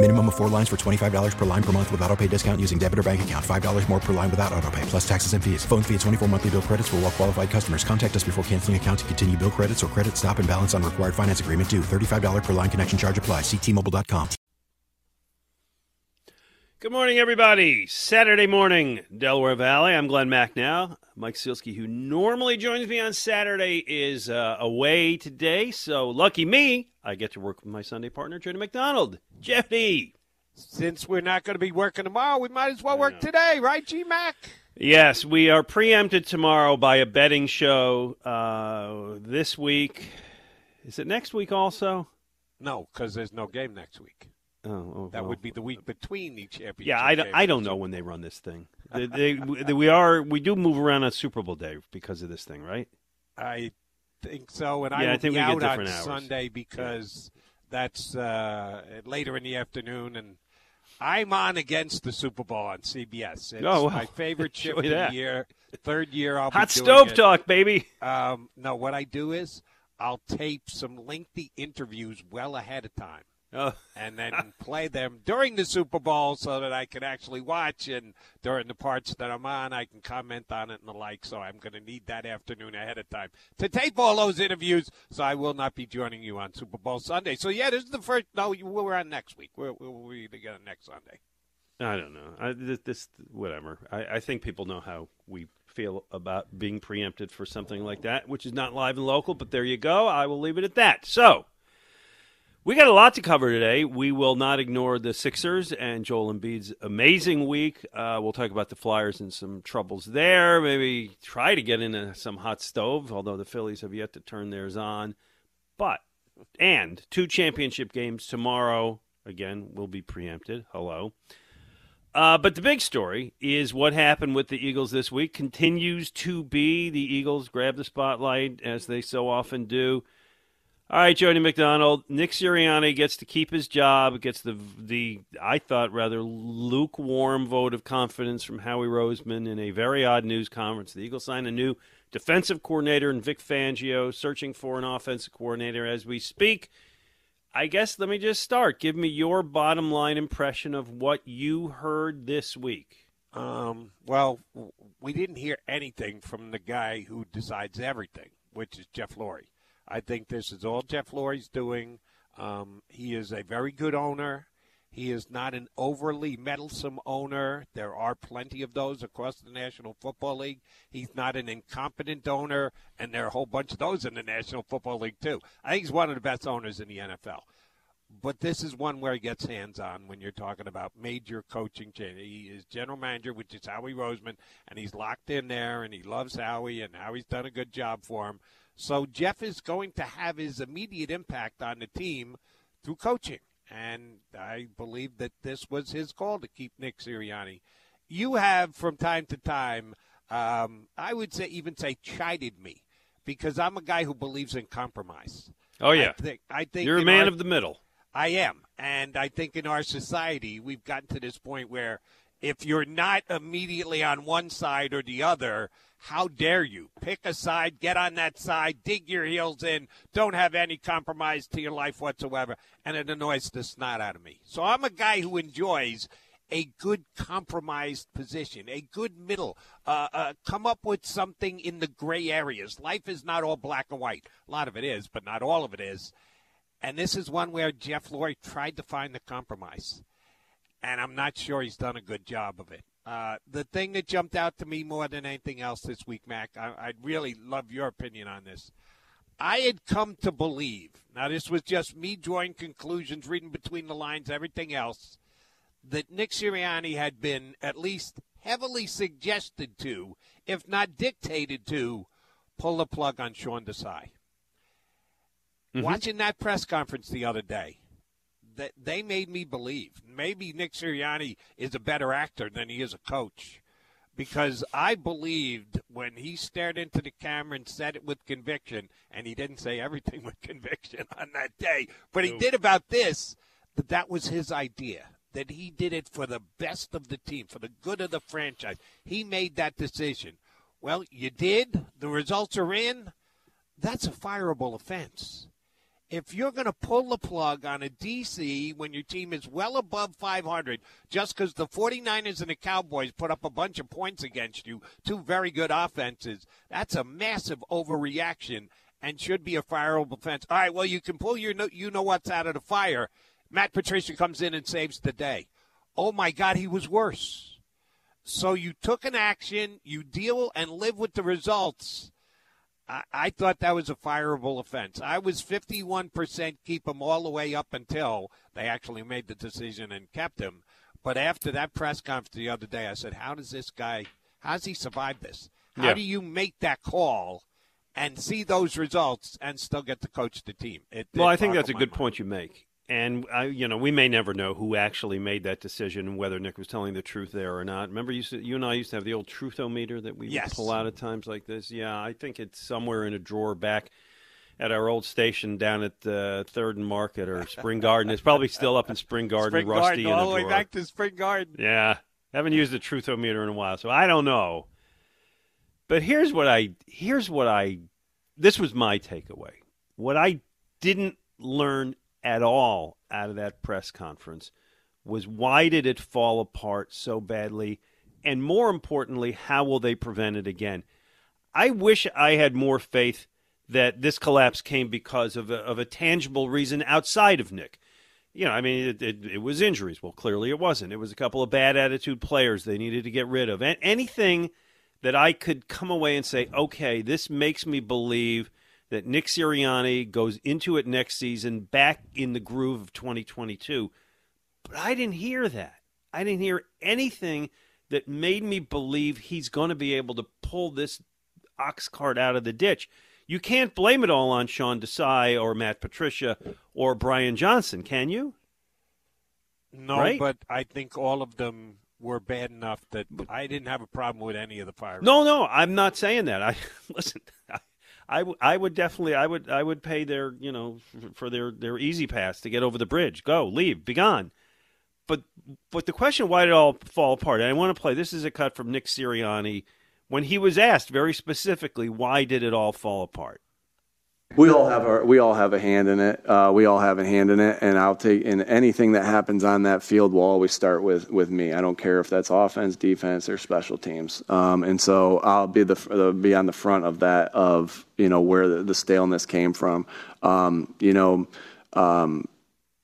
Minimum of four lines for $25 per line per month with auto pay discount using debit or bank account. $5 more per line without auto pay, plus taxes and fees. Phone fee at 24 monthly bill credits for all qualified customers. Contact us before canceling account to continue bill credits or credit stop and balance on required finance agreement due. $35 per line connection charge apply. Ctmobile.com. Good morning, everybody. Saturday morning, Delaware Valley. I'm Glenn Macnow. Mike Sielski, who normally joins me on Saturday, is uh, away today. So, lucky me, I get to work with my Sunday partner, Jody McDonald. Jeffy. Since we're not going to be working tomorrow, we might as well work today, right, G Mac? Yes, we are preempted tomorrow by a betting show uh, this week. Is it next week also? No, because there's no game next week. Oh, oh That well. would be the week between the championship. Yeah, I, don't- I don't know when they run this thing. They, they, they- we are we do move around on Super Bowl day because of this thing, right? I think so, and I Yeah, I will think be out on hours. Sunday because that's uh, later in the afternoon, and I'm on against the Super Bowl on CBS. It's Oh, my favorite show of the year. Third year I'll Hot stove it. talk, baby. Um, no, what I do is I'll tape some lengthy interviews well ahead of time. Oh. and then play them during the Super Bowl so that I can actually watch and during the parts that I'm on I can comment on it and the like. So I'm going to need that afternoon ahead of time to tape all those interviews. So I will not be joining you on Super Bowl Sunday. So yeah, this is the first. No, we're on next week. We're we're, we're together next Sunday. I don't know. I, this, this whatever. I, I think people know how we feel about being preempted for something like that, which is not live and local. But there you go. I will leave it at that. So we got a lot to cover today. We will not ignore the Sixers and Joel Embiid's amazing week. Uh, we'll talk about the Flyers and some troubles there. Maybe try to get into some hot stove, although the Phillies have yet to turn theirs on. But and two championship games tomorrow. Again, will be preempted. Hello. Uh, but the big story is what happened with the Eagles this week. Continues to be the Eagles grab the spotlight as they so often do. All right, Jody McDonald. Nick Sirianni gets to keep his job. Gets the the I thought rather lukewarm vote of confidence from Howie Roseman in a very odd news conference. The Eagles sign a new defensive coordinator in Vic Fangio, searching for an offensive coordinator as we speak. I guess let me just start. Give me your bottom line impression of what you heard this week. Um, well, we didn't hear anything from the guy who decides everything, which is Jeff Lurie. I think this is all Jeff Lurie's doing. Um, he is a very good owner. He is not an overly meddlesome owner. There are plenty of those across the National Football League. He's not an incompetent owner, and there are a whole bunch of those in the National Football League, too. I think he's one of the best owners in the NFL but this is one where he gets hands on when you're talking about major coaching change. He is general manager, which is Howie Roseman, and he's locked in there, and he loves Howie, and Howie's done a good job for him. So Jeff is going to have his immediate impact on the team through coaching, and I believe that this was his call to keep Nick Sirianni. You have from time to time, um, I would say even say chided me because I'm a guy who believes in compromise. Oh yeah, I think I think you're a man our- of the middle. I am. And I think in our society, we've gotten to this point where if you're not immediately on one side or the other, how dare you? Pick a side, get on that side, dig your heels in, don't have any compromise to your life whatsoever. And it annoys the snot out of me. So I'm a guy who enjoys a good compromised position, a good middle. Uh, uh, come up with something in the gray areas. Life is not all black and white. A lot of it is, but not all of it is. And this is one where Jeff Lurie tried to find the compromise. And I'm not sure he's done a good job of it. Uh, the thing that jumped out to me more than anything else this week, Mac, I, I'd really love your opinion on this. I had come to believe, now this was just me drawing conclusions, reading between the lines, everything else, that Nick Sirianni had been at least heavily suggested to, if not dictated to, pull the plug on Sean Desai. Mm-hmm. Watching that press conference the other day, that they made me believe maybe Nick Sirianni is a better actor than he is a coach. Because I believed when he stared into the camera and said it with conviction, and he didn't say everything with conviction on that day, but he did about this, that that was his idea that he did it for the best of the team, for the good of the franchise. He made that decision. Well, you did. The results are in. That's a fireable offense if you're going to pull the plug on a DC when your team is well above 500 just because the 49ers and the Cowboys put up a bunch of points against you, two very good offenses, that's a massive overreaction and should be a fireable offense. All right, well, you can pull your you know what's out of the fire. Matt Patricia comes in and saves the day. Oh my God, he was worse. So you took an action, you deal and live with the results I, I thought that was a fireable offense. I was 51% keep him all the way up until they actually made the decision and kept him. But after that press conference the other day, I said, how does this guy, how does he survive this? How yeah. do you make that call and see those results and still get to coach the team? It, well, I think that's a good mind. point you make and I, you know, we may never know who actually made that decision, whether Nick was telling the truth there or not. Remember, you, you and I used to have the old truthometer that we yes. pull out at times like this. Yeah, I think it's somewhere in a drawer back at our old station down at uh, Third and Market or Spring Garden. It's probably still up in Spring Garden, Spring rusty Garden, all the way back to Spring Garden. Yeah, haven't used the truthometer in a while, so I don't know. But here's what I here's what I this was my takeaway. What I didn't learn at all out of that press conference was why did it fall apart so badly? And more importantly, how will they prevent it again? I wish I had more faith that this collapse came because of a, of a tangible reason outside of Nick. You know, I mean, it, it, it, was injuries. Well, clearly it wasn't. It was a couple of bad attitude players they needed to get rid of. And anything that I could come away and say, okay, this makes me believe that Nick Sirianni goes into it next season back in the groove of 2022. But I didn't hear that. I didn't hear anything that made me believe he's going to be able to pull this ox cart out of the ditch. You can't blame it all on Sean Desai or Matt Patricia or Brian Johnson, can you? No, right? but I think all of them were bad enough that I didn't have a problem with any of the Pirates. No, no, I'm not saying that. I listen. I, I, w- I would definitely I would I would pay their you know for their their easy pass to get over the bridge. Go, leave, be gone. But but the question why did it all fall apart? And I want to play. This is a cut from Nick Sirianni when he was asked very specifically why did it all fall apart we all have our, we all have a hand in it. Uh, we all have a hand in it, and I'll take in anything that happens on that field will always start with with me. I don't care if that's offense, defense, or special teams. Um, and so I'll be the be on the front of that of you know where the, the staleness came from. Um, you know. Um,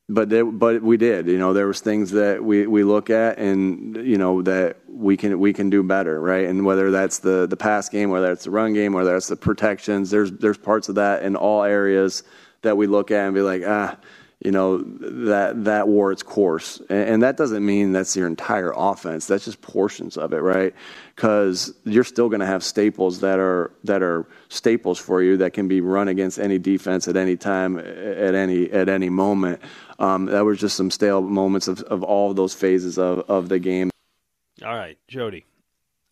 but but we did. You know, there was things that we, we look at and you know that we can we can do better, right? And whether that's the the pass game, whether it's the run game, whether it's the protections, there's there's parts of that in all areas that we look at and be like, ah, you know, that that wore its course. And, and that doesn't mean that's your entire offense. That's just portions of it, right? Because you're still going to have staples that are that are staples for you that can be run against any defense at any time, at any at any moment. Um, that was just some stale moments of, of all of those phases of, of the game. All right, Jody.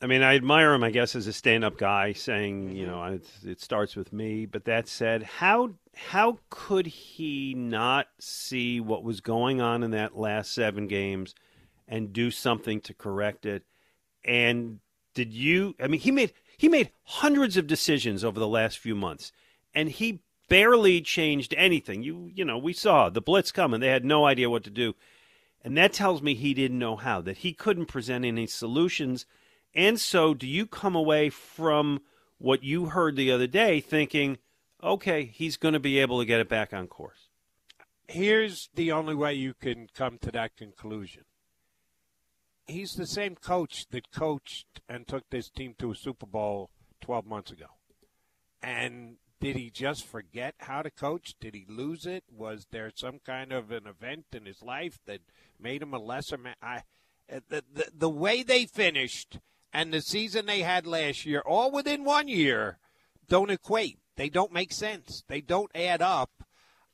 I mean, I admire him, I guess, as a stand-up guy, saying, you know, it, it starts with me. But that said, how how could he not see what was going on in that last seven games and do something to correct it? And did you? I mean, he made he made hundreds of decisions over the last few months, and he barely changed anything. You you know, we saw the blitz coming; they had no idea what to do, and that tells me he didn't know how. That he couldn't present any solutions. And so, do you come away from what you heard the other day thinking, okay, he's going to be able to get it back on course? Here's the only way you can come to that conclusion. he's the same coach that coached and took this team to a Super Bowl 12 months ago. And did he just forget how to coach? Did he lose it? Was there some kind of an event in his life that made him a lesser man? I, the, the, the way they finished and the season they had last year, all within one year, don't equate. They don't make sense. They don't add up.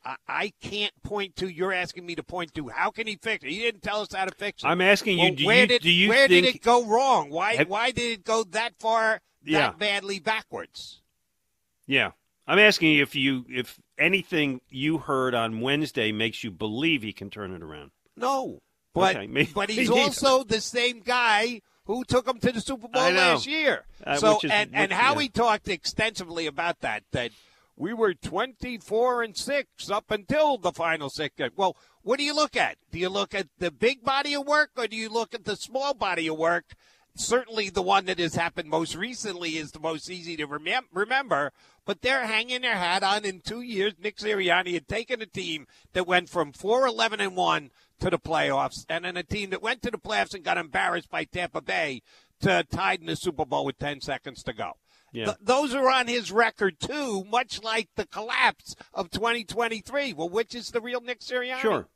I, I can't point to. You're asking me to point to. How can he fix it? He didn't tell us how to fix it. I'm asking Well, you. Do where you did you where did it go wrong? Why Have- why did it go that far Yeah. that badly backwards? Yeah. I'm asking you if you if anything you heard on Wednesday makes you believe he can turn it around. No, but Okay, but he's also the same guy who took him to the Super Bowl last year. Uh, so is- and and Howie yeah. talked extensively about that that we were 24 and 6 up until the final six. Well, what do you look at? Do you look at the big body of work or do you look at the small body of work? Certainly the one that has happened most recently is the most easy to remem- remember, but they're hanging their hat on in 2 years Nick Sirianni had taken a team that went from 4-11 and 1 to the playoffs and then a team that went to the playoffs and got embarrassed by Tampa Bay to tied in the Super Bowl with 10 seconds to go. Yeah. Th- those are on his record too, much like the collapse of 2023. Well, which is the real Nick Sirianni? Sure.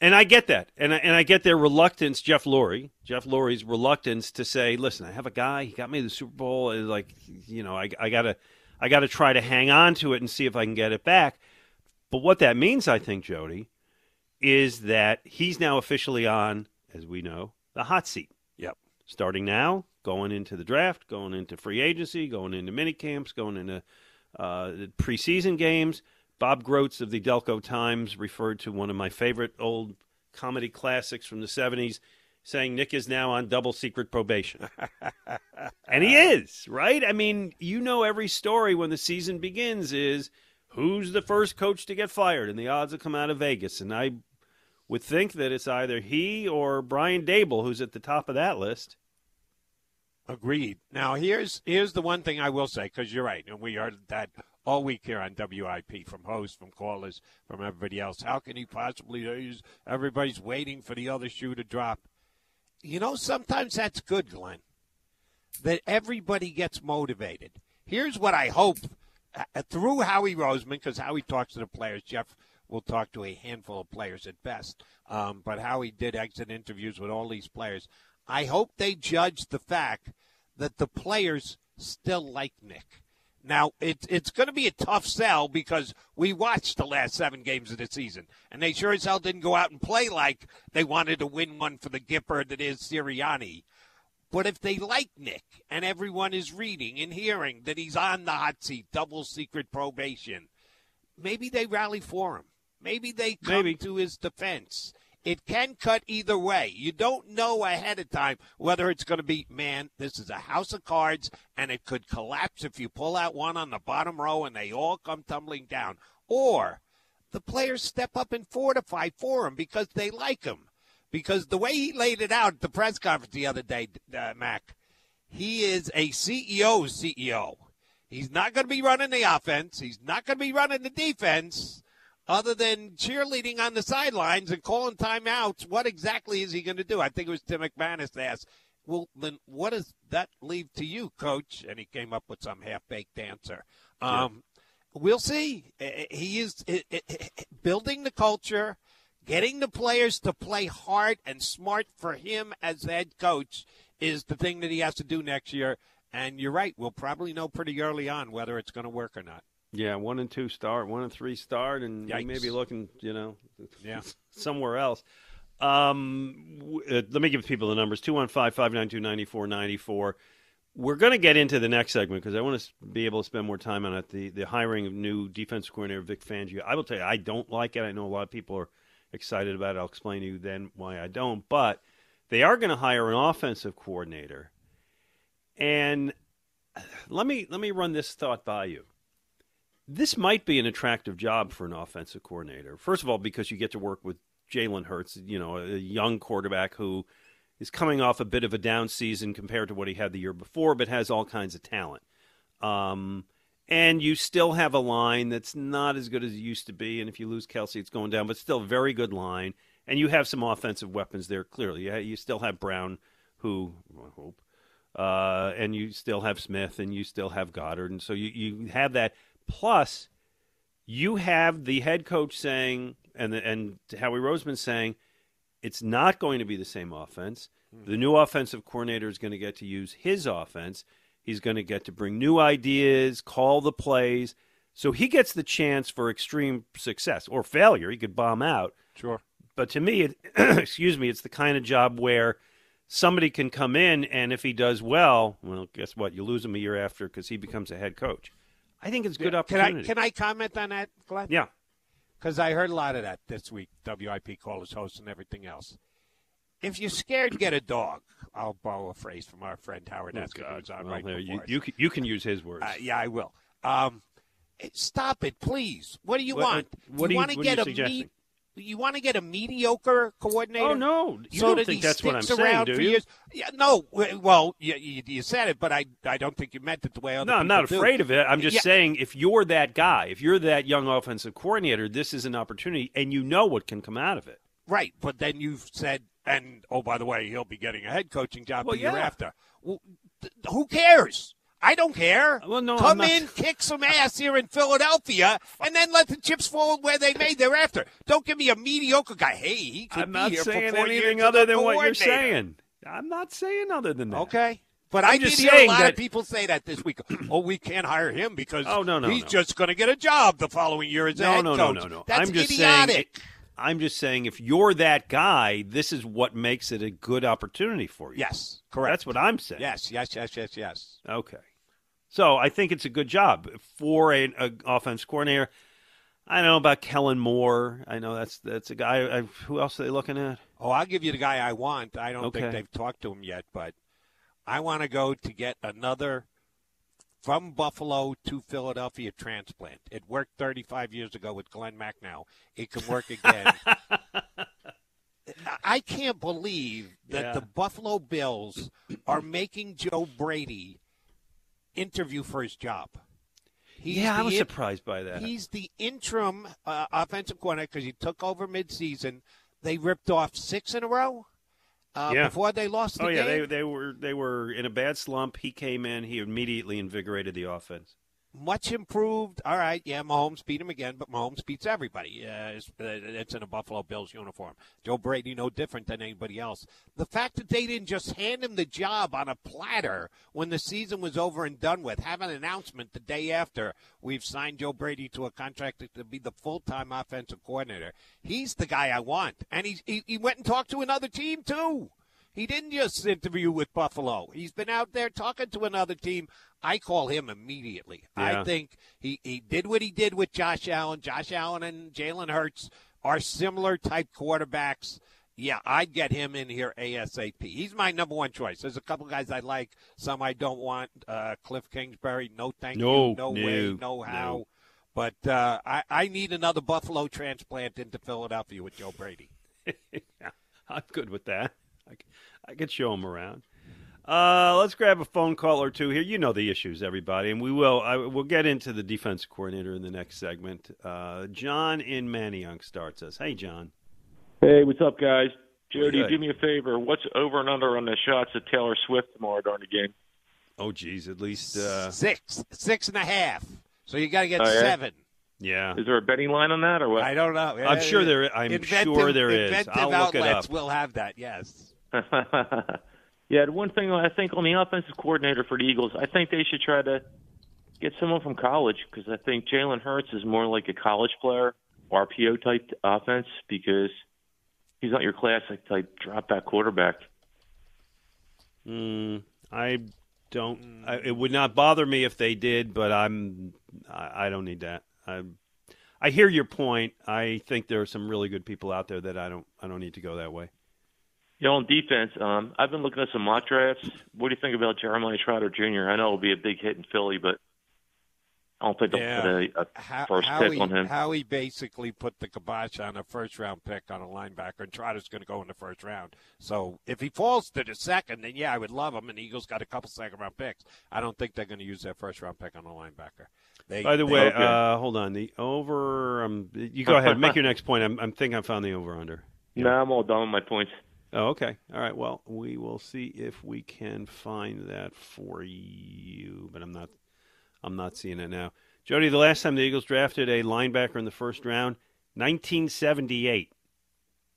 And I get that. And I, and I get their reluctance, Jeff Lurie, Jeff Lurie's reluctance to say, listen, I have a guy, he got me the Super Bowl, and like, you know, I, I gotta I gotta try to hang on to it and see if I can get it back. But what that means, I think, Jody, is that he's now officially on, as we know, the hot seat. Yep. Starting now, going into the draft, going into free agency, going into mini camps, going into uh, preseason games. Bob Grotz of the Delco Times referred to one of my favorite old comedy classics from the 70s, saying Nick is now on double secret probation. and he is, right? I mean, you know every story when the season begins is who's the first coach to get fired, and the odds will come out of Vegas. And I would think that it's either he or Brian Daboll who's at the top of that list. Agreed. Now here's here's the one thing I will say because you're right, and we heard that all week here on WIP from hosts, from callers, from everybody else. How can he possibly? he's- Everybody's waiting for the other shoe to drop. You know, sometimes that's good, Glenn. That everybody gets motivated. Here's what I hope uh, through Howie Roseman, because Howie talks to the players. Jeff will talk to a handful of players at best. Um, but Howie did exit interviews with all these players. I hope they judge the fact that the players still like Nick. Now, it, it's going to be a tough sell because we watched the last seven games of the season, and they sure as hell didn't go out and play like they wanted to win one for the Gipper that is Sirianni. But if they like Nick and everyone is reading and hearing that he's on the hot seat, double secret probation, maybe they rally for him. Maybe they come Maybe. to his defense. It can cut either way. You don't know ahead of time whether it's going to be, man, this is a house of cards and it could collapse if you pull out one on the bottom row and they all come tumbling down. Or the players step up and fortify for him because they like him. Because the way he laid it out at the press conference the other day, uh, Mac, he is a CEO CEO. He's not going to be running the offense. He's not going to be running the defense. Other than cheerleading on the sidelines and calling timeouts, what exactly is he going to do? I think it was Tim McManus that asked, well, then what does that leave to you, coach? And he came up with some half baked answer. Um, We'll see. He is building the culture, getting the players to play hard and smart for him as head coach is the thing that he has to do next year. And you're right. We'll probably know pretty early on whether it's going to work or not. Yeah, one and two start, one and three start, and we may be looking, you know, Yeah. somewhere else. Um, uh, let me give people the numbers 215 592 9494. We're going to get into the next segment because I want to be able to spend more time on it. The, the hiring of new defensive coordinator Vic Fangio. I will tell you, I don't like it. I know a lot of people are excited about it. I'll explain to you then why I don't. But they are going to hire an offensive coordinator. And let me let me run this thought by you this might be an attractive job for an offensive coordinator. First of all, because you get to work with Jalen Hurts, you know, a young quarterback who is coming off a bit of a down season compared to what he had the year before, but has all kinds of talent. Um, and you still have a line that's not as good as it used to be. And if you lose Kelce, it's going down, but still a very good line. And you have some offensive weapons there, clearly. Yeah, you still have Brown, who I hope, uh, and you still have Smith and you still have Goedert, and so you you have that. Plus, you have the head coach saying, and the, and Howie Roseman saying, it's not going to be the same offense. The new offensive coordinator is going to get to use his offense. He's going to get to bring new ideas, call the plays. So he gets the chance for extreme success or failure. He could bomb out. Sure. But to me, it, excuse me, it's the kind of job where somebody can come in and if he does well, well, guess what? You lose him a year after because he becomes a head coach. I think it's good Can I opportunity. can I comment on that, Glenn? yeah. because I heard a lot of that this week. WIP callers, hosts, and everything else. If you're scared, get a dog. I'll borrow a phrase from our friend Howard Oh, who's on Well, right there, you, you, can, you can use his words. Uh, yeah, I will. Um, eh, stop it, please. What do you What- want? what do you- want to what are you get a you want to get a mediocre coordinator? Oh, no. You so don't that think that's what I'm saying, do you? years. Yeah, no. Well, you, you, you said it, but I I don't think you meant it the way other no, I'm not do. afraid of it. I'm just Yeah. saying if you're that guy, if you're that young offensive coordinator, this is an opportunity, and you know what can come out of it. Right, but then you've said, and oh, by the way, he'll be getting a head coaching job Well, the year yeah. after. Well, th- who cares? I don't care. Well, no, Come in, kick some ass here in Philadelphia, and then let the chips fall where they may thereafter. Don't give me a mediocre guy. Hey, he could I'm be here for four anything other than what you're saying. I'm not saying other than that. Okay. But I'm I did just hear a lot that- of people say that this week. Oh, we can't hire him because Oh, no, no, he's no. just going to get a job the following year as a No, head no, no, coach. no, no. That's I'm just idiotic. saying. I'm just saying, if you're that guy, this is what makes it a good opportunity for you. yes, correct. That's what I'm saying. Yes, yes, yes, yes, yes. Okay. So I think it's a good job for an offense coordinator. I don't know about Kellen Moore. I know that's that's a guy. I, who else are they looking at? Oh, I'll give you the guy I want. I don't think they've talked to him yet, but I want to go to get another from Buffalo to Philadelphia transplant. It worked 35 years ago with Glenn Macnow. It can work again. I- I can't believe that Yeah. the Buffalo Bills are making Joe Brady interview for his job. He's yeah, I was in- surprised by that. He's the interim uh, offensive coordinator because he took over midseason. They ripped off six in a row uh, Yeah. before they lost the oh yeah, game. they they were they were in a bad slump. He came in. He immediately invigorated the offense. Much improved. All right, yeah, Mahomes beat him again, but Mahomes beats everybody. Uh, it's, it's in a Buffalo Bills uniform. Joe Brady, no different than anybody else. The fact that they didn't just hand him the job on a platter when the season was over and done with, have an announcement the day after we've signed Joe Brady to a contract to be the full-time offensive coordinator. He's the guy I want, and he, he went and talked to another team too. He didn't just interview with Buffalo. He's been out there talking to another team. I call him immediately. Yeah. I think he, he did what he did with Josh Allen. Josh Allen and Jalen Hurts are similar type quarterbacks. Yeah, I'd get him in here ASAP. He's my number one choice. There's a couple guys I like, some I don't want. Uh, Cliff Kingsbury, no thank No, you, no, no, way, no how. no. But uh, I, I need another Buffalo transplant into Philadelphia with Joe Brady. yeah, I'm good with that. I, c- I could show them around. Uh, let's grab a phone call or two here. You know the issues, everybody, and we will. I, we'll get into the defense coordinator in the next segment. Uh, John in Manayunk starts us. Hey, John. Hey, what's up, guys? Jody, do me a favor. What's over and under on the shots of Taylor Swift tomorrow during the game? Oh, geez, at least uh, Six, six and a half. So you got to get Oh, yeah? seven. yeah. Is there a betting line on that or what? I don't know. I'm sure there. I'm Inventive- sure there is. Inventive I'll look it outlets up. will have that. Yes. yeah, one thing I think on the offensive coordinator for the Eagles, I think they should try to get someone from college because I think Jalen Hurts is more like a college player, RPO type offense because he's not your classic type drop back quarterback. Mm, I don't. I, it would not bother me if they did, but I'm. I, I don't need that. I. I hear your point. I think there are some really good people out there that I don't. I don't need to go that way. You know, on defense, um, I've been looking at some mock drafts. What do you think about Jeremiah Trotter Jr.? I know it'll be a big hit in Philly, but I don't think they'll Yeah. put a, a How, first how pick he, on him. How he basically put the kibosh on a first round pick on a linebacker, and Trotter's going to go in the first round. So if he falls to the second, then yeah, I would love him. And the Eagles got a couple second round picks. I don't think they're going to use that first round pick on a linebacker. They, By the they- way, Okay. uh, hold on. The over. Um, you go ahead. Make your next point. I'm, I'm thinking I found the over under. No, I'm all done with my points. Oh, okay. All right. Well, we will see if we can find that for you, but I'm not. I'm not seeing it now. Jody, the last time the Eagles drafted a linebacker in the first round, 1978.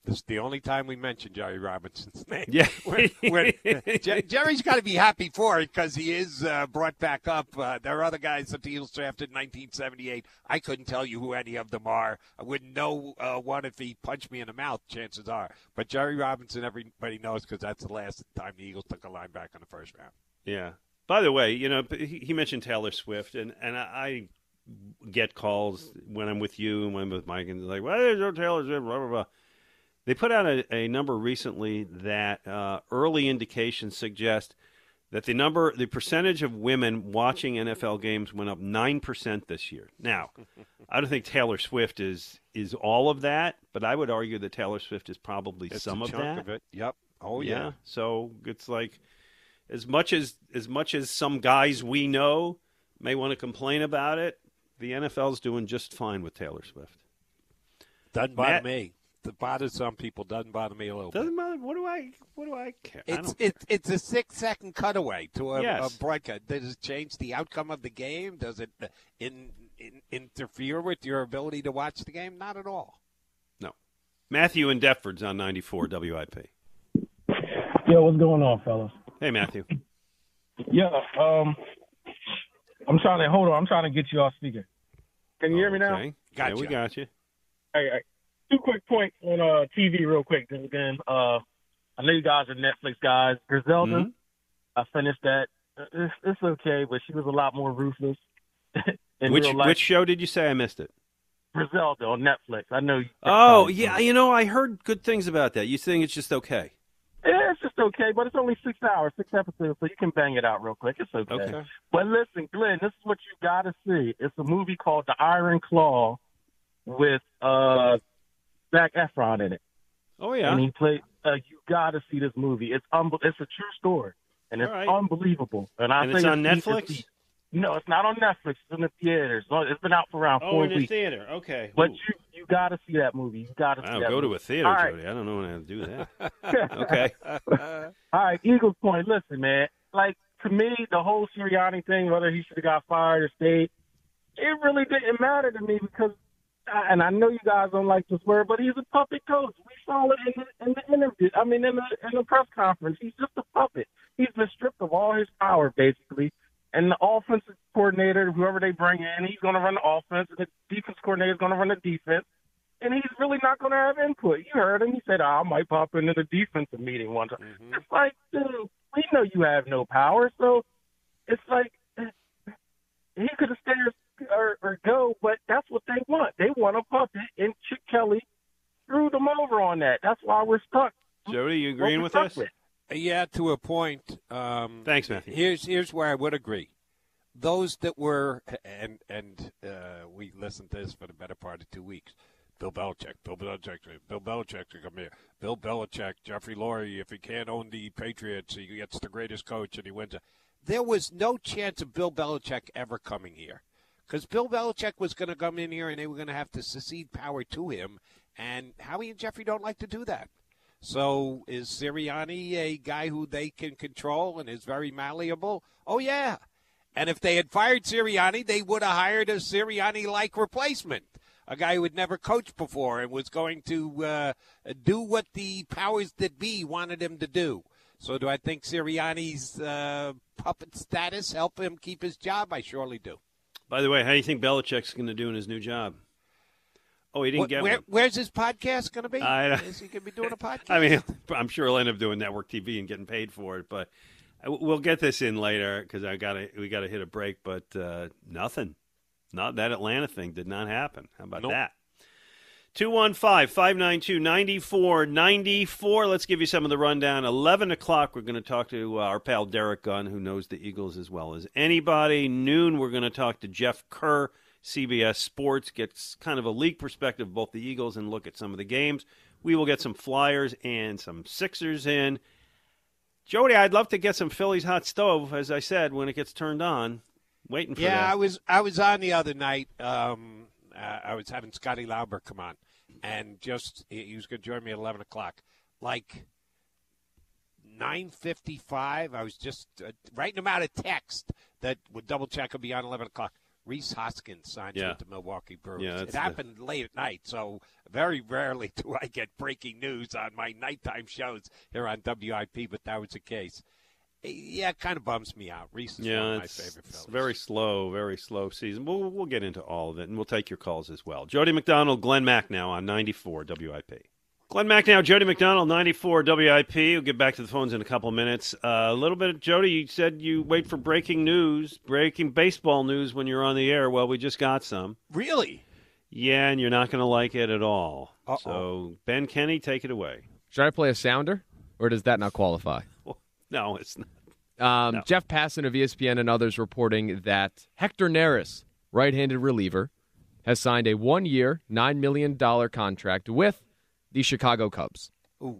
This is the only time we mention Jerry Robinson's name. Yeah. When- when- Jer- Jerry's got to be happy for it because he is uh, brought back up. Uh, there are other guys that the Eagles drafted in 1978. I couldn't tell you who any of them are. I wouldn't know uh, one if he punched me in the mouth, chances are. But Jerry Robinson, everybody knows because that's the last time the Eagles took a linebacker in the first round. Yeah. By the way, you know, he mentioned Taylor Swift, and and I, I get calls when I'm with you and when I'm with Mike, and they're like, "Well, there's no Taylor Swift." Blah blah blah. They put out a, a number recently that uh, early indications suggest that the number, the percentage of women watching NFL games went up nine percent this year. Now, I don't think Taylor Swift is is all of that, but I would argue that Taylor Swift is probably It's some a of chunk that. of it. Yep. Oh yeah. So it's like as much as as much as some guys we know may want to complain about it, the NFL's doing just fine with Taylor Swift. Doesn't bother Matt- me. It bothers some people. Doesn't bother me a little bit. Doesn't matter. What do I? What do I care? I It's don't it's it's a six second cutaway to a, Yes. a broadcast. Does it change the outcome of the game? Does it uh, in, in, interfere with your ability to watch the game? Not at all. no. Matthew in Deptford's on ninety four WIP. Yo, what's going on, fellas? Hey Matthew. Yeah, um, I'm trying to hold on. I'm trying to get you off speaker. Can you hear me now? Okay. Yeah, we got you. All right, all right. Two quick points on uh, TV, real quick. Then again, uh, I know you guys are Netflix guys. Griselda, Mhm. I finished that. Uh, It's, it's okay, but she was a lot more ruthless Which which show did you say I missed it? Griselda on Netflix. I know. Oh yeah, you know I heard good things about that. You think it's just okay? Yeah, it's just okay, but it's only six hours, six episodes, so you can bang it out real quick. It's okay. Okay. But listen, Glenn, this is what you got to see. It's a movie called The Iron Claw with uh Zac Efron in it, Oh yeah. and he played. Uh, you got to see this movie. It's un- It's a true story, and it's All right. unbelievable. And I And think it's on it's- Netflix? it's- No, it's not on Netflix. It's in the theaters. It's been out for around Oh, four in the theater. Okay. But Ooh. you you got to see that movie. You got to see I'll that go to a theater, All right. Jody. I don't know when I have to do that. okay. All right, Eagles point. Listen, man. Like to me, the whole Sirianni thing, whether he should have got fired or stayed, it really didn't matter to me because, and I know you guys don't like to swear, but he's a puppet coach. We saw it in the, in the interview. I mean, in the in the press conference, he's just a puppet. He's been stripped of all his power, basically. And the offensive coordinator, whoever they bring in, he's going to run the offense, and the defense coordinator is going to run the defense and he's really not going to have input. You heard him. He said, oh, I might pop into the defensive meeting one time. Mm-hmm. It's like, dude, we know you have no power. So it's like he could have stayed or, or go, but that's what they want. They want a puppet, and Chip Kelly threw them over on that. That's why we're stuck. Jody, you What agreeing with us? with. Yeah, to a point. Um, Thanks, Matthew. Here's here's where I would agree. Those that were and and uh, we listened to this for the better part of two weeks. Bill Belichick, Bill Belichick, Bill Belichick to come here. Bill Belichick, Jeffrey Lurie. If he can't own the Patriots, he gets the greatest coach and he wins. it. There was no chance of Bill Belichick ever coming here, because Bill Belichick was going to come in here and they were going to have to secede power to him. And Howie and Jeffrey don't like to do that. So is Sirianni a guy who they can control and is very malleable? Oh yeah. And if they had fired Sirianni, they would have hired a Sirianni-like replacement, a guy who had never coached before and was going to uh, do what the powers that be wanted him to do. So do I think Sirianni's uh, puppet status help him keep his job? I surely do. By the way, how do you think Belichick's going to do in his new job? Oh, he didn't Wh- get where- one. where's his podcast going to be? I don't- Is he going to be doing a podcast? I mean, I'm sure he'll end up doing network TV and getting paid for it, but I- we'll get this in later because I got to we got to hit a break. But uh, nothing, not that Atlanta thing did not happen. How about Nope. that? 215 592 9494. Let's give you some of the rundown. 11 o'clock, we're going to talk to uh, our pal Derrick Gunn, who knows the Eagles as well as anybody. Noon, we're going to talk to Jeff Kerr, CBS Sports, gets kind of a league perspective of both the Eagles and look at some of the games. We will get some Flyers and some Sixers in. Jody, I'd love to get some Phillies hot stove, as I said, when it gets turned on. Waiting for yeah, that. I was I was on the other night. Um, uh, I was having Scotty Lauber come on, and just he was going to join me at eleven o'clock. Like 9:55. I was just uh, writing him out a text that would double check would be on 11 o'clock. Rhys Hoskins signed Yeah. with the Milwaukee Brewers. Yeah, it that's the- happened late at night, so very rarely do I get breaking news on my nighttime shows here on WIP, but that was the case. Yeah, it kind of bums me out. Rhys is one Yeah, of my it's, favorite it's fellas. very slow, very slow season. We'll, we'll get into all of it, and we'll take your calls as well. Jody McDonald, Glenn Macnow on 94 WIP. Glenn Macnow, Jody McDonald, 94 WIP. We'll get back to the phones in a couple of minutes. Uh, a little bit, of Jody, you said you wait for breaking news, breaking baseball news when you're on the air. Well, we just got some. Really? Yeah, and you're not going to like it at all. Uh-oh. So, Ben Kenny, take it away. Should I play a sounder, or does that not qualify? No, it's not. Um, No. Jeff Passan of ESPN and others reporting that Hector Neris, right-handed reliever, has signed a one-year, nine million dollar contract with the Chicago Cubs. Ooh.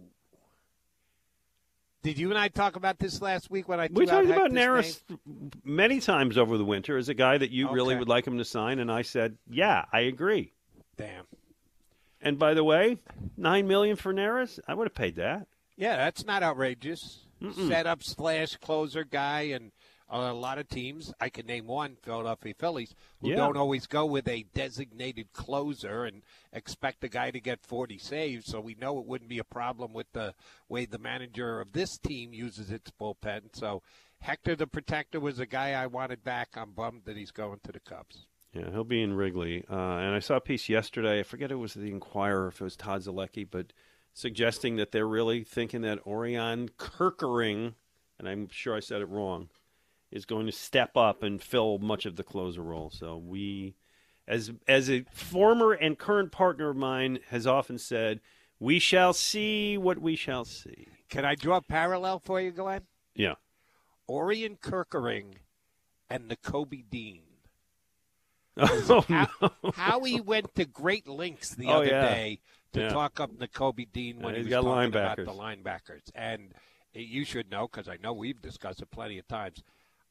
Did you and I talk about this last week when I We threw out talked about Hector's Neris name? many times over the winter as a guy that you really would like him to sign, and I said, "Yeah, I agree." Damn. And by the way, nine million for Neris, I would have paid that. Yeah, that's not outrageous. Mm-mm. Setup slash closer guy, and a lot of teams. I can name one, Philadelphia Phillies, who Yeah. don't always go with a designated closer and expect the guy to get 40 saves. So we know it wouldn't be a problem with the way the manager of this team uses its bullpen. So Hector the Protector was a guy I wanted back. I'm bummed that he's going to the Cubs. Yeah, he'll be in Wrigley. Uh, and I saw a piece yesterday. I forget it was the Inquirer, if it was Todd Zolecki, but suggesting that they're really thinking that Orion Kerkering, and I'm sure I said it wrong, is going to step up and fill much of the closer role. So we, as as a former and current partner of mine has often said, we shall see what we shall see. Can I draw a parallel for you, Glenn? Yeah. Orion Kerkering and Kobe Dean. Oh, how, no. how he went to great lengths the Oh, other yeah. day to Yeah. talk up Kobe Dean when Yeah, he he's was talking about the linebackers. And you should know because I know we've discussed it plenty of times.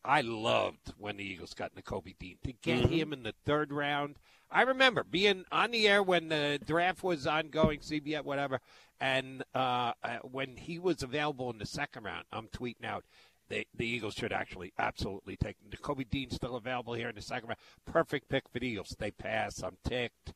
I loved when the Eagles got Kobe Dean to get Mhm. him in the third round. I remember being on the air when the draft was ongoing, CBS, whatever, and uh, uh, when he was available in the second round. I'm tweeting out the, the Eagles should actually absolutely take him. Kobe Dean still available here in the second round. Perfect pick for the Eagles. They pass. I'm ticked.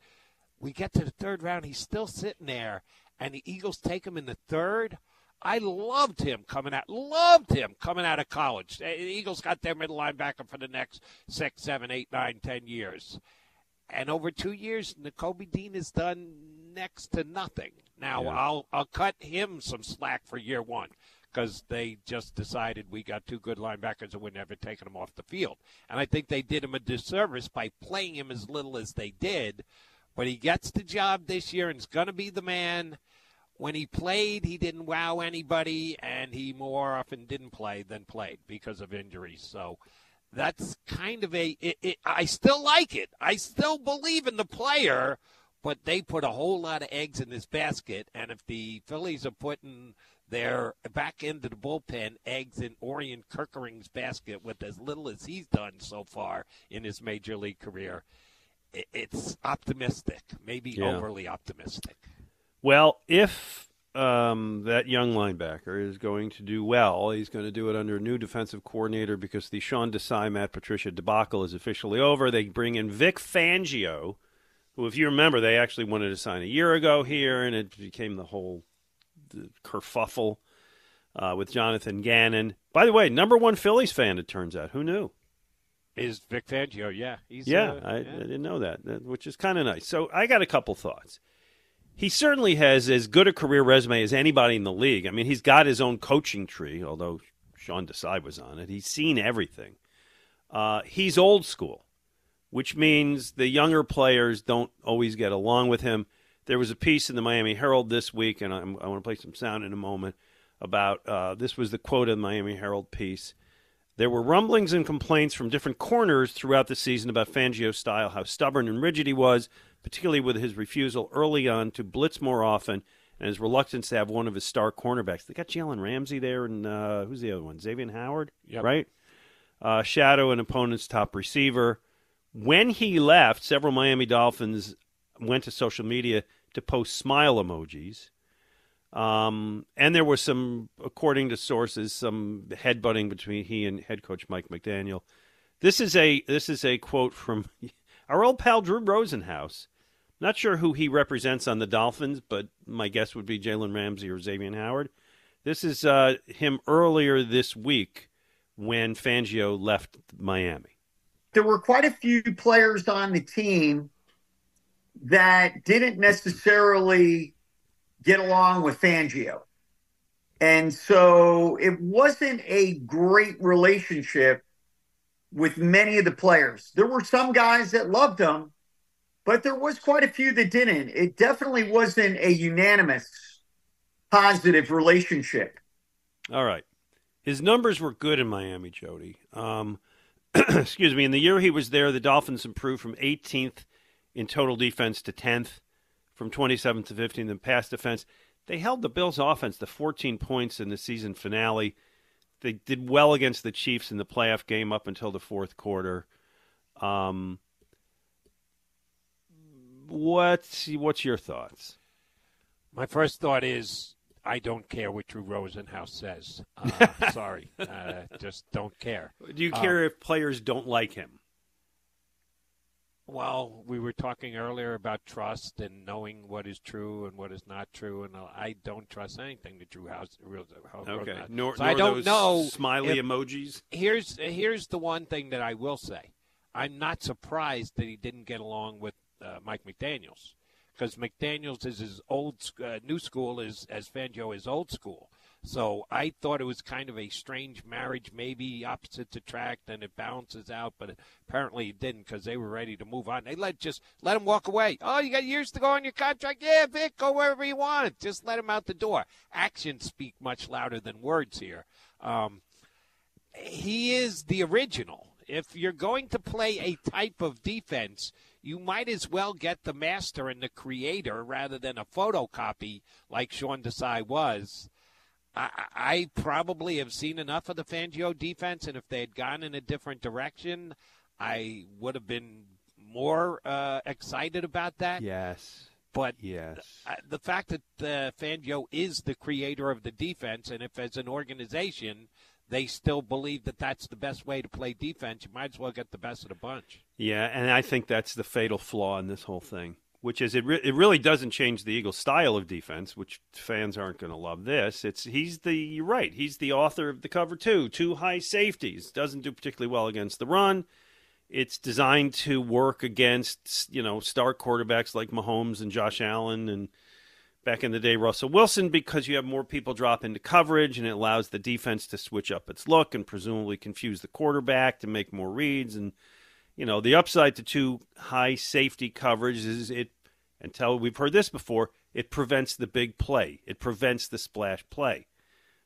We get to the third round. He's still sitting there, and the Eagles take him in the third. I loved him coming out. Loved him coming out of college. The Eagles got their middle linebacker for the next six, seven, eight, nine, ten years. And over two years, Nakobe Dean has done next to nothing. Now Yeah. I'll I'll cut him some slack for year one because they just decided we got two good linebackers and we're never taking them off the field. And I think they did him a disservice by playing him as little as they did. But he gets the job this year and is going to be the man. When he played, he didn't wow anybody, and he more often didn't play than played because of injuries. So that's kind of a. It, it, I still like it. I still believe in the player, but they put a whole lot of eggs in this basket. And if the Phillies are putting their back end of the bullpen eggs in Orion Kerkering's basket with as little as he's done so far in his major league career, it's optimistic, maybe Yeah. overly optimistic. Well, if um, that young linebacker is going to do well, he's going to do it under a new defensive coordinator because the Sean Desai, Matt Patricia debacle is officially over. They bring in Vic Fangio, who, if you remember, they actually wanted to sign a year ago here, and it became the whole the kerfuffle uh, with Jonathan Gannon. By the way, number one Phillies fan, it turns out. Who knew? Is Vic Fangio? Yeah, he's yeah, uh, I, yeah. I didn't know that, which is kind of nice. So I got a couple thoughts. He certainly has as good a career resume as anybody in the league. I mean, he's got his own coaching tree, although Sean Desai was on it. He's seen everything. Uh, he's old school, which means the younger players don't always get along with him. There was a piece in the Miami Herald this week, and I'm, I want to play some sound in a moment about uh, this was the quote in the Miami Herald piece. There were rumblings and complaints from different corners throughout the season about Fangio's style, how stubborn and rigid he was, particularly with his refusal early on to blitz more often and his reluctance to have one of his star cornerbacks. They got Jalen Ramsey there, and uh, who's the other one? Xavier Howard, Yep. right? Uh, shadow an opponent's top receiver. When he left, several Miami Dolphins went to social media to post smile emojis. Um, and there was some, according to sources, some headbutting between he and head coach Mike McDaniel. This is a this is a quote from our old pal Drew Rosenhaus. Not sure who he represents on the Dolphins, but my guess would be Jalen Ramsey or Xavier Howard. This is uh, him earlier this week when Fangio left Miami. There were quite a few players on the team that didn't necessarily get along with Fangio. And so it wasn't a great relationship with many of the players. There were some guys that loved him, but there was quite a few that didn't. It definitely wasn't a unanimous positive relationship. All right. His numbers were good in Miami, Jody. Um, excuse me. In the year he was there, the Dolphins improved from 18th in total defense to 10th, from 27th to 15th in pass defense. They held the Bills' offense to 14 points in the season finale. They did well against the Chiefs in the playoff game up until the fourth quarter. Um, what's what's your thoughts? My first thought is I don't care what Drew Rosenhaus says. Uh, sorry, uh, just don't care. Do you care if players don't like him? Well, we were talking earlier about trust and knowing what is true and what is not true, and I don't trust anything that Drew House. Okay, nor, so nor I don't know smiley if- emojis. Here's here's the one thing that I will say: I'm not surprised that he didn't get along with uh, Mike McDaniel's because McDaniel's is his old uh, new school is as Fangio is old school. So I thought it was kind of a strange marriage, maybe opposites attract, and it balances out. But apparently it didn't because they were ready to move on. They let just let him walk away. Oh, you got years to go on your contract. Yeah, Vic, go wherever you want. Just let him out the door. Actions speak much louder than words here. Um, he is the original. If you're going to play a type of defense, you might as well get the master and the creator rather than a photocopy like Sean Desai was. I, I probably have seen enough of the Fangio defense, and if they had gone in a different direction, I would have been more uh, excited about that. Yes. But yes, the fact that uh, Fangio is the creator of the defense, and if as an organization they still believe that that's the best way to play defense, you might as well get the best of the bunch. Yeah, and I think that's the fatal flaw in this whole thing, which is it. Re- it really doesn't change the Eagles' style of defense, which fans aren't going to love. This, it's he's the you're right. He's the author of the cover two, two high safeties. Doesn't do particularly well against the run. It's designed to work against you know star quarterbacks like Mahomes and Josh Allen and back in the day Russell Wilson because you have more people drop into coverage and it allows the defense to switch up its look and presumably confuse the quarterback to make more reads and you know the upside to two high safety coverage is it until we've heard this before it prevents the big play it prevents the splash play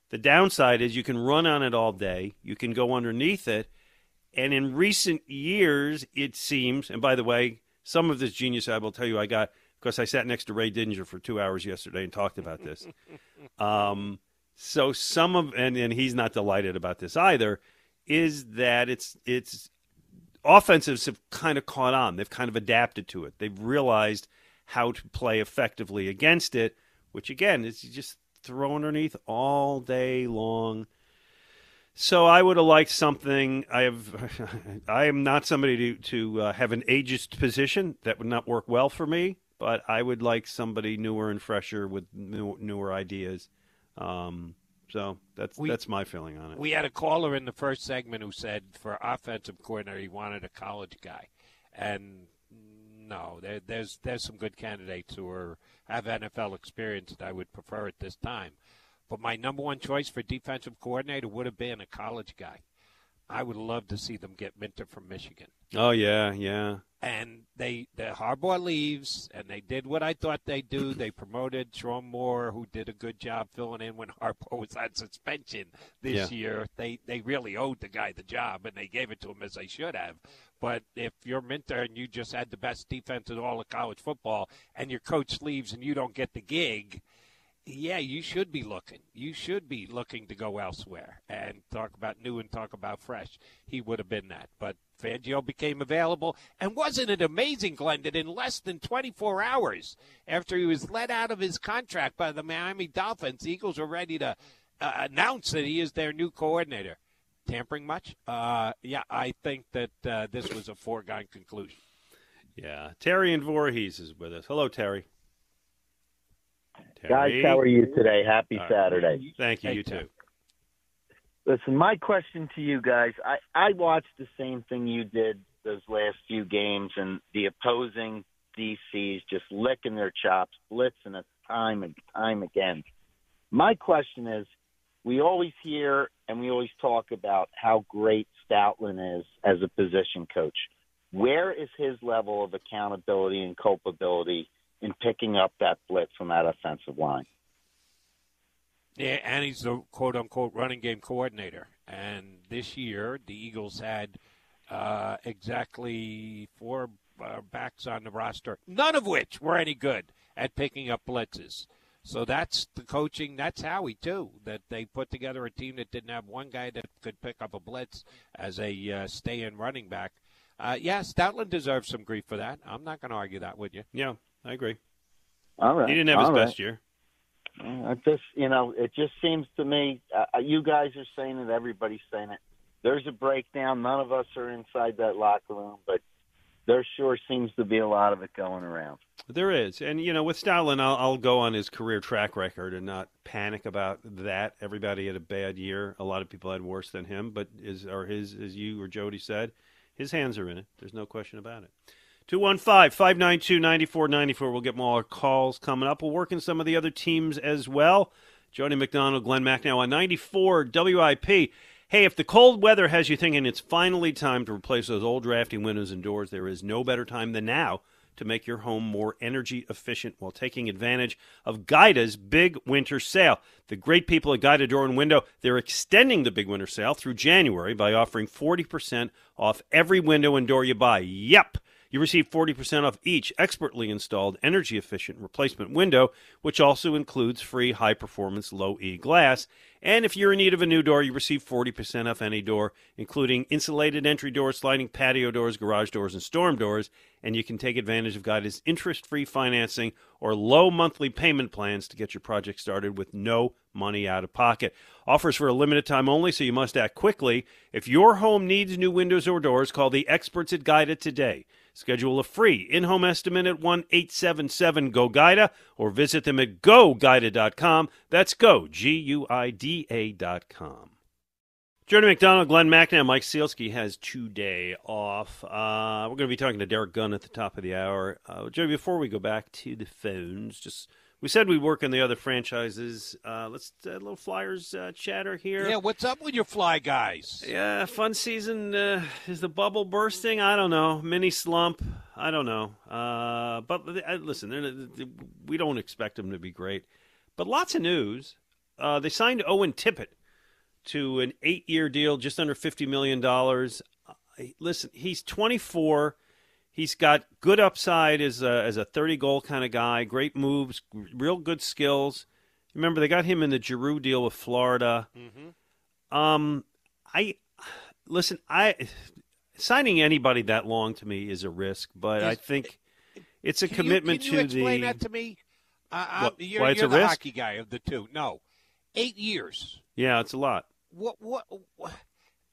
the downside is you can run on it all day you can go underneath it and in recent years it seems and by the way some of this genius I will tell you I got because I sat next to Ray Didinger for two hours yesterday and talked about this. um, so some of and, and he's not delighted about this either. Is that it's it's offensives have kind of caught on. They've kind of adapted to it. They've realized how to play effectively against it, which again is just throw underneath all day long. So I would have liked something. I have. I am not somebody to to uh, have an ageist position. That would not work well for me. But I would like somebody newer and fresher with new, newer ideas. Um, so that's We- that's my feeling on it. We had a caller in the first segment who said for offensive coordinator he wanted a college guy, and no, there, there's there's some good candidates who are have NFL experience that I would prefer at this time. But my number one choice for defensive coordinator would have been a college guy. I would love to see them get Minter from Michigan. oh yeah, yeah. And they the Harbaugh leaves, and they did what I thought they'd do. They promoted Sherrone Moore, who did a good job filling in when Harbaugh was on suspension this Yeah. year. They they really owed the guy the job, and they gave it to him as they should have. But if you're Minter and you just had the best defense in all of college football, and your coach leaves and you don't get the gig, yeah, you should be looking. You should be looking to go elsewhere and talk about new and talk about fresh. He would have been that. But Fangio became available. And wasn't it amazing, Glenn, that in less than 24 hours after he was let out of his contract by the Miami Dolphins, the Eagles were ready to uh, announce that he is their new coordinator? Tampering much? Uh, yeah, I think that uh, this was a foregone conclusion. Yeah. Terry and Voorhees is with us. Hello, Terry. Guys, how are you today? Happy All right. Saturday. Thank you. You too. Listen, my question to you guys I, I watched the same thing you did those last few games, and the opposing DCs just licking their chops, blitzing us time and time again. My question is we always hear and we always talk about how great Stoutland is as a position coach. Where is his level of accountability and culpability in picking up that blitz from that offensive line? Yeah, and he's the quote unquote running game coordinator. And this year, the Eagles had uh, exactly four uh, backs on the roster, none of which were any good at picking up blitzes. So that's the coaching. That's Howie too. That they put together a team that didn't have one guy that could pick up a blitz as a uh, stay-in running back. Uh, yeah, Stoutland deserves some grief for that. I'm not going to argue that with you. Yeah, I agree. All right. He didn't have his all best right. year. Uh, It just, you know, it just seems to me. Uh, you guys are saying it. Everybody's saying it. There's a breakdown. None of us are inside that locker room, but there sure seems to be a lot of it going around. There is, and you know, with Stoutland, I'll, I'll go on his career track record and not panic about that. Everybody had a bad year. A lot of people had worse than him, but is or his, as you or Jody said, his hands are in it. There's no question about it. 215-592-9494. We'll get more calls coming up. We'll work in some of the other teams as well. Jody McDonald, Glenn Macnow on 94 WIP. Hey, if the cold weather has you thinking it's finally time to replace those old drafty windows and doors, there is no better time than now to make your home more energy efficient while taking advantage of Guida's big winter sale. The great people at Guida Door and Window, they're extending the big winter sale through January by offering 40% off every window and door you buy. Yep. You receive 40% off each expertly installed energy efficient replacement window, which also includes free high performance low E glass. And if you're in need of a new door, you receive 40% off any door, including insulated entry doors, sliding patio doors, garage doors, and storm doors. And you can take advantage of Guida's interest free financing or low monthly payment plans to get your project started with no money out of pocket. Offers for a limited time only, so you must act quickly. If your home needs new windows or doors, call the experts at Guida today. Schedule a free in home estimate at 1 877 GO GUIDA or visit them at goguida.com. That's go, G U I D A.com. Jody McDonald, Glenn Macnow, Mike Sielski has today off. Uh, we're going to be talking to Derrick Gunn at the top of the hour. Uh, before we go back to the phones, just we said we'd work on the other franchises. Uh, let's uh, a little Flyers uh, chatter here. Yeah, what's up with your fly guys? Yeah, fun season. Uh, is the bubble bursting? I don't know. Mini slump. I don't know. Uh, but uh, listen, they're- we don't expect them to be great. But lots of news. Uh, they signed Owen Tippett to an eight-year deal, just under fifty million dollars. Listen, he's 24. He's got good upside as a, as a 30 goal kind of guy. Great moves, real good skills. Remember, they got him in the Giroux deal with Florida. Um, I listen. I signing anybody that long to me is a risk, but I think it's a Can you- commitment can you to explain the. that to me? Uh, What, you're why it's you're a the risk? hockey guy of the two. No, eight years. Yeah, it's a lot. What? What? what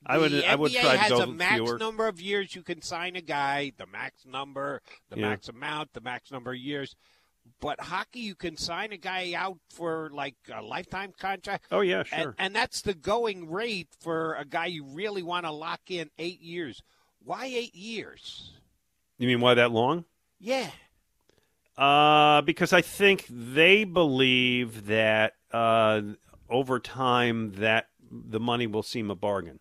I would- the I would NBA try to has go a max fewer. number of years you can sign a guy. The max number, the Yeah. max amount, the max number of years. But hockey, you can sign a guy out for like a lifetime contract. Oh yeah, And, sure. and that's the going rate for a guy you really want to lock in eight years. Why eight years? you mean why that long? Yeah. Uh, because I think they believe that uh, over time that the money will seem a bargain.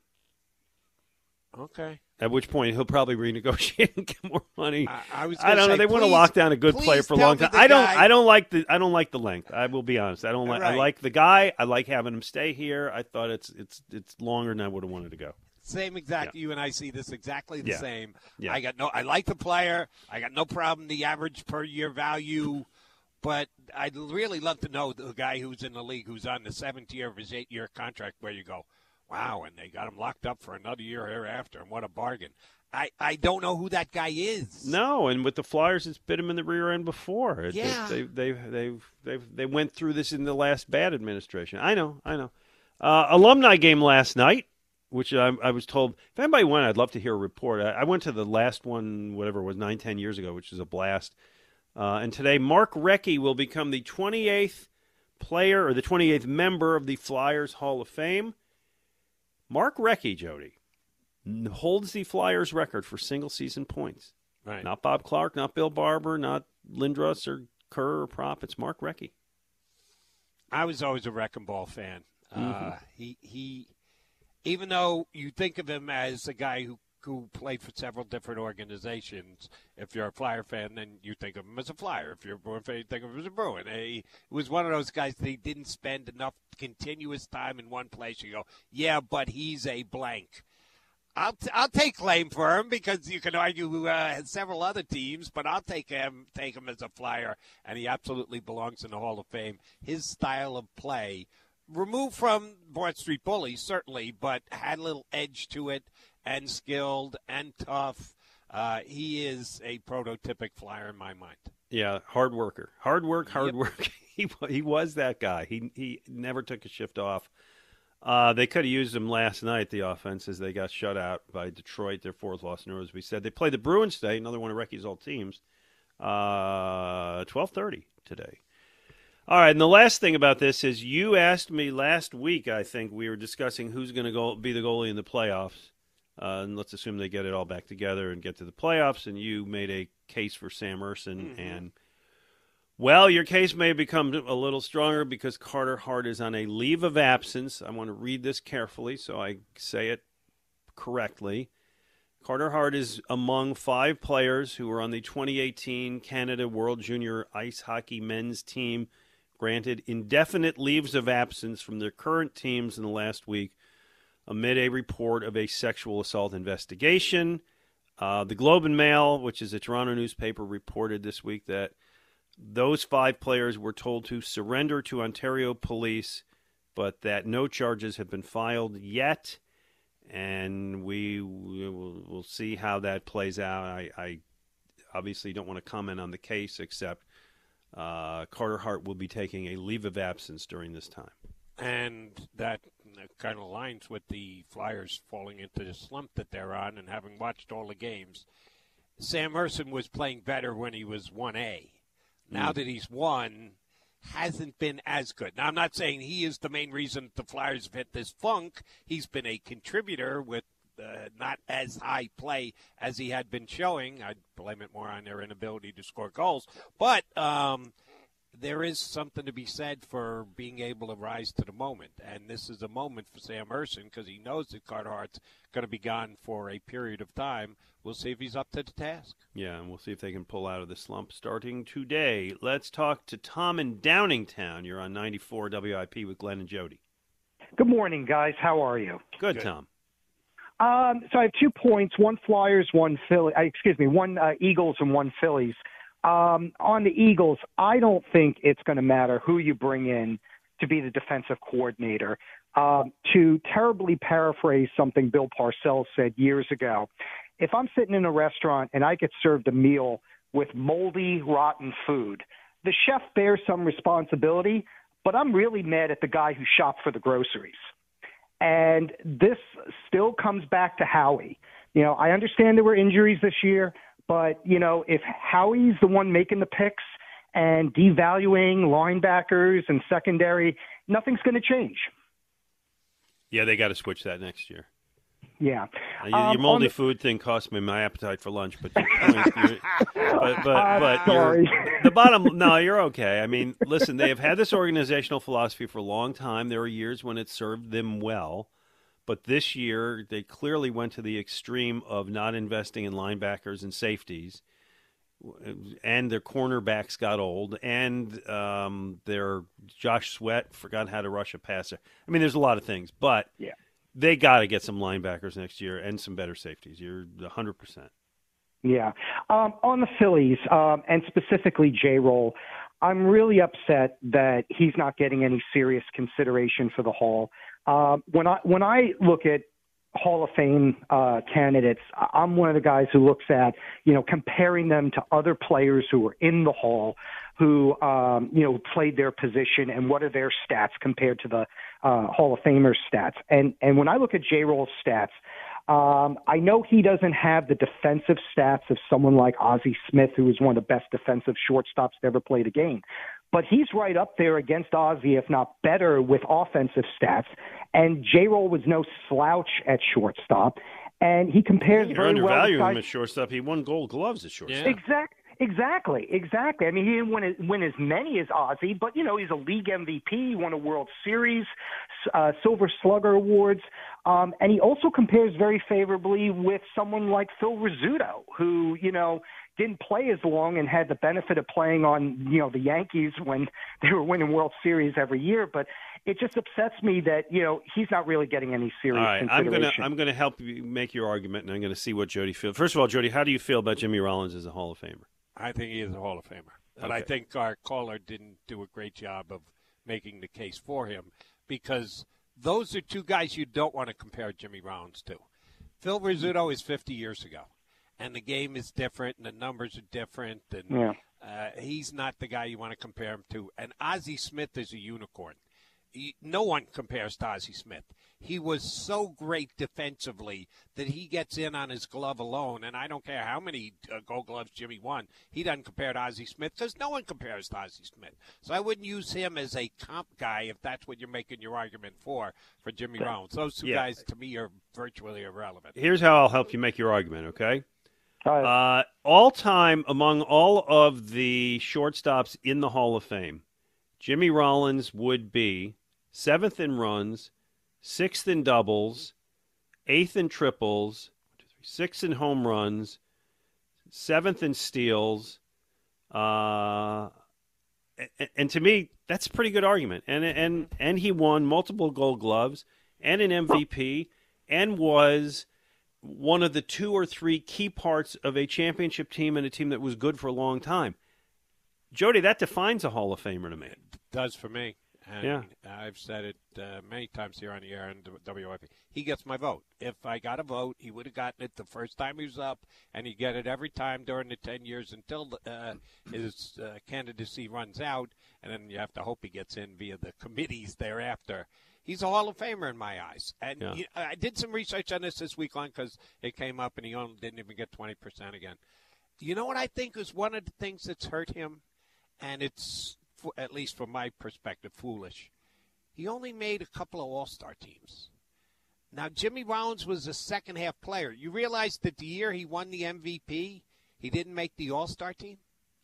Okay. At which point he'll probably renegotiate and get more money. I, I was. I don't know. They want to lock down a good player for a long time. I don't. guy- I don't like the. I don't like the length. I will be honest. I don't like. I like the guy. I like having him stay here. I thought it's it's it's longer than I would have wanted to go. Same exact. You and I see this exactly the Yeah. same. Yeah. I got no. I like the player. I got no problem. The average per year value, But I'd really love to know the guy who's in the league who's on the seventh year of his eight year contract where you go, wow, and they got him locked up for another year thereafter, and what a bargain. I, I don't know who that guy is. No, and with the Flyers, it's bit him in the rear end before. It- Yeah. they they they they they went through this in the last bad administration. I know, I know. Uh, alumni game last night, which I, I was told if anybody went, I'd love to hear a report. I, I went to the last one, whatever it was, nine ten years ago, which is a blast. Uh, and today, Mark Recchi will become the 28th player or the 28th member of the Flyers Hall of Fame. Mark Recchi, Jody, holds the Flyers record for single season points. Right. Not Bob Clarke, not Bill Barber, not Lindros or Kerr or Propp. It's Mark Recchi. I was always a wrecking ball fan. Uh, Mhm. he he, even though you think of him as a guy who who played for several different organizations. If you're a Flyer fan, then you think of him as a Flyer. If you're a Bruin fan, you think of him as a Bruin. He was one of those guys that he didn't spend enough continuous time in one place. You go, yeah, but he's a blank. I'll t- I'll take claim for him because you can argue uh, several other teams, but I'll take him take him as a flyer, and he absolutely belongs in the Hall of Fame. His style of play, removed from Broad Street Bullies, certainly, but had a little edge to it, and skilled and tough. Uh, he is a prototypic flyer in my mind. Yeah, hard worker, hard work, hard work. he he was that guy. He he never took a shift off. Uh, they could have used him last night. The offense as they got shut out by Detroit, their fourth loss in a row. As we said, they play the Bruins today. Another one of Recchi's old teams. Uh, twelve thirty today. All right, and the last thing about this is you asked me last week. I think we were discussing who's going to go be the goalie in the playoffs. Uh, and let's assume they get it all back together and get to the playoffs. And you made a case for Sam Ersson, and well, your case may become a little stronger because Carter Hart is on a leave of absence. I want to read this carefully so I say it correctly. Carter Hart is among five players who were on the 2018 Canada World Junior Ice Hockey men's team granted indefinite leaves of absence from their current teams in the last week amid a report of a sexual assault investigation. Uh, the Globe and Mail, which is a Toronto newspaper, reported this week that those five players were told to surrender to Ontario police, but that no charges have been filed yet. And we will we'll see how that plays out. I, I obviously don't want to comment on the case, except uh, Carter Hart will be taking a leave of absence during this time. and that kind of aligns with the Flyers falling into the slump that they're on. And having watched all the games, Sam Ersson was playing better when he was one A. Now Mm. that he's one, hasn't been as good. Now I'm not saying he is the main reason the Flyers have hit this funk. He's been a contributor with. Uh, not as high play as he had been showing. I'd blame it more on their inability to score goals. But um, there is something to be said for being able to rise to the moment. And this is a moment for Sam Ersson because he knows that Carter Hart's going to be gone for a period of time. We'll see if he's up to the task. Yeah, and we'll see if they can pull out of the slump starting today. Let's talk to Tom in Downingtown. You're on 94 WIP with Glenn and Jody. Good morning, guys. How are you? Good, Tom. Um, so I have two points: one Flyers, one Philly. Uh, excuse me, one uh, Eagles and one Phillies. Um, on the Eagles, I don't think it's going to matter who you bring in to be the defensive coordinator. Um, to terribly paraphrase something Bill Parcells said years ago, if I'm sitting in a restaurant and I get served a meal with moldy, rotten food, the chef bears some responsibility, but I'm really mad at the guy who shopped for the groceries. And this still comes back to Howie. You know, I understand there were injuries this year, but, you know, if Howie's the one making the picks and devaluing linebackers and secondary, nothing's going to change. Yeah, they got to switch that next year. Yeah. Uh, your, Um, your moldy the- food thing cost me my appetite for lunch, but your but but, but the bottom. No, you're okay. I mean, listen, they have had this organizational philosophy for a long time. There are years when it served them well, but this year they clearly went to the extreme of not investing in linebackers and safeties, and their cornerbacks got old, and um, their Josh Sweat forgot how to rush a passer. I mean, there's a lot of things, but Yeah. they got to get some linebackers next year and some better safeties. You're 100. percent Yeah. Um, on the Phillies, um, and specifically J. Roll, I'm really upset that he's not getting any serious consideration for the Hall. Uh, when I when I look at Hall of Fame uh, candidates, I'm one of the guys who looks at you know comparing them to other players who were in the Hall, who um, you know played their position, and what are their stats compared to the uh, Hall of Famers stats. And and when I look at J. Roll's stats. Um, I know he doesn't have the defensive stats of someone like Ozzie Smith, who is one of the best defensive shortstops to ever play the game. But he's right up there against Ozzie, if not better, with offensive stats. And J. Roll was no slouch at shortstop. And he compares You're very well. undervaluing with him at shortstop. He won Gold Gloves at shortstop. Exact, exactly, exactly. I mean, he didn't win, as- win as many as Ozzie, but you know, he's a league MVP. He won a World Series, uh, Silver Slugger awards, um, and he also compares very favorably with someone like Phil Rizzuto, who you know didn't play as long and had the benefit of playing on you know the Yankees when they were winning World Series every year. But it just upsets me that you know he's not really getting any serious All right, I'm consideration. gonna I'm gonna help you make your argument, and I'm gonna see what Jody feels. First of all, Jody, how do you feel about Jimmy Rollins as a Hall of Famer? I think he is a Hall of Famer. But I think our caller didn't do a great job of making the case for him because those are two guys you don't want to compare Jimmy Rollins to. Phil Rizzuto is 50 years ago, and the game is different, and the numbers are different, and Yeah. uh, he's not the guy you want to compare him to. And Ozzie Smith is a unicorn. He, no one compares to Ozzie Smith. He was so great defensively that he gets in on his glove alone. And I don't care how many uh, Gold Gloves Jimmy won, he doesn't compare to Ozzie Smith because no one compares to Ozzie Smith. So I wouldn't use him as a comp guy if that's what you're making your argument for for Jimmy Rollins. Those two Yeah. guys to me are virtually irrelevant. Here's how I'll help you make your argument, okay? Uh, all time among all of the shortstops in the Hall of Fame, Jimmy Rollins would be seventh in runs, sixth in doubles, eighth in triples, sixth in home runs, seventh in steals. Uh, and, and to me, that's a pretty good argument. And and and he won multiple Gold Gloves and an MVP, and was one of the two or three key parts of a championship team and a team that was good for a long time. Jody, that defines a Hall of Famer to me. does for me. And Yeah. I've said it uh, many times here on the air and WIP. He gets my vote. If I got a vote, he would have gotten it the first time he was up, and he get it every time during the 10 years until uh, his uh, candidacy runs out, and then you have to hope he gets in via the committees thereafter. He's a Hall of Famer in my eyes. And Yeah. you- I did some research on this this week long because it came up, and he only didn't even get 20% again. You know what I think is one of the things that's hurt him? and it's at least from my perspective foolish. He only made a couple of All Star teams. Now Jimmy Rollins was a second half player. You realize that the year he won the MVP, he didn't make the All Star team.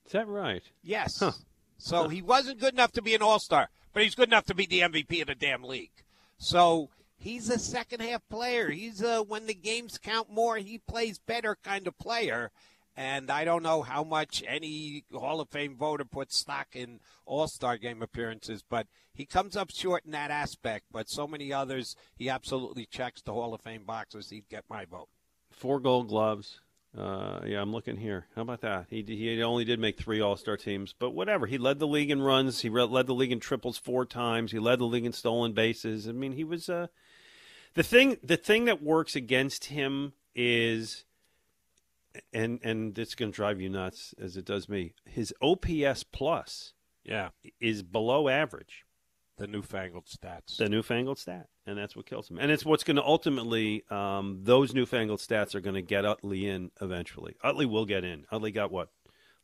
Is that right? Yes. Huh. So he wasn't good enough to be an All Star, but he's good enough to be the MVP of the damn league. So he's a second half player. He's a when the games count more, he plays better kind of player. And I don't know how much any Hall of Fame voter puts stock in All Star game appearances, but he comes up short in that aspect. But so many others, he absolutely checks the Hall of Fame boxes. He'd get my vote. Four Gold Gloves. Uh, yeah, I'm looking here. How about that? He he only did make three All Star teams, but whatever. He led the league in runs. He re- led the league in triples four times. He led the league in stolen bases. I mean, he was uh, the thing. The thing that works against him is, and and it's going to drive you nuts as it does me. His OPS plus, Yeah, is below average. The newfangled stats. The newfangled stat, and that's what kills him. And it's what's going to ultimately um, those newfangled stats are going to get Utley in eventually. Utley will get in. Utley got what,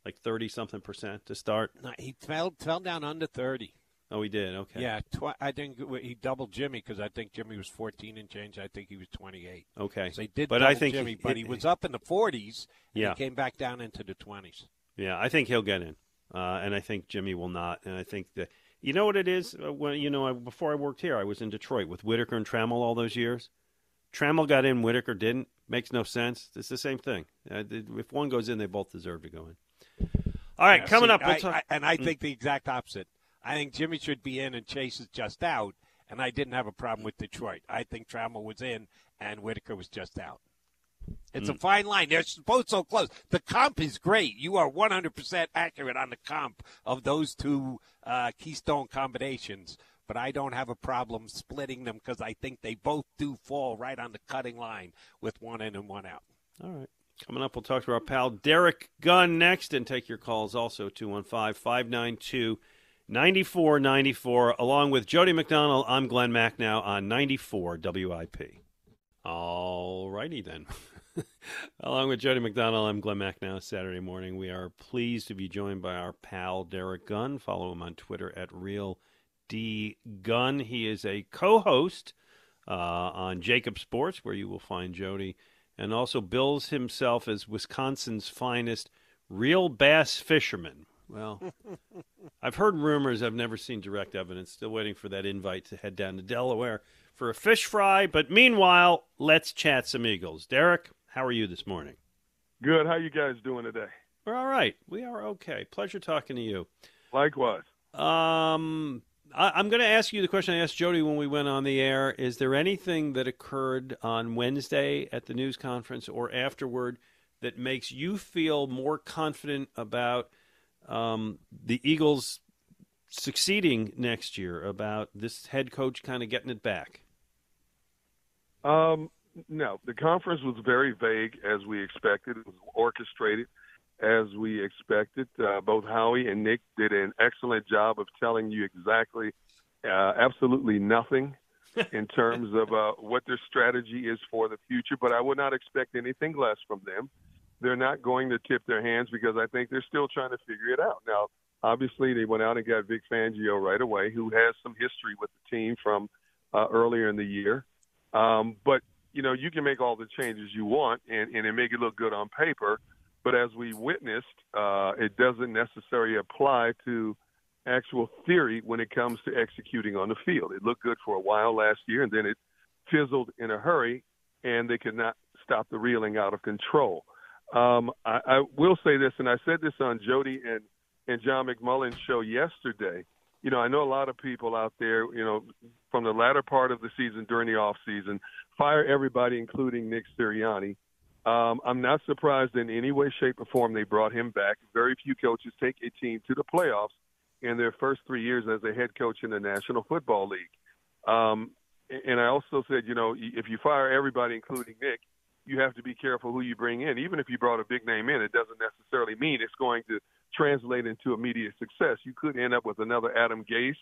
like thirty something percent to start. No, he fell fell down under thirty. Oh, he did. Okay. Yeah, tw- I think he doubled Jimmy because I think Jimmy was 14 and change. I think he was 28. Okay. So he did But double I think Jimmy, he- but he was up in the 40s. And Yeah. He came back down into the 20s. Yeah, I think he'll get in, uh, and I think Jimmy will not. And I think that you know what it is. Uh, when you know, I, before I worked here, I was in Detroit with Whitaker and Trammell all those years. Trammell got in, Whitaker didn't. Makes no sense. It's the same thing. Uh, if one goes in, they both deserve to go in. All right, Yeah, coming see, up, we'll I- talk- I- and I Mm. think the exact opposite. I think Jimmy should be in and Chase is just out. And I didn't have a problem with Detroit. I think Trammell was in and Whitaker was just out. It's Mm. a fine line. They're both so close. The comp is great. You are 100% accurate on the comp of those two uh, keystone combinations. But I don't have a problem splitting them because I think they both do fall right on the cutting line with one in and one out. All right. Coming up, we'll talk to our pal Derrick Gunn next and take your calls also 215 592 9494. Along with Jody McDonald, I'm Glenn Macnow on 94 WIP. All righty then. Along with Jody McDonald, I'm Glenn Macnow. Saturday morning, we are pleased to be joined by our pal Derrick Gunn. Follow him on Twitter at Real D Gunn. He is a co-host uh, on JAKIB Sports, where you will find Jody, and also bills himself as Wisconsin's finest real bass fisherman. Well, I've heard rumors. I've never seen direct evidence. Still waiting for that invite to head down to Delaware for a fish fry. But meanwhile, let's chat some Eagles. Derrick, how are you this morning? Good. How you guys doing today? We're all right. We are okay. Pleasure talking to you. Likewise. Um, I, I'm going to ask you the question I asked Jody when we went on the air. Is there anything that occurred on Wednesday at the news conference or afterward that makes you feel more confident about um, the Eagles succeeding next year? About this head coach kind of getting it back? Um, no, the conference was very vague as we expected. It was orchestrated as we expected. Uh, both Howie and Nick did an excellent job of telling you exactly, uh, absolutely nothing in terms of uh, what their strategy is for the future. But I would not expect anything less from them. They're not going to tip their hands because I think they're still trying to figure it out. Now, obviously, they went out and got Vic Fangio right away, who has some history with the team from uh, earlier in the year. Um, but you know, you can make all the changes you want and, and it make it look good on paper. But as we witnessed, uh, it doesn't necessarily apply to actual theory when it comes to executing on the field. It looked good for a while last year, and then it fizzled in a hurry, and they could not stop the reeling out of control. Um, I, I will say this, and I said this on Jody and, and John McMullen's show yesterday. You know, I know a lot of people out there, you know, from the latter part of the season during the off season, fire everybody, including Nick Sirianni. Um, I'm not surprised in any way, shape, or form they brought him back. Very few coaches take a team to the playoffs in their first three years as a head coach in the National Football League. Um, and I also said, you know, if you fire everybody, including Nick, you have to be careful who you bring in. Even if you brought a big name in, it doesn't necessarily mean it's going to translate into immediate success. You could end up with another Adam Gase,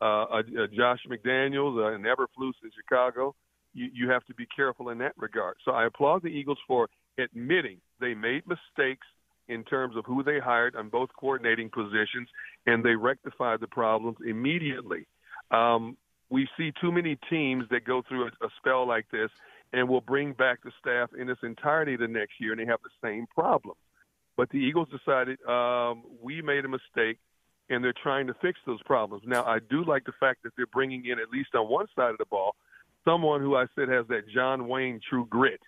uh, a, a Josh McDaniels, uh, an Eberflus in Chicago. You, you have to be careful in that regard. So I applaud the Eagles for admitting they made mistakes in terms of who they hired on both coordinating positions, and they rectified the problems immediately. Um, we see too many teams that go through a, a spell like this and will bring back the staff in its entirety the next year, and they have the same problem. But the Eagles decided um, we made a mistake, and they're trying to fix those problems. Now, I do like the fact that they're bringing in, at least on one side of the ball, someone who I said has that John Wayne true grit.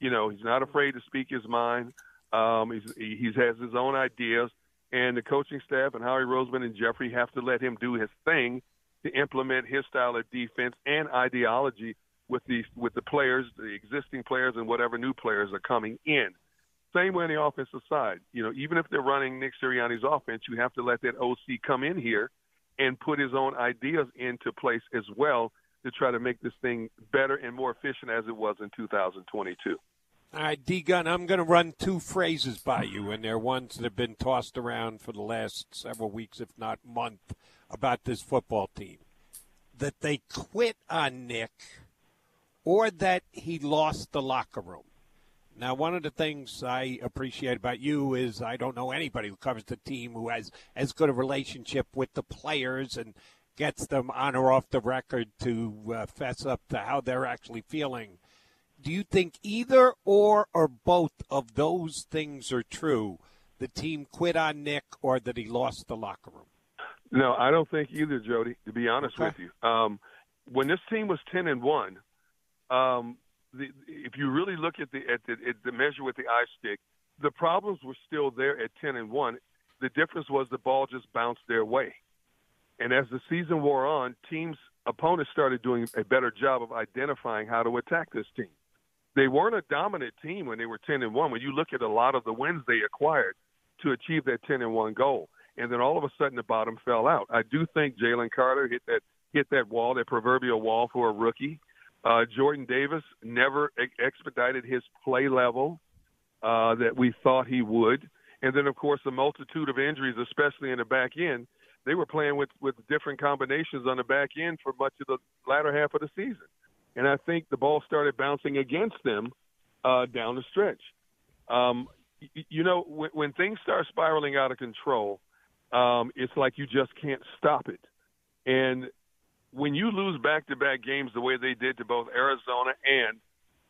You know, he's not afraid to speak his mind. Um, he's, he has his own ideas, and the coaching staff and Howie Roseman and Jeffrey have to let him do his thing to implement his style of defense and ideology with the with the players, the existing players, and whatever new players are coming in. Same way on the offensive side. You know, even if they're running Nick Sirianni's offense, you have to let that OC come in here and put his own ideas into place as well to try to make this thing better and more efficient as it was in 2022. All right, D Gunn, I'm going to run two phrases by you, and they're ones that have been tossed around for the last several weeks, if not month, about this football team. That they quit on Nick or that he lost the locker room. Now, one of the things I appreciate about you is I don't know anybody who covers the team who has as good a relationship with the players and gets them on or off the record to uh, fess up to how they're actually feeling. Do you think either or or both of those things are true? The team quit on Nick or that he lost the locker room? No, I don't think either, Jody. To be honest Okay. with you, um, when this team was ten and one, um, the, if you really look at the at the, at the measure with the eye stick, the problems were still there at ten and one. The difference was the ball just bounced their way, and as the season wore on, teams opponents started doing a better job of identifying how to attack this team. they weren't a dominant team when they were 10 and 1. When you look at a lot of the wins they acquired to achieve that 10 and 1 goal, and then all of a sudden the bottom fell out. I do think Jalen Carter hit that hit that wall, that proverbial wall for a rookie. Uh, Jordan Davis never ex- expedited his play level uh, that we thought he would, and then of course a multitude of injuries, especially in the back end. They were playing with with different combinations on the back end for much of the latter half of the season and I think the ball started bouncing against them uh, down the stretch. Um, you, you know, when, when things start spiraling out of control, um, it's like you just can't stop it. And when you lose back-to-back games the way they did to both Arizona and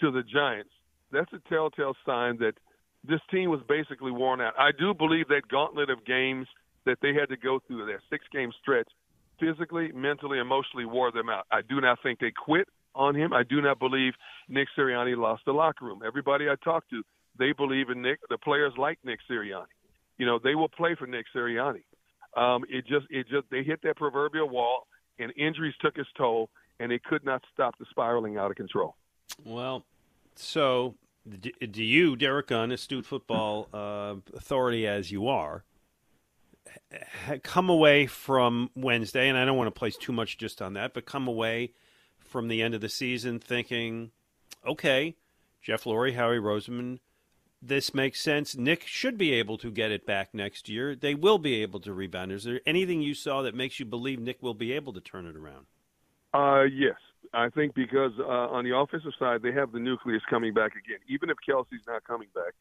to the Giants, that's a telltale sign that this team was basically worn out. I do believe that gauntlet of games that they had to go through, that six-game stretch, physically, mentally, emotionally wore them out. I do not think they quit on him. I do not believe Nick Sirianni lost the locker room. Everybody I talked to, they believe in Nick. The players like Nick Sirianni. You know, they will play for Nick Sirianni. Um, it just, it just, they hit that proverbial wall, and injuries took its toll, and they could not stop the spiraling out of control. Well, so do you, Derrick Gunn, astute football uh, authority as you are, come away from Wednesday, and I don't want to place too much just on that, but come away from the end of the season thinking, okay, Jeff Lurie, Howie Roseman, this makes sense. Nick should be able to get it back next year. They will be able to rebound. Is there anything you saw that makes you believe Nick will be able to turn it around? Uh, yes. I think because uh, on the offensive side, they have the nucleus coming back again. Even if Kelce's not coming back,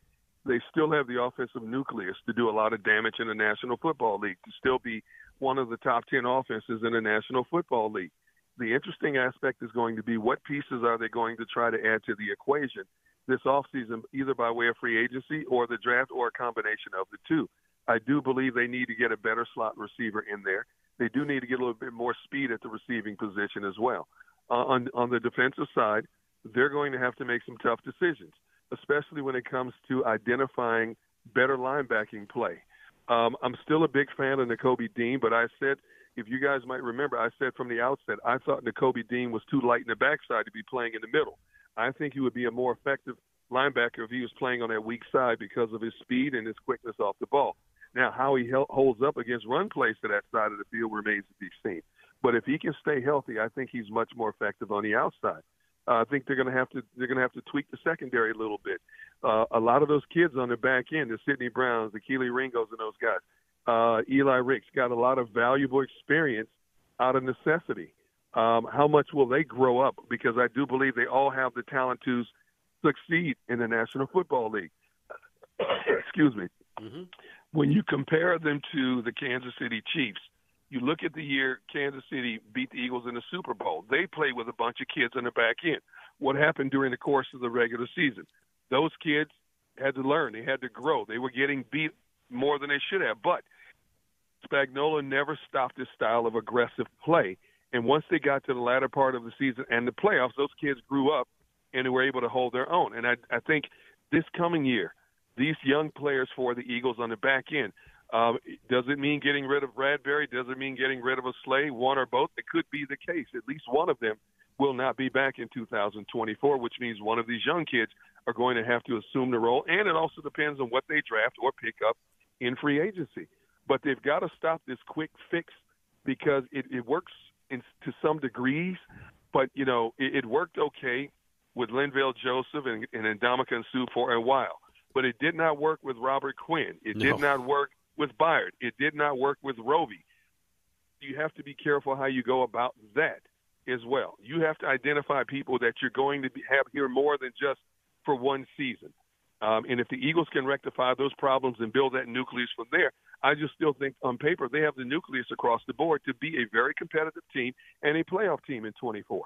they still have the offensive nucleus to do a lot of damage in the National Football League, to still be one of the top 10 offenses in the National Football League the interesting aspect is going to be what pieces are they going to try to add to the equation this offseason, either by way of free agency or the draft or a combination of the two. I do believe they need to get a better slot receiver in there. They do need to get a little bit more speed at the receiving position as well. Uh, on on the defensive side, they're going to have to make some tough decisions, especially when it comes to identifying better linebacking play. Um, I'm still a big fan of Nakobe Dean, but I said – if you guys might remember, I said from the outset, I thought Nakobe Dean was too light in the backside to be playing in the middle. I think he would be a more effective linebacker if he was playing on that weak side because of his speed and his quickness off the ball. Now, how he holds up against run plays to that side of the field remains to be seen. But if he can stay healthy, I think he's much more effective on the outside. Uh, I think they're going to have to they're going to have to tweak the secondary a little bit. Uh, a lot of those kids on the back end, the Sydney Browns, the Kelee Ringos, and those guys, uh, Eli Ricks got a lot of valuable experience out of necessity. Um, how much will they grow up? Because I do believe they all have the talent to succeed in the National Football League. Excuse me. Mm-hmm. When you compare them to the Kansas City Chiefs, you look at the year Kansas City beat the Eagles in the Super Bowl. They played with a bunch of kids on the back end. What happened during the course of the regular season? Those kids had to learn. They had to grow. They were getting beat more than they should have. But – Spagnuolo never stopped his style of aggressive play. And once they got to the latter part of the season and the playoffs, those kids grew up and they were able to hold their own. And I, I think this coming year, these young players for the Eagles on the back end, um, does it mean getting rid of Bradberry? Does it mean getting rid of a Slay? One or both? It could be the case. At least one of them will not be back in 2024, which means one of these young kids are going to have to assume the role. And it also depends on what they draft or pick up in free agency but they've got to stop this quick fix because it, it works in, to some degrees, but you know it, it worked okay with Linval Joseph and, and Ndamukong Suh for a while, but it did not work with Robert Quinn. It no. did not work with Byard. It did not work with Roby. You have to be careful how you go about that as well. You have to identify people that you're going to be, have here more than just for one season. Um, and if the Eagles can rectify those problems and build that nucleus from there, I just still think on paper they have the nucleus across the board to be a very competitive team and a playoff team in 24.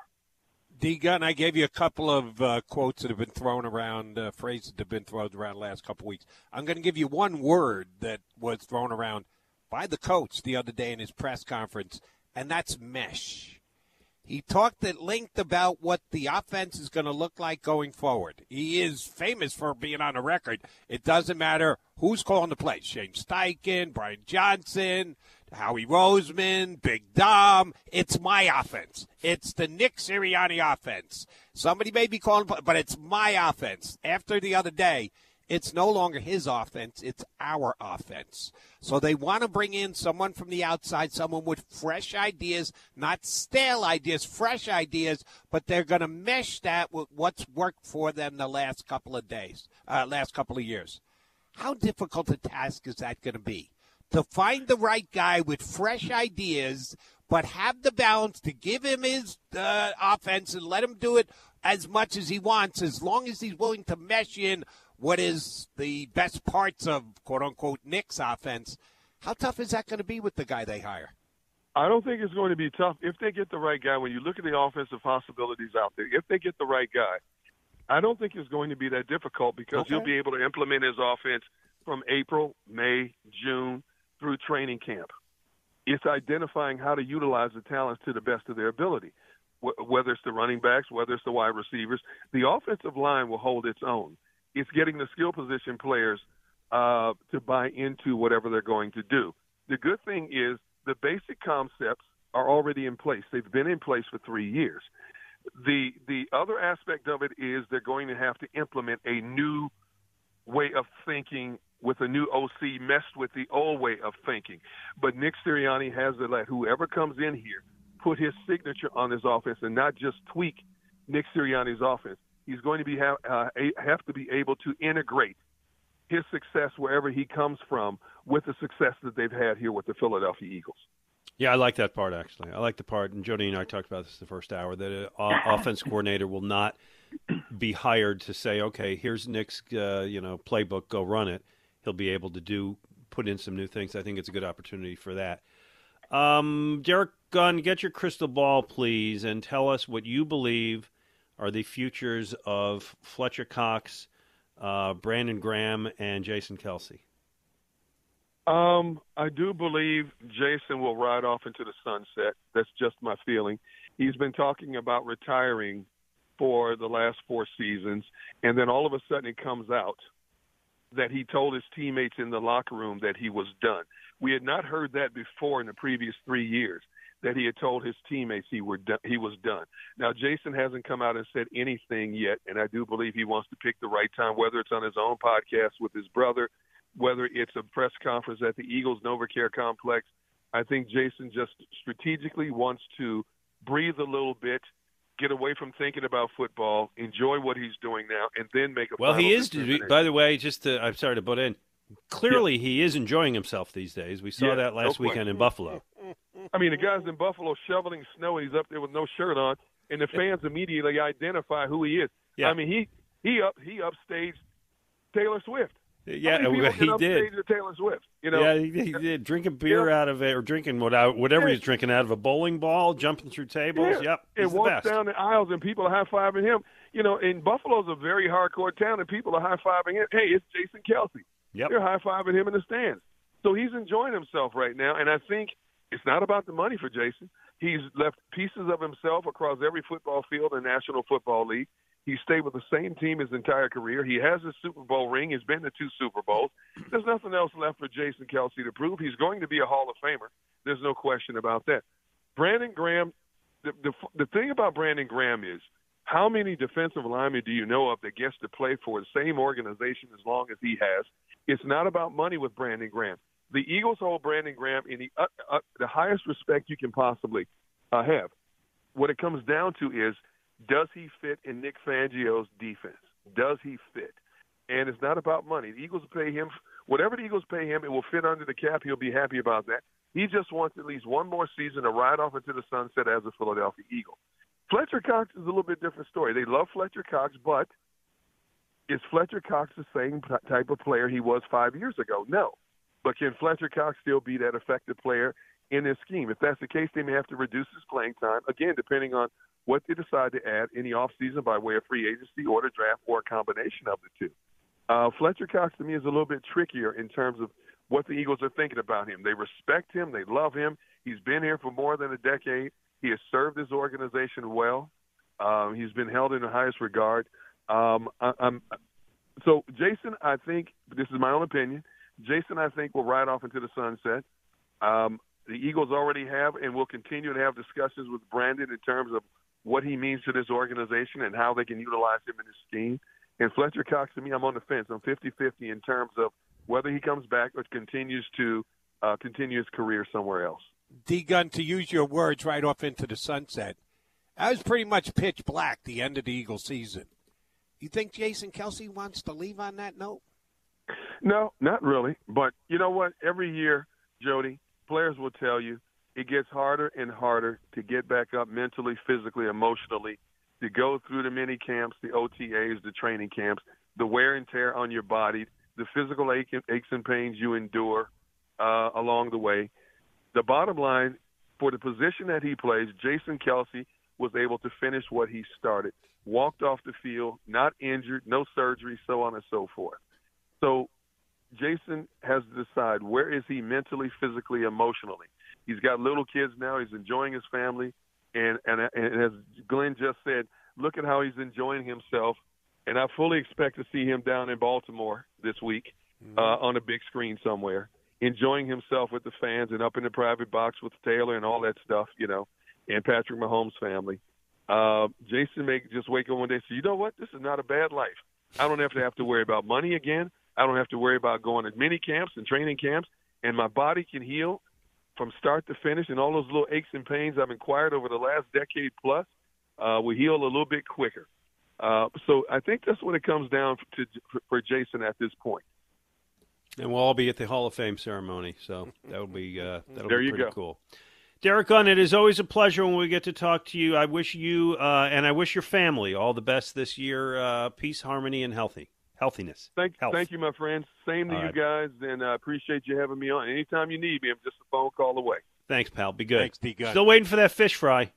D Gunn, I gave you a couple of uh, quotes that have been thrown around, uh, phrases that have been thrown around the last couple of weeks. I'm going to give you one word that was thrown around by the coach the other day in his press conference, and that's mesh. He talked at length about what the offense is going to look like going forward. He is famous for being on a record. It doesn't matter who's calling the plays. Shane Steichen, Brian Johnson, Howie Roseman, Big Dom. It's my offense. It's the Nick Sirianni offense. Somebody may be calling, but it's my offense. After the other day, it's no longer his offense, it's our offense. So they want to bring in someone from the outside, someone with fresh ideas, not stale ideas, fresh ideas, but they're going to mesh that with what's worked for them the last couple of days, uh, last couple of years. How difficult a task is that going to be? To find the right guy with fresh ideas, but have the balance to give him his uh, offense and let him do it as much as he wants, as long as he's willing to mesh in what is the best parts of quote unquote Nick's offense. How tough is that going to be with the guy they hire? I don't think it's going to be tough if they get the right guy. When you look at the offensive possibilities out there, if they get the right guy, I don't think it's going to be that difficult because Okay. he'll be able to implement his offense from April, May, June through training camp. It's identifying how to utilize the talents to the best of their ability, Wh- whether it's the running backs, whether it's the wide receivers. The offensive line will hold its own. It's getting the skill position players uh, to buy into whatever they're going to do. The good thing is the basic concepts are already in place. They've been in place for three years. The the other aspect of it is they're going to have to implement a new way of thinking with a new OC messed with the old way of thinking. But Nick Sirianni has to let whoever comes in here put his signature on his offense and not just tweak Nick Sirianni's offense. He's going to be have, uh, have to be able to integrate his success wherever he comes from with the success that they've had here with the Philadelphia Eagles. Yeah, I like that part actually. I like the part, and Jody and I talked about this the first hour that an offense coordinator will not be hired to say, "Okay, here's Nick's uh, you know playbook, go run it." He'll be able to do put in some new things. I think it's a good opportunity for that. Um, Derrick Gunn, get your crystal ball, please, and tell us what you believe are the futures of Fletcher Cox, uh, Brandon Graham, and Jason Kelce. Um, I do believe Jason will ride off into the sunset. That's just my feeling. He's been talking about retiring for the last four seasons, and then all of a sudden it comes out that he told his teammates in the locker room that he was done. We had not heard that before in the previous three years that he had told his teammates he were done, he was done. Now Jason hasn't come out and said anything yet, and I do believe he wants to pick the right time, whether it's on his own podcast with his brother, whether it's a press conference at the Eagles NovaCare complex. I think Jason just strategically wants to breathe a little bit, get away from thinking about football, enjoy what he's doing now, and then make a Well, he is. By the way, just to, I'm sorry to butt in. Clearly, he is enjoying himself these days. We saw Yeah, that last question. weekend in Buffalo. I mean, the guy's in Buffalo shoveling snow, and he's up there with no shirt on, and the fans immediately identify who he is. Yeah. I mean, he he up he upstaged Taylor Swift. Yeah, people he did. at Taylor Swift. You know, yeah, he, he did. Drinking beer out of it, or drinking what, whatever Yeah. he's drinking out of a bowling ball, jumping through tables. Yeah. Yep, and walks best. down the aisles, and people are high fiving him. You know, and Buffalo's a very hardcore town, and people are high fiving him. Hey, it's Jason Kelce. Yep. They're high fiving him in the stands. So he's enjoying himself right now, and I think it's not about the money for Jason. He's left pieces of himself across every football field in the National Football League. He stayed with the same team his entire career. He has a Super Bowl ring. He's been to two Super Bowls. There's nothing else left for Jason Kelce to prove. He's going to be a Hall of Famer. There's no question about that. Brandon Graham, the, the, the thing about Brandon Graham is how many defensive linemen do you know of that gets to play for the same organization as long as he has? It's not about money with Brandon Graham. The Eagles hold Brandon Graham in the, uh, uh, the highest respect you can possibly uh, have. What it comes down to is does he fit in Nick Fangio's defense? Does he fit? And it's not about money. The Eagles pay him whatever the Eagles pay him. It will fit under the cap. He'll be happy about that. He just wants at least one more season to ride off into the sunset as a Philadelphia Eagle. Fletcher Cox is a little bit different story. They love Fletcher Cox, but is Fletcher Cox the same type of player he was five years ago? No. But can Fletcher Cox still be that effective player in this scheme? If that's the case, they may have to reduce his playing time, again, depending on what they decide to add in the offseason by way of free agency or the draft or a combination of the two. Uh, Fletcher Cox to me is a little bit trickier in terms of what the Eagles are thinking about him. They respect him, they love him. He's been here for more than a decade. He has served his organization well. Um, he's been held in the highest regard. Um, I, I'm, so, Jason, I think this is my own opinion. Jason, I think, will ride off into the sunset. Um, the Eagles already have and will continue to have discussions with Brandon in terms of what he means to this organization and how they can utilize him in his scheme. And Fletcher Cox, to me, I'm on the fence. I'm 50-50 in terms of whether he comes back or continues to uh, continue his career somewhere else. D Gunn, to use your words right off into the sunset, that was pretty much pitch black the end of the Eagle season. You think Jason Kelce wants to leave on that note? No, not really. But you know what? Every year, Jody, players will tell you it gets harder and harder to get back up mentally, physically, emotionally, to go through the mini camps, the OTAs, the training camps, the wear and tear on your body, the physical ache, aches and pains you endure uh, along the way. The bottom line, for the position that he plays, Jason Kelce was able to finish what he started, walked off the field, not injured, no surgery, so on and so forth. So Jason has to decide where is he mentally, physically, emotionally. He's got little kids now. He's enjoying his family, and and, and as Glenn just said, look at how he's enjoying himself. And I fully expect to see him down in Baltimore this week mm-hmm. uh, on a big screen somewhere, enjoying himself with the fans and up in the private box with Taylor and all that stuff, you know, and Patrick Mahomes' family. Uh, Jason may just wake up one day and say, you know what, this is not a bad life. I don't have to have to worry about money again. I don't have to worry about going to mini camps and training camps, and my body can heal from start to finish. And all those little aches and pains I've acquired over the last decade plus uh, will heal a little bit quicker. Uh, so I think that's what it comes down to for Jason at this point. And we'll all be at the Hall of Fame ceremony, so that'll be uh, that'll there be you pretty go. cool. Derrick Gunn, it is always a pleasure when we get to talk to you. I wish you uh, and I wish your family all the best this year. Uh, peace, harmony, and healthy healthiness. Thank, Health. thank you, my friends. Same to All you right. guys, and I appreciate you having me on. Anytime you need me, I'm just a phone call away. Thanks, pal. Be good. Thanks, D-Gun. Still waiting for that fish fry.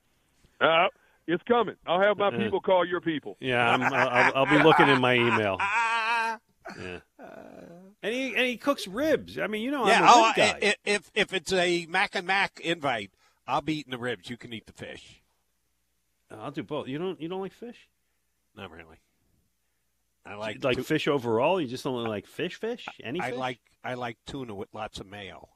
Uh, it's coming. I'll have my Uh, people call your people. Yeah, I'm, I'll, I'll be looking in my email. Yeah. And he, and he cooks ribs. I mean, you know, yeah. I'm a Oh, rib guy. i- i- if if it's a Mac and Mac invite, I'll be eating the ribs. You can eat the fish. I'll do both. You don't you don't like fish? Not really. I like like tu- fish overall. You just don't like fish. Fish? Any I fish? like I like tuna with lots of mayo.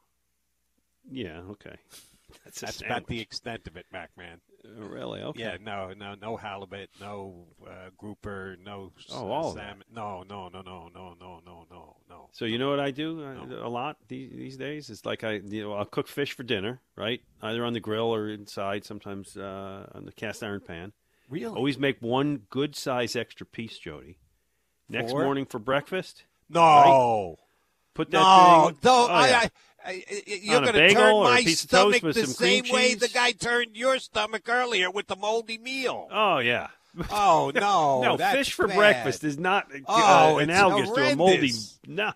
Yeah. Okay. That's, That's about the extent of it, Mac man. Uh, really? Okay. Yeah, no, no, no halibut, no uh, grouper, no Oh, all that. salmon. No, no, no, no, no, no, no, no, no. So you know what I do uh, a lot these these days? It's like I you know I'll cook fish for dinner, right? Either on the grill or inside, sometimes uh, on the cast iron pan. Really? Always make one good size extra piece, Jody. Next For? morning for breakfast. No. right? Put that no, thing. no, oh, I, yeah. I, I, you're going to turn my piece of toast stomach the same way the guy turned your stomach earlier with the moldy meal. Oh yeah. Oh no, no, fish for bad. breakfast is not uh, Oh, it's analogous to a moldy. No.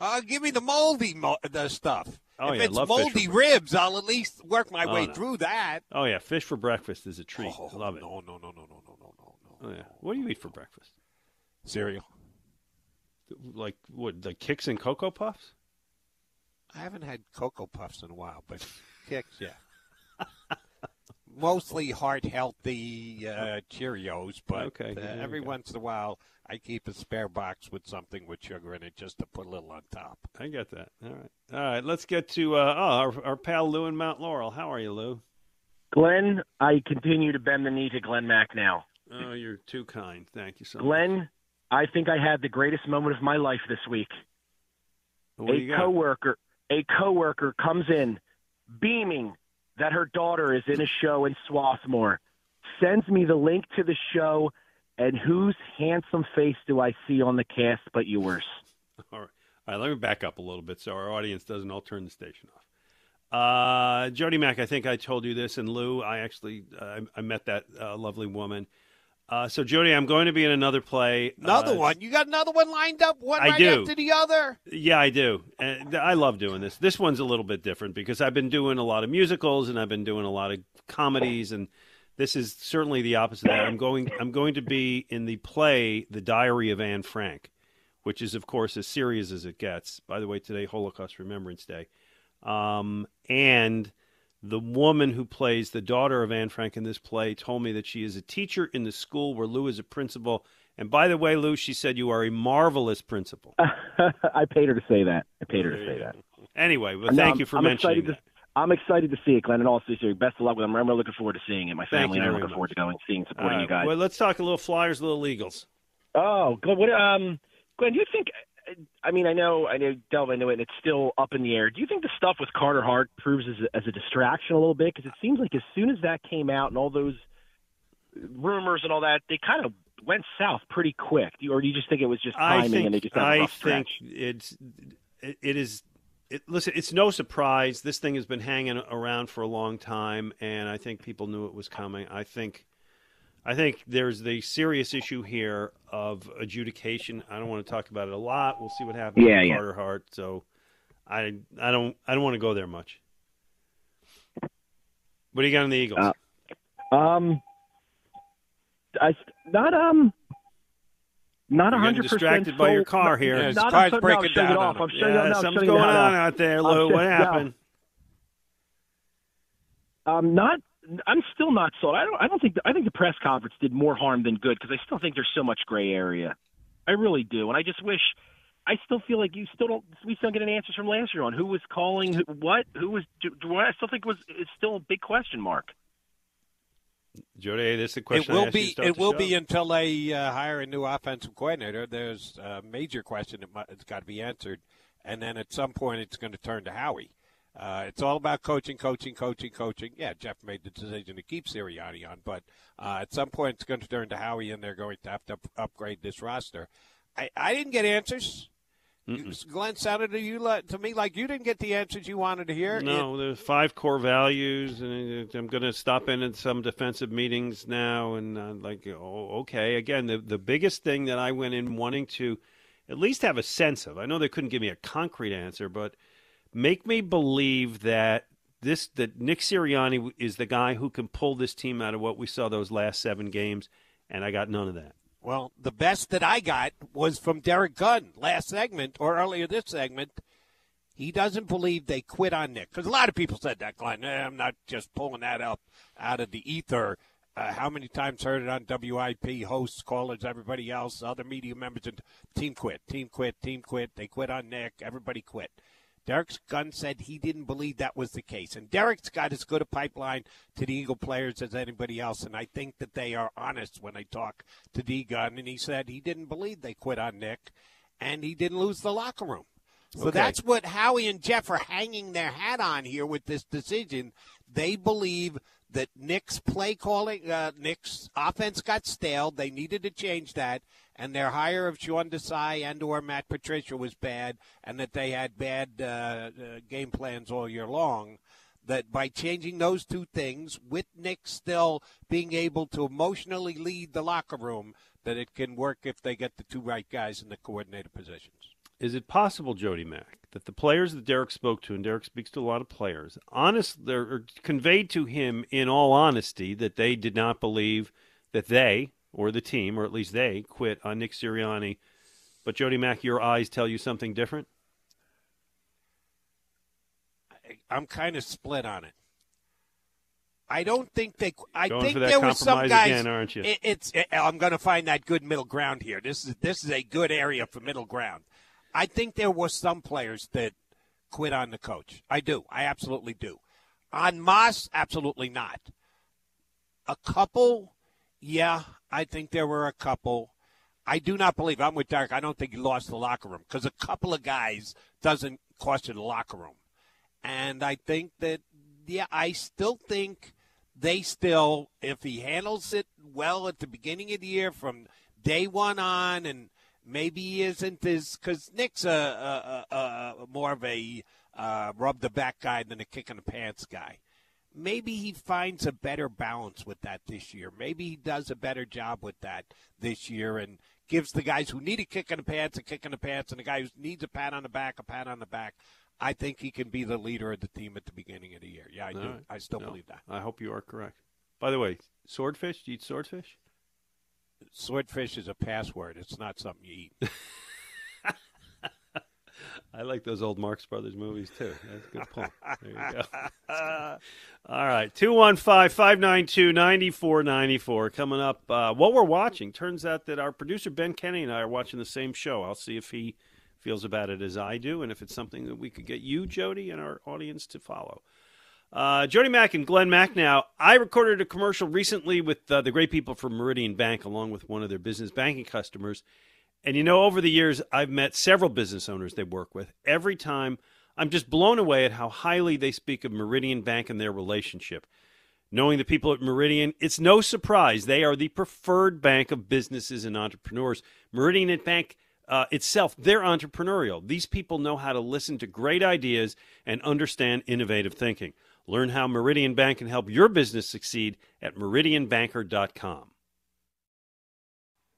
Uh, give me the moldy mo- the stuff. Oh, if yeah, it's moldy ribs, I'll at least work my Oh, way no. through that. Oh yeah, fish for breakfast is a treat. Oh, I love it. No, no, no, no, no, no, no, no, Oh yeah. What do you eat for breakfast? Cereal. Like what? Like Kix and cocoa puffs? I haven't had cocoa puffs in a while, but Kix, yeah. Mostly heart healthy uh, Cheerios, but Okay, uh, every go. once in a while I keep a spare box with something with sugar in it just to put a little on top. I get that. All right. All right. Let's get to uh, oh our, our pal Lou in Mount Laurel. How are you, Lou? Glenn, I continue to bend the knee to Glenn Macnow. Oh, you're too kind. Thank you so much. Glenn, I think I had the greatest moment of my life this week. What a you got? coworker, a coworker comes in, beaming that her daughter is in a show in Swarthmore, sends me the link to the show, and whose handsome face do I see on the cast but yours? All right. All right. Let me back up a little bit so our audience doesn't all turn the station off. Uh, Jody Mack, I think I told you this, and Lou, I actually uh, I, I met that uh, lovely woman. Uh, so Jody, I'm going to be in another play. Another uh, one. You got another one lined up, one I right do. after the other. Yeah, I do. And I love doing this. This one's a little bit different because I've been doing a lot of musicals and I've been doing a lot of comedies and this is certainly the opposite of that. I'm going I'm going to be in the play The Diary of Anne Frank, which is of course as serious as it gets. By the way, today Holocaust Remembrance Day. Um, and the woman who plays the daughter of Anne Frank in this play told me that she is a teacher in the school where Lou is a principal. And by the way, Lou, she said you are a marvelous principal. I paid her to say that. I paid her to say that. Anyway, No, thank I'm- you for I'm mentioning excited that. I'm excited to see it, Glenn, and all seriously, best of luck with them. I'm really looking forward to seeing it. My family and I are looking forward to going, seeing, supporting you guys. Well, let's talk a little Flyers, a little Eagles. Oh, Glenn, what, um, Glenn, do you think? I mean, I know, I know, delve into it, and it's still up in the air. Do you think the stuff with Carter Hart proves as a, as a distraction a little bit? Because it seems like as soon as that came out and all those rumors and all that, they kind of went south pretty quick. Do you, or do you just think it was just timing think, and they just had I think stretch? it's it, it is. It, listen, it's no surprise. This thing has been hanging around for a long time, and I think people knew it was coming. I think, I think there's the serious issue here of adjudication. I don't want to talk about it a lot. We'll see what happens Yeah, with yeah. Carter Hart. So, I, I don't, I don't want to go there much. What do you got on the Eagles? Um, I not um. Not You're a getting hundred percent. distracted by your car here. Yeah, his not car's I'm breaking shutting it down off. on I'm him. Yeah, it no, something's going out. on out there, Lou. What no. happened? Um, not. I'm still not sold. I don't. I don't think. I think the press conference did more harm than good because I still think there's so much gray area. I really do, and I just wish. I still feel like you still don't. We still don't get any answers from last year on who was calling, who, what, who was. Do, do I still think it was. It's still a big question mark. Jody, this is the question. It will asked be. start It will show. be until they uh, hire a new offensive coordinator. There's a major question that mu- it's got to be answered, and then at some point it's going to turn to Howie. Uh, it's all about coaching, coaching, coaching, coaching. Yeah, Jeff made the decision to keep Sirianni on, but uh, at some point it's going to turn to Howie, and they're going to have to upgrade this roster. I, I didn't get answers. You- Glenn sounded to you to me like you didn't get the answers you wanted to hear. It- No, there's five core values, and I'm going to stop in at some defensive meetings now. And uh, like, oh, okay. Again, the the biggest thing that I went in wanting to at least have a sense of. I know they couldn't give me a concrete answer, but make me believe that this that Nick Sirianni is the guy who can pull this team out of what we saw those last seven games, and I got none of that. Well, the best that I got was from Derrick Gunn last segment or earlier this segment. He doesn't believe they quit on Nick because a lot of people said that, Glenn. Eh, I'm not just pulling that up out of the ether. Uh, how many times heard it on WIP, hosts, callers, everybody else, other media members, and team quit, team quit, team quit. They quit on Nick. Everybody quit. Derrick Gunn said he didn't believe that was the case. And Derrick's got as good a pipeline to the Eagle players as anybody else. And I think that they are honest when they talk to D Gunn. And he said he didn't believe they quit on Nick and he didn't lose the locker room. So Okay. that's what Howie and Jeff are hanging their hat on here with this decision. They believe that Nick's play calling, uh, Nick's offense got stale. They needed to change that, and their hire of Sean Desai and or Matt Patricia was bad, and that they had bad uh, uh, game plans all year long. That by changing those two things, with Nick still being able to emotionally lead the locker room, that it can work if they get the two right guys in the coordinator positions. Is it possible, Jody Mack, that the players that Derrick spoke to, and Derrick speaks to a lot of players, honest, they're conveyed to him in all honesty that they did not believe that they or the team, or at least they, quit on Nick Sirianni. But Jody Mack, your eyes tell you something different. I'm kind of split on it. I don't think they. I Going think there was some guys. again, aren't you? It, it's. It, I'm going to find that good middle ground here. This is this is a good area for middle ground. I think there were some players that quit on the coach. I do. I absolutely do. On Moss, absolutely not. A couple, yeah. I think there were a couple. I do not believe. I'm with Derrick. I don't think he lost the locker room because a couple of guys doesn't cost you the locker room. And I think that, yeah, I still think they still, if he handles it well at the beginning of the year from day one on, and maybe he isn't as, because Nick's a, a, a, a more of a uh, rub the back guy than a kick in the pants guy. Maybe he finds a better balance with that this year. Maybe he does a better job with that this year and gives the guys who need a kick in the pants a kick in the pants, and the guy who needs a pat on the back a pat on the back. I think he can be the leader of the team at the beginning of the year. Yeah, I do. All right. I still No, believe that. I hope you are correct. By the way, swordfish? Do you eat swordfish? Swordfish is a password. It's not something you eat. I like those old Marx Brothers movies too. That's a good point. There you go. All right. 215 592 9494. Coming up, uh, what we're watching. Turns out that our producer Ben Kenny and I are watching the same show. I'll see if he feels about it as I do and if it's something that we could get you, Jody, and our audience to follow. Uh, Jody Mack and Glenn Mack. Now, I recorded a commercial recently with uh, the great people from Meridian Bank, along with one of their business banking customers. And you know, over the years, I've met several business owners they work with. Every time, I'm just blown away at how highly they speak of Meridian Bank and their relationship. Knowing the people at Meridian, it's no surprise they are the preferred bank of businesses and entrepreneurs. Meridian Bank uh, itself, they're entrepreneurial. These people know how to listen to great ideas and understand innovative thinking. Learn how Meridian Bank can help your business succeed at meridianbanker.com.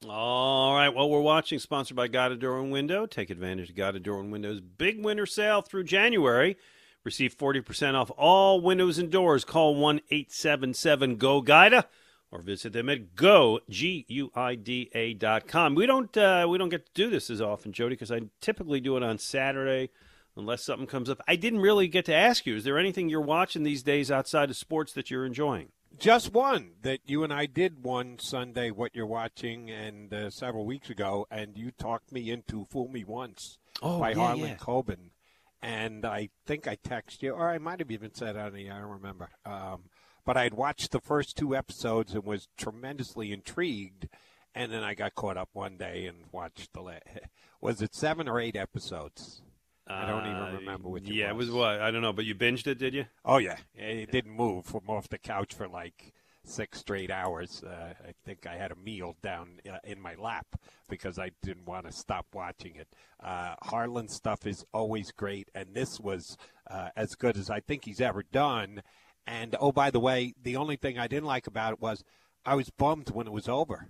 All right, well, we're watching, sponsored by Guida Door and Window. Take advantage of Guida Door and Window's big winter sale through January. Receive 40% off all windows and doors. Call 1 877 GO GUIDA or visit them at go g u i d a dot com. We don't uh, we don't get to do this as often, Jody, because I typically do it on Saturday, unless something comes up. I didn't really get to ask you. Is there anything you're watching these days outside of sports that you're enjoying? Just one that you and I did one Sunday. What you're watching, and uh, several weeks ago, and you talked me into "Fool Me Once" Oh, by yeah, Harlan yeah. Coben, and I think I texted you, or I might have even said on the I don't remember. Um, but I had watched the first two episodes and was tremendously intrigued, and then I got caught up one day and watched the. La- was it seven or eight episodes? I don't Uh, even remember which. Yeah, it it was. was what I don't know, but you binged it, did you? Oh yeah, it didn't move from off the couch for like six straight hours. Uh, I think I had a meal down uh, in my lap because I didn't want to stop watching it. Uh, Harlan's stuff is always great, and this was uh, as good as I think he's ever done. And oh, by the way, the only thing I didn't like about it was I was bummed when it was over.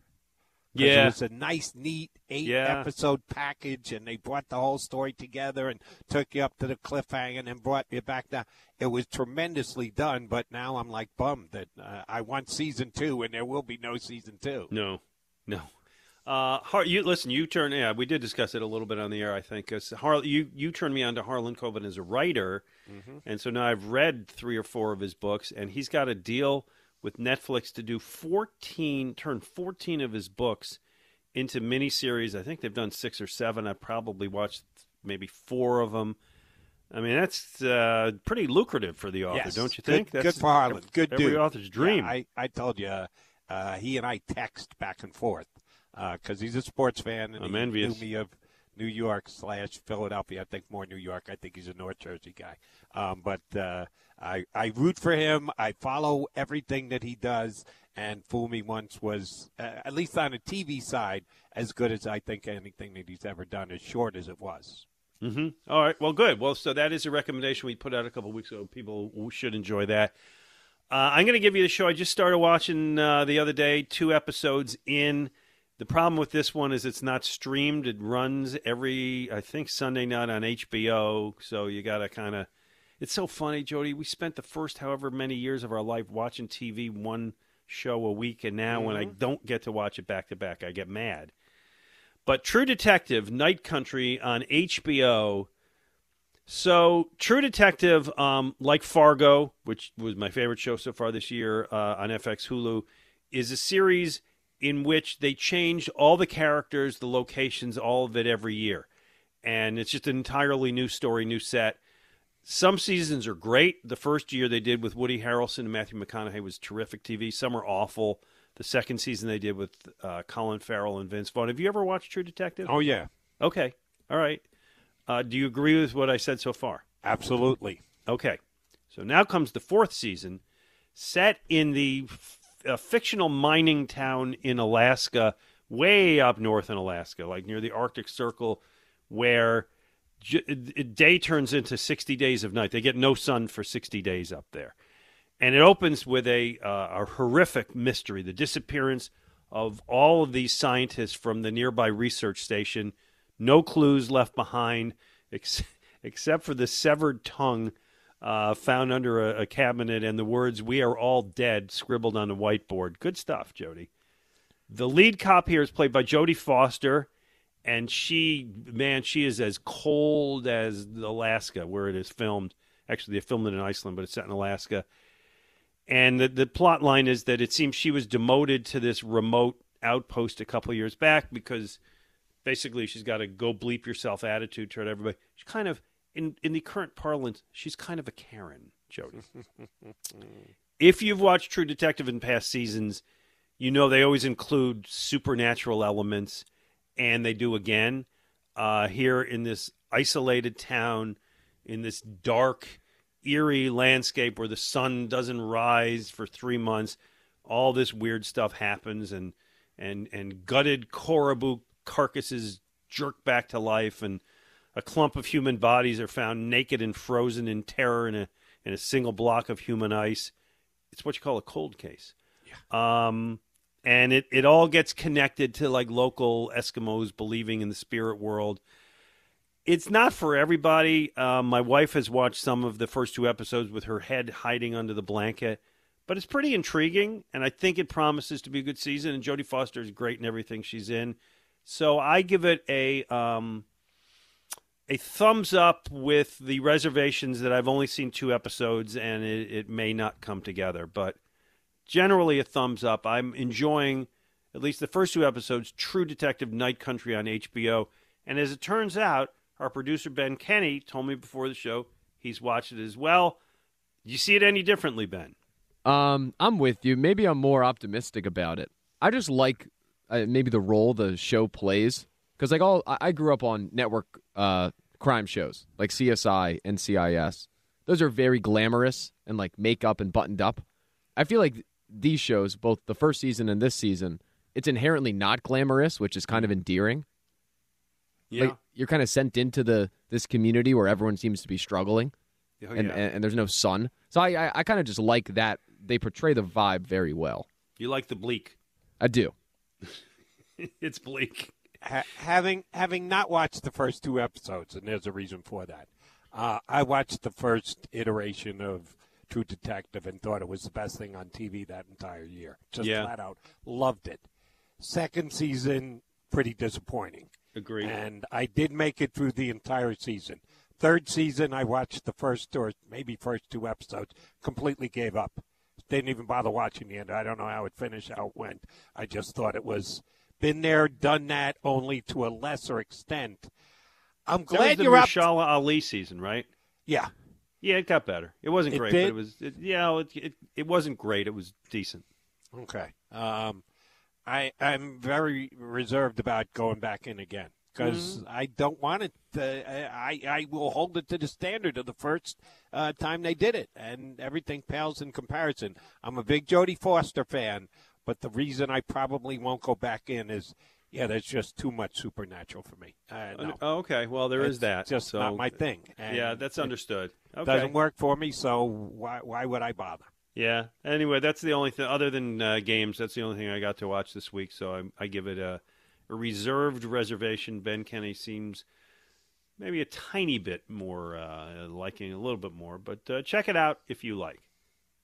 Yeah. it was a nice, neat eight Yeah. episode package, and they brought the whole story together and took you up to the cliffhanger and then brought you back down. It was tremendously done, but now I'm like bummed that uh, I want season two, and there will be no season two. No, no. Uh, Har- you listen. You turn. Yeah, we did discuss it a little bit on the air. I think Har- you you turned me on to Harlan Coben as a writer, Mhm. and so now I've read three or four of his books, and he's got a deal with Netflix to do fourteen, turn fourteen of his books into miniseries. I think they've done six or seven. I probably watched maybe four of them. I mean, that's uh, pretty lucrative for the author, Yes. don't you think? Good, That's for Harlan. Good every dude. author's dream. Yeah, I, I told you, uh, uh, he and I text back and forth because he's a sports fan and I'm he envious. knew me of New York slash Philadelphia. I think more New York. I think he's a North Jersey guy. Um, but uh, I I root for him. I follow everything that he does. And Fool Me Once was, uh, at least on the TV side, as good as I think anything that he's ever done, as short as it was. Mm-hmm. All right. Well, good. Well, so that is a recommendation we put out a couple weeks ago. People should enjoy that. Uh, I'm going to give you the show. I just started watching uh, the other day, two episodes in. The problem with this one is it's not streamed. It runs every, I think, Sunday night on HBO. So you got to kind of. It's so funny, Jody. We spent the first however many years of our life watching TV one show a week, and now when I don't get to watch it back to back, I get mad. But True Detective, Night Country on HBO. So True Detective, um, like Fargo, which was my favorite show so far this year uh, on FX Hulu, is a series in which they change all the characters, the locations, all of it every year, and it's just an entirely new story, new set. Some seasons are great. The first year they did with Woody Harrelson and Matthew McConaughey was terrific TV. Some are awful. The second season they did with uh, Colin Farrell and Vince Vaughn. Have you ever watched True Detective? Oh yeah. Okay. All right. Uh, do you agree with what I said so far? Absolutely. Okay. So now comes the fourth season, set in the f- uh, fictional mining town in Alaska, way up north in Alaska, like near the Arctic Circle, where day turns into 60 days of night. They get no sun for 60 days up there. And it opens with a, uh, a horrific mystery the disappearance of all of these scientists from the nearby research station. No clues left behind ex- except for the severed tongue uh, found under a, a cabinet and the words, We are all dead, scribbled on a whiteboard. Good stuff, Jody. The lead cop here is played by Jodie Foster, and she, man, she is as cold as Alaska, where it is filmed. Actually, they filmed it in Iceland, but it's set in Alaska. And the, the plot line is that it seems she was demoted to this remote outpost a couple of years back because basically she's got a go bleep yourself attitude toward everybody. She's kind of, in, in the current parlance, she's kind of a Karen. Jody. if you've watched True Detective in past seasons, you know they always include supernatural elements, and they do again uh, here in this isolated town, in this dark, eerie landscape where the sun doesn't rise for three months. All this weird stuff happens, and and and gutted caribou carcasses jerk back to life, and a clump of human bodies are found naked and frozen in terror in a in a single block of human ice. It's what you call a cold case. Yeah. Um, and it, it all gets connected to like local Eskimos believing in the spirit world. It's not for everybody. Um, my wife has watched some of the first two episodes with her head hiding under the blanket, but it's pretty intriguing, and I think it promises to be a good season. And Jodie Foster is great in everything she's in, so I give it a um, a thumbs up with the reservations that I've only seen two episodes, and it, it may not come together, but generally a thumbs up. I'm enjoying at least the first two episodes, True Detective Night Country on HBO. And as it turns out, our producer Ben Kenny told me before the show he's watched it as well. You see it any differently, Ben? Um, I'm with you. Maybe I'm more optimistic about it. I just like uh, maybe the role the show plays because like all I grew up on network uh, crime shows like CSI and CIS. Those are very glamorous and like makeup and buttoned up. I feel like these shows, both the first season and this season, it's inherently not glamorous, which is kind of endearing. Yeah, like, you're kind of sent into the this community where everyone seems to be struggling, Oh, and, yeah. and and there's no sun. So I I, I kind of just like that they portray the vibe very well. You like the bleak. I do. it's bleak. Ha- having having not watched the first two episodes, and there's a reason for that. Uh, I watched the first iteration of True Detective and thought it was the best thing on TV that entire year. Just Yeah. flat out loved it. Second season, pretty disappointing. Agreed. And I did make it through the entire season. Third season, I watched the first or maybe first two episodes, completely gave up. Didn't even bother watching the end. I don't know how it finished, how it went. I just thought it was been there, done that, only to a lesser extent. I'm That was glad the you're up. Mahershala Ali season, right? Yeah. Yeah, it got better. It wasn't It great, did? but it was. It, yeah, it, it it wasn't great. It was decent. Okay. Um, I I'm very reserved about going back in again because Mm-hmm. I don't want it. To, I I will hold it to the standard of the first uh, time they did it, and everything pales in comparison. I'm a big Jodie Foster fan, but the reason I probably won't go back in is. Yeah, there's just too much supernatural for me. Uh, no. Oh, okay. Well, there is It's that. just so, not my thing. And yeah, that's understood. Okay. Doesn't work for me, so why why would I bother? Yeah. Anyway, that's the only thing other than uh, games. That's the only thing I got to watch this week. So I, I give it a, a reserved reservation. Ben Kenny seems maybe a tiny bit more uh, liking a little bit more, but uh, check it out if you like.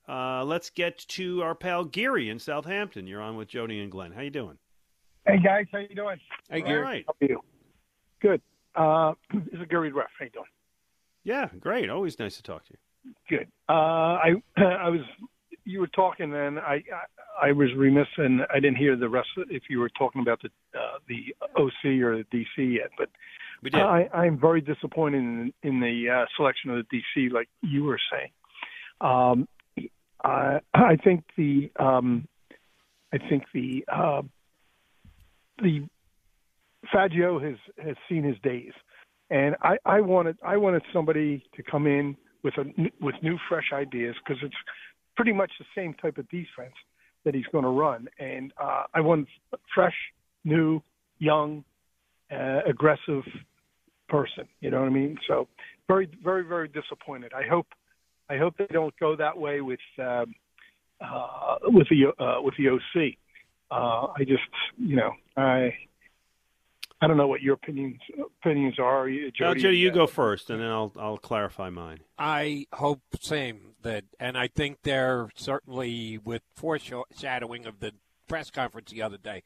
Uh, let's get to our pal Geary in Southampton. You're on with Jody and Glenn. How you doing? Hey guys, how you doing? Hey, Gary. All right. How are you? Good. Uh, this is Gary Ruff. How you doing? Yeah, great. Always nice to talk to you. Good. Uh, I I was you were talking and I, I I was remiss and I didn't hear the rest of, if you were talking about the uh, the OC or the DC yet, but we did. I I'm very disappointed in, in the uh, selection of the DC, like you were saying. Um, I I think the um, I think the uh, the Fangio has has seen his days, and I, I wanted I wanted somebody to come in with a with new fresh ideas because it's pretty much the same type of defense that he's going to run, and uh, I want fresh, new, young, uh, aggressive person. You know what I mean? So very very very disappointed. I hope I hope they don't go that way with um, uh, with the uh, with the OC. Uh, I just you know I I don't know what your opinions opinions are. You- Well, Jody, Jody, you uh, go first, and then I'll I'll clarify mine. I hope same that, and I think they're certainly with foreshadowing of the press conference the other day.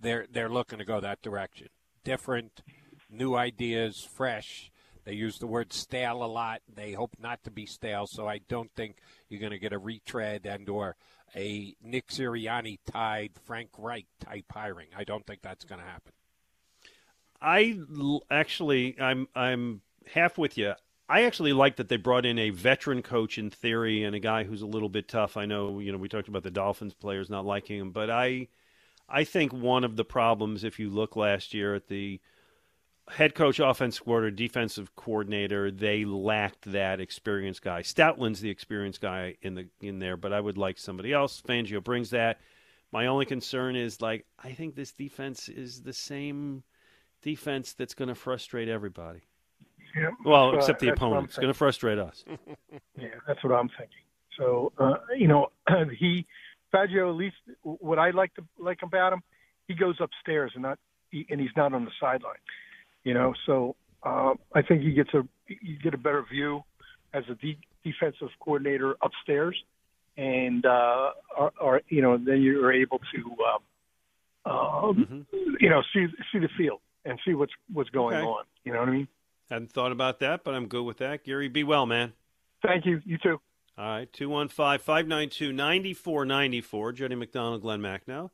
They're they're looking to go that direction. Different, new ideas, fresh. They use the word stale a lot. They hope not to be stale, so I don't think you're going to get a retread and or a Nick Sirianni tied Frank Reich type hiring. I don't think that's going to happen. I actually, I'm I'm half with you. I actually like that they brought in a veteran coach in theory and a guy who's a little bit tough. I know, you know, we talked about the Dolphins players not liking him, but I I think one of the problems if you look last year at the head coach, offense coordinator, defensive coordinator, they lacked that experienced guy. Stoutland's the experienced guy in the in there, but I would like somebody else. Fangio brings that. My only concern is like I think this defense is the same defense that's going to frustrate everybody. Yeah, Well, that's, except the that's what I'm opponent. It's going to frustrate us. Yeah, that's what I'm thinking. So, uh, you know, he Fangio. At least what I like to like about him, he goes upstairs and not, he, and he's not on the sideline. You know, so uh, I think he gets a you get a better view as a de- defensive coordinator upstairs, and uh, are, are you know then you're able to um, um, you know see see the field and see what's what's going Okay. on. You know what I mean? Hadn't thought about that, but I'm good with that. Gary, be well, man. Thank you. You too. All right, 215 592 9494. Jody McDonald, Glenn Macnow.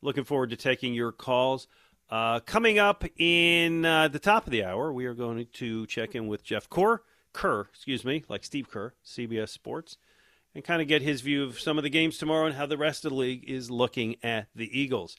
Looking forward to taking your calls. Uh, coming up in uh, the top of the hour, we are going to check in with Jeff Kerr, Kerr, excuse me, like Steve Kerr, CBS Sports, and kind of get his view of some of the games tomorrow and how the rest of the league is looking at the Eagles.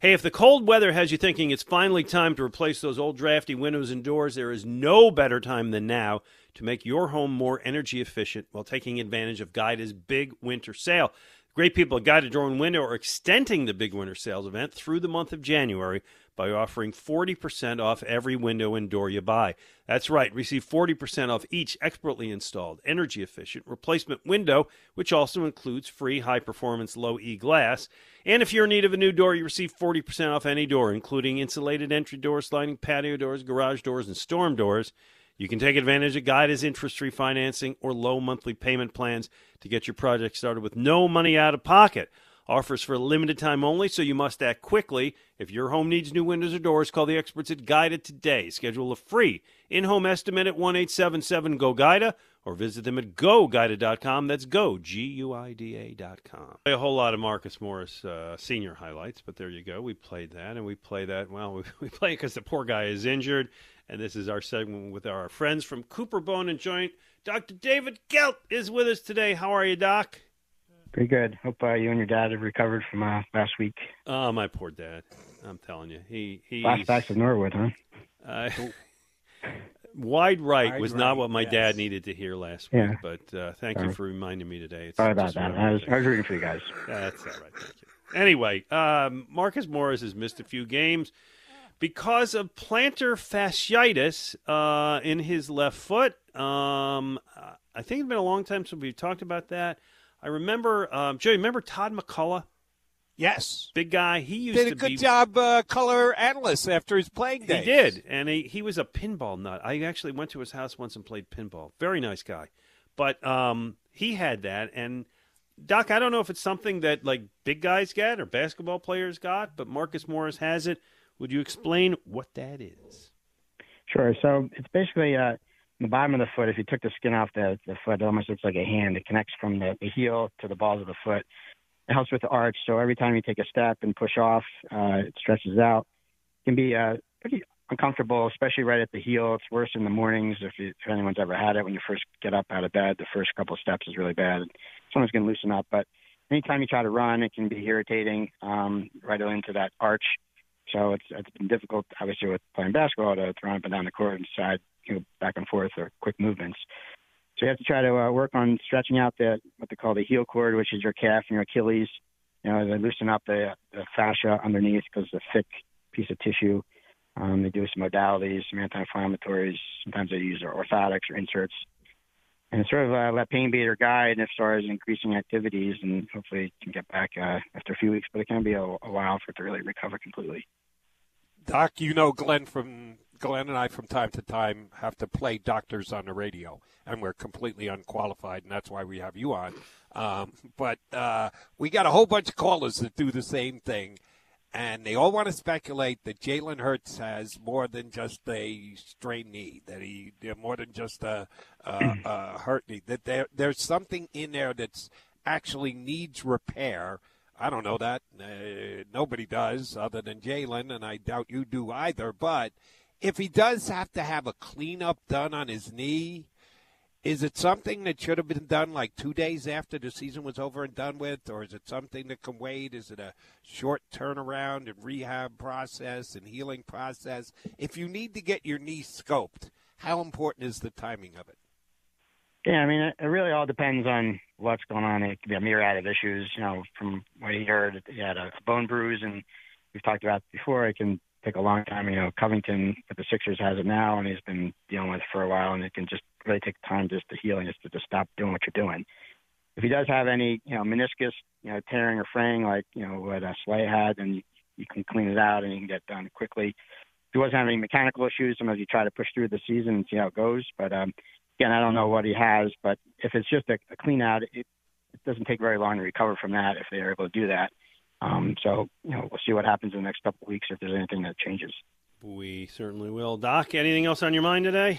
Hey, if the cold weather has you thinking it's finally time to replace those old drafty windows and doors, there is no better time than now to make your home more energy efficient while taking advantage of Guida's big winter sale. Great people at Guida Door and Window are extending the big winter sales event through the month of January by offering 40% off every window and door you buy. That's right, receive 40% off each expertly installed, energy efficient replacement window, which also includes free high performance low E glass. And if you're in need of a new door, you receive 40% off any door, including insulated entry doors, sliding patio doors, garage doors, and storm doors. You can take advantage of Guida's interest free financing or low monthly payment plans to get your project started with no money out of pocket. Offers for a limited time only, so you must act quickly. If your home needs new windows or doors, call the experts at Guida today. Schedule a free in home estimate at 1 877 GO GUIDA or visit them at goguida.com. That's go, G U I D A.com. A whole lot of Marcus Morris uh, senior highlights, but there you go. We played that, and we play that. Well, we, we play it because the poor guy is injured. And this is our segment with our friends from Cooper Bone and Joint. Dr. David Gelt is with us today. How are you, Doc? Pretty good. Hope uh, you and your dad have recovered from uh, last week. Oh, my poor dad. I'm telling you, he he. Flashbacks of Norwood, huh? Uh, wide right Wide was not what my yes. dad needed to hear last week. Yeah. But uh, thank you for reminding me today. It's Sorry about that. I was, those I was rooting for you guys. That's all right. Thank you. Anyway, um, Marcus Morris has missed a few games because of plantar fasciitis uh, in his left foot. Um, I think it's been a long time since we've talked about that. I remember, um, Joey, remember Todd MacCulloch? Yes. Big guy. He used Did a good be job, uh, color analyst after his playing days. he did, and he, he was a pinball nut. I actually went to his house once and played pinball. Very nice guy, but um, he had that. And Doc, I don't know if it's something that like big guys get or basketball players got, but Marcus Morris has it. Would you explain what that is? Sure. So it's basically uh, the bottom of the foot. If you took the skin off the, the foot, it almost looks like a hand. It connects from the, the heel to the balls of the foot. It helps with the arch. So every time you take a step and push off, uh, it stretches out. It can be uh, pretty uncomfortable, especially right at the heel. It's worse in the mornings if, you, if anyone's ever had it. When you first get up out of bed, the first couple of steps is really bad. Someone's going to loosen up. But anytime you try to run, it can be irritating um, right into that arch. So it's it's been difficult, obviously, with playing basketball to run up and down the court and side, you know, back and forth or quick movements. So you have to try to uh, work on stretching out the what they call the heel cord, which is your calf and your Achilles. You know, they loosen up the, the fascia underneath because it's a thick piece of tissue. Um, they do some modalities, some anti-inflammatories. Sometimes they use their orthotics or inserts, and sort of uh, let pain be their guide as far as increasing activities, and hopefully you can get back uh, after a few weeks. But it can be a, a while for it to really recover completely. Doc, you know Glenn from Glenn and I from time to time have to play doctors on the radio, and we're completely unqualified, and that's why we have you on. Um, but uh, we got a whole bunch of callers that do the same thing, and they all want to speculate that Jalen Hurts has more than just a strained knee, that he more than just a, a, a hurt knee, that there there's something in there that's actually needs repair. I don't know that. Uh, nobody does other than Jalen, and I doubt you do either. But if he does have to have a cleanup done on his knee, Is it something that should have been done like two days after the season was over and done with, or is it something that can wait? Is it a short turnaround and rehab process and healing process? If you need to get your knee scoped, how important is the timing of it? Yeah, I mean, it, it really all depends on what's going on. It could be a myriad of issues. You know, from what he heard, he had a bone bruise, and we've talked about before. It can take a long time. You know, Covington with the Sixers has it now, and he's been dealing with it for a while, and it can just really take time just to heal and just to just stop doing what you're doing. If he does have any, you know, meniscus, you know, tearing or fraying like you know what uh, Slay had, then you, you can clean it out and you can get done quickly. If he wasn't having mechanical issues, sometimes you try to push through the season and see how it goes. But um, again, I don't know what he has. But if it's just a, a clean out, it, it doesn't take very long to recover from that if they are able to do that. Um, so you know, we'll see what happens in the next couple of weeks if there's anything that changes. We certainly will. Doc, anything else on your mind today?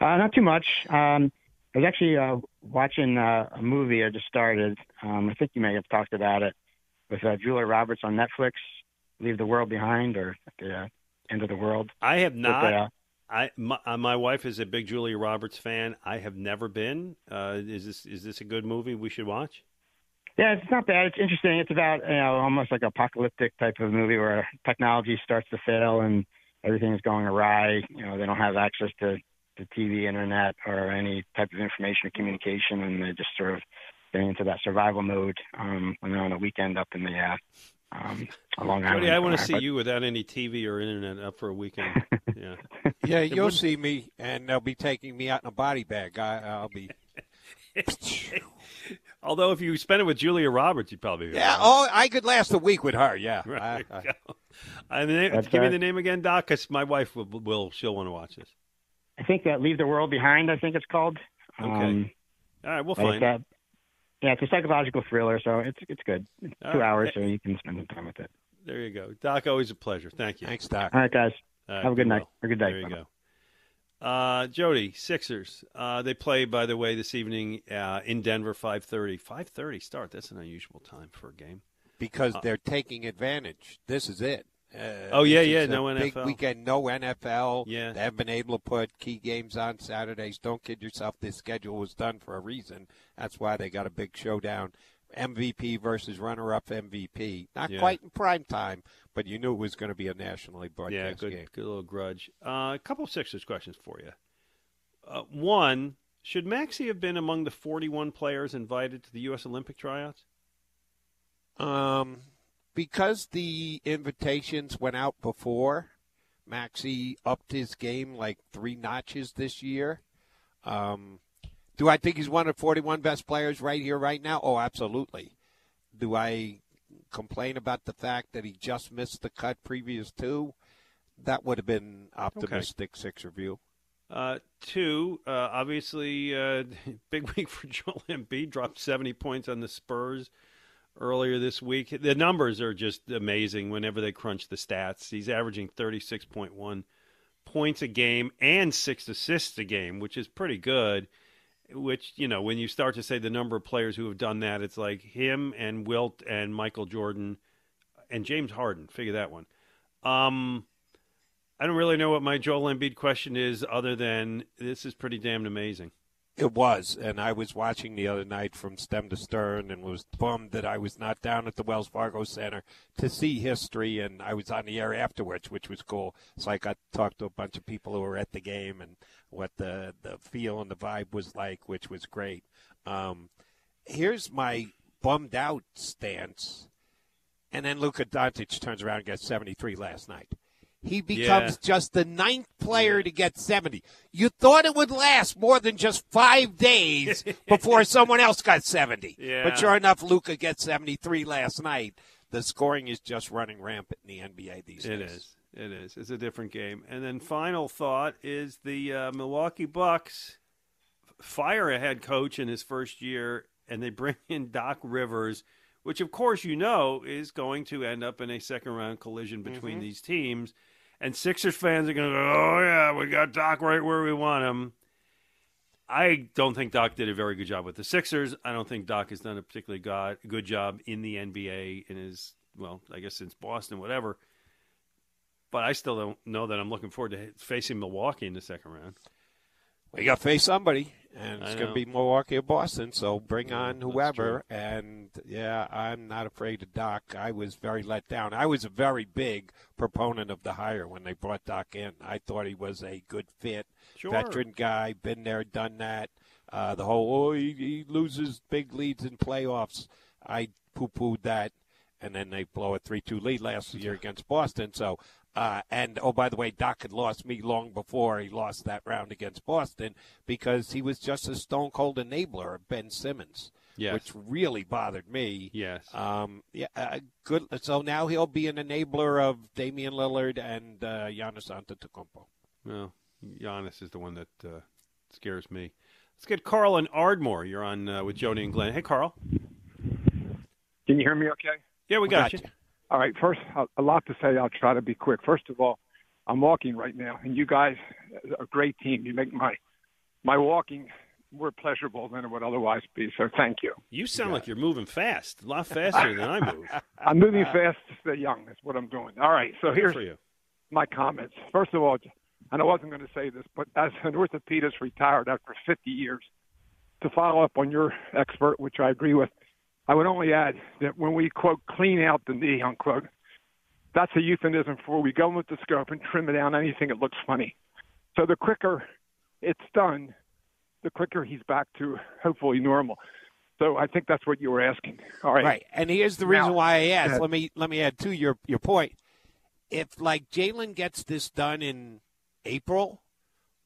Uh, not too much. Um, I was actually uh, watching uh, a movie I just started. Um, I think you may have talked about it with uh, Julia Roberts on Netflix. Leave the World Behind or at the uh, End of the World. I have not. With, uh, I my, uh, my wife is a big Julia Roberts fan. I have never been. Uh, is this is this a good movie we should watch? Yeah, it's not bad. It's interesting. It's about you know almost like apocalyptic type of movie where technology starts to fail and everything is going awry. You know, they don't have access to to TV, internet, or any type of information or communication, and they just sort of get into that survival mode um, when they're on a weekend up in the uh, um, Long Island. Jody, I want to see But- you without any TV or internet up for a weekend. Yeah, Yeah, you'll would- see me, and they'll be taking me out in a body bag. I, I'll be. Although if you spend it with Julia Roberts, you'd probably be Yeah. all right. Oh, I could last a week with her. Yeah. Right. I- I- And name, That's give me the name again, Doc, because my wife will, will she'll want to watch this. I think that Leave the World Behind. I think it's called. Okay. Um, All right, we'll but it's, find. uh, yeah, it's a psychological thriller, so it's it's good. It's All two right. hours, so you can spend some time with it. There you go, Doc. Always a pleasure. Thank you. Thanks, Doc. All right, guys. All right, Have a good night. well. Or good day. There you Bye-bye. go. Uh, Jody, Sixers. Uh, they play, by the way, this evening uh, in Denver, five thirty. Five thirty start. That's an unusual time for a game. because Uh, they're taking advantage. This is it. Uh, Oh, yeah, yeah, no big NFL. weekend, no NFL. Yeah. they have been able to put key games on Saturdays. Don't kid yourself. This schedule was done for a reason. That's why they got a big showdown. MVP versus runner-up MVP. Not Yeah. quite in prime time, but you knew it was going to be a nationally Yeah, broadcast good, game. good little grudge. Uh, a couple of Sixers questions for you. Uh, one, should Maxey have been among the forty-one players invited to the U.S. Olympic tryouts? Um, because the invitations went out before, Maxey upped his game like three notches this year. Um, do I think he's one of 41 best players right here, right now? Oh, absolutely. Do I complain about the fact that he just missed the cut previous to? That would have been optimistic Sixer view. Uh, two, uh, obviously, uh, big week for Joel Embiid. Dropped 70 points on the Spurs earlier this week. The numbers are just amazing whenever they crunch the stats. He's averaging 36.1 points a game and six assists a game, which is pretty good. Which, you know, when you start to say the number of players who have done that, it's like him and Wilt and Michael Jordan and James Harden. Figure that one. Um, I don't really know what my Joel Embiid question is, other than this is pretty damn amazing. It was, and I was watching the other night from stem to stern, and was bummed that I was not down at the Wells Fargo Center to see history. And I was on the air afterwards, which was cool. So I got to talk to a bunch of people who were at the game and what the the feel and the vibe was like, which was great. Um, here's my bummed out stance, and then Luka Doncic turns around and gets 73 last night. He becomes Yeah. just the ninth player to get 70. You thought it would last more than just five days before someone else got 70. Yeah. But sure enough, Luka gets 73 last night. The scoring is just running rampant in the NBA these It days. It is. It is. It's a different game. And then final thought is the uh, Milwaukee Bucks fire a head coach in his first year, and they bring in Doc Rivers, which of course you know is going to end up in a second round collision between Mhm. these teams. And Sixers fans are going to go, "Oh yeah, we got Doc right where we want him." I don't think Doc did a very good job with the Sixers. I don't think Doc has done a particularly good job in the NBA in his well, I guess since Boston, whatever. But I still don't know that I'm looking forward to facing Milwaukee in the second round. We got to face somebody, and it's going to be Milwaukee or Boston. So bring on whoever. And yeah, I'm not afraid of Doc. I was very let down. I was a very big proponent of the hire when they brought Doc in. I thought he was a good fit, Sure. veteran guy, been there, done that. Uh, the whole oh he, he loses big leads in playoffs. I poo-pooed that, and then they blow a three-two lead last year against Boston. So. Uh, and oh, by the way, Doc had lost me long before he lost that round against Boston because he was just a stone cold enabler of Ben Simmons, Yes. which really bothered me. Yes. Um, yeah. Uh, good. So now he'll be an enabler of Damian Lillard and uh, Giannis Antetokounmpo. Well, Giannis is the one that uh, scares me. Let's get Carl and Ardmore. You're on uh, with Jody and Glenn. Hey, Carl. Can you hear me okay? Yeah, we got you. All right. First, a- a lot to say. I'll try to be quick. First of all, I'm walking right now, and you guys are a great team. You make my my walking more pleasurable than it would otherwise be. So thank you. You sound like you're moving fast, a lot faster than I move. I'm moving fast to stay young. That's what I'm doing. All right. So Good here's for you. my comments. First of all, and I wasn't going to say this, but as an orthopedist retired after 50 years, to follow up on your expert, which I agree with, I would only add that when we quote clean out the knee unquote, that's a euphemism for we go with the scope and trim it down anything that looks funny. So the quicker it's done, the quicker he's back to hopefully normal. So I think that's what you were asking. All right. Right. And here's the reason Now- why I asked. Let me let me add to your your point. If like Jalen gets this done in April,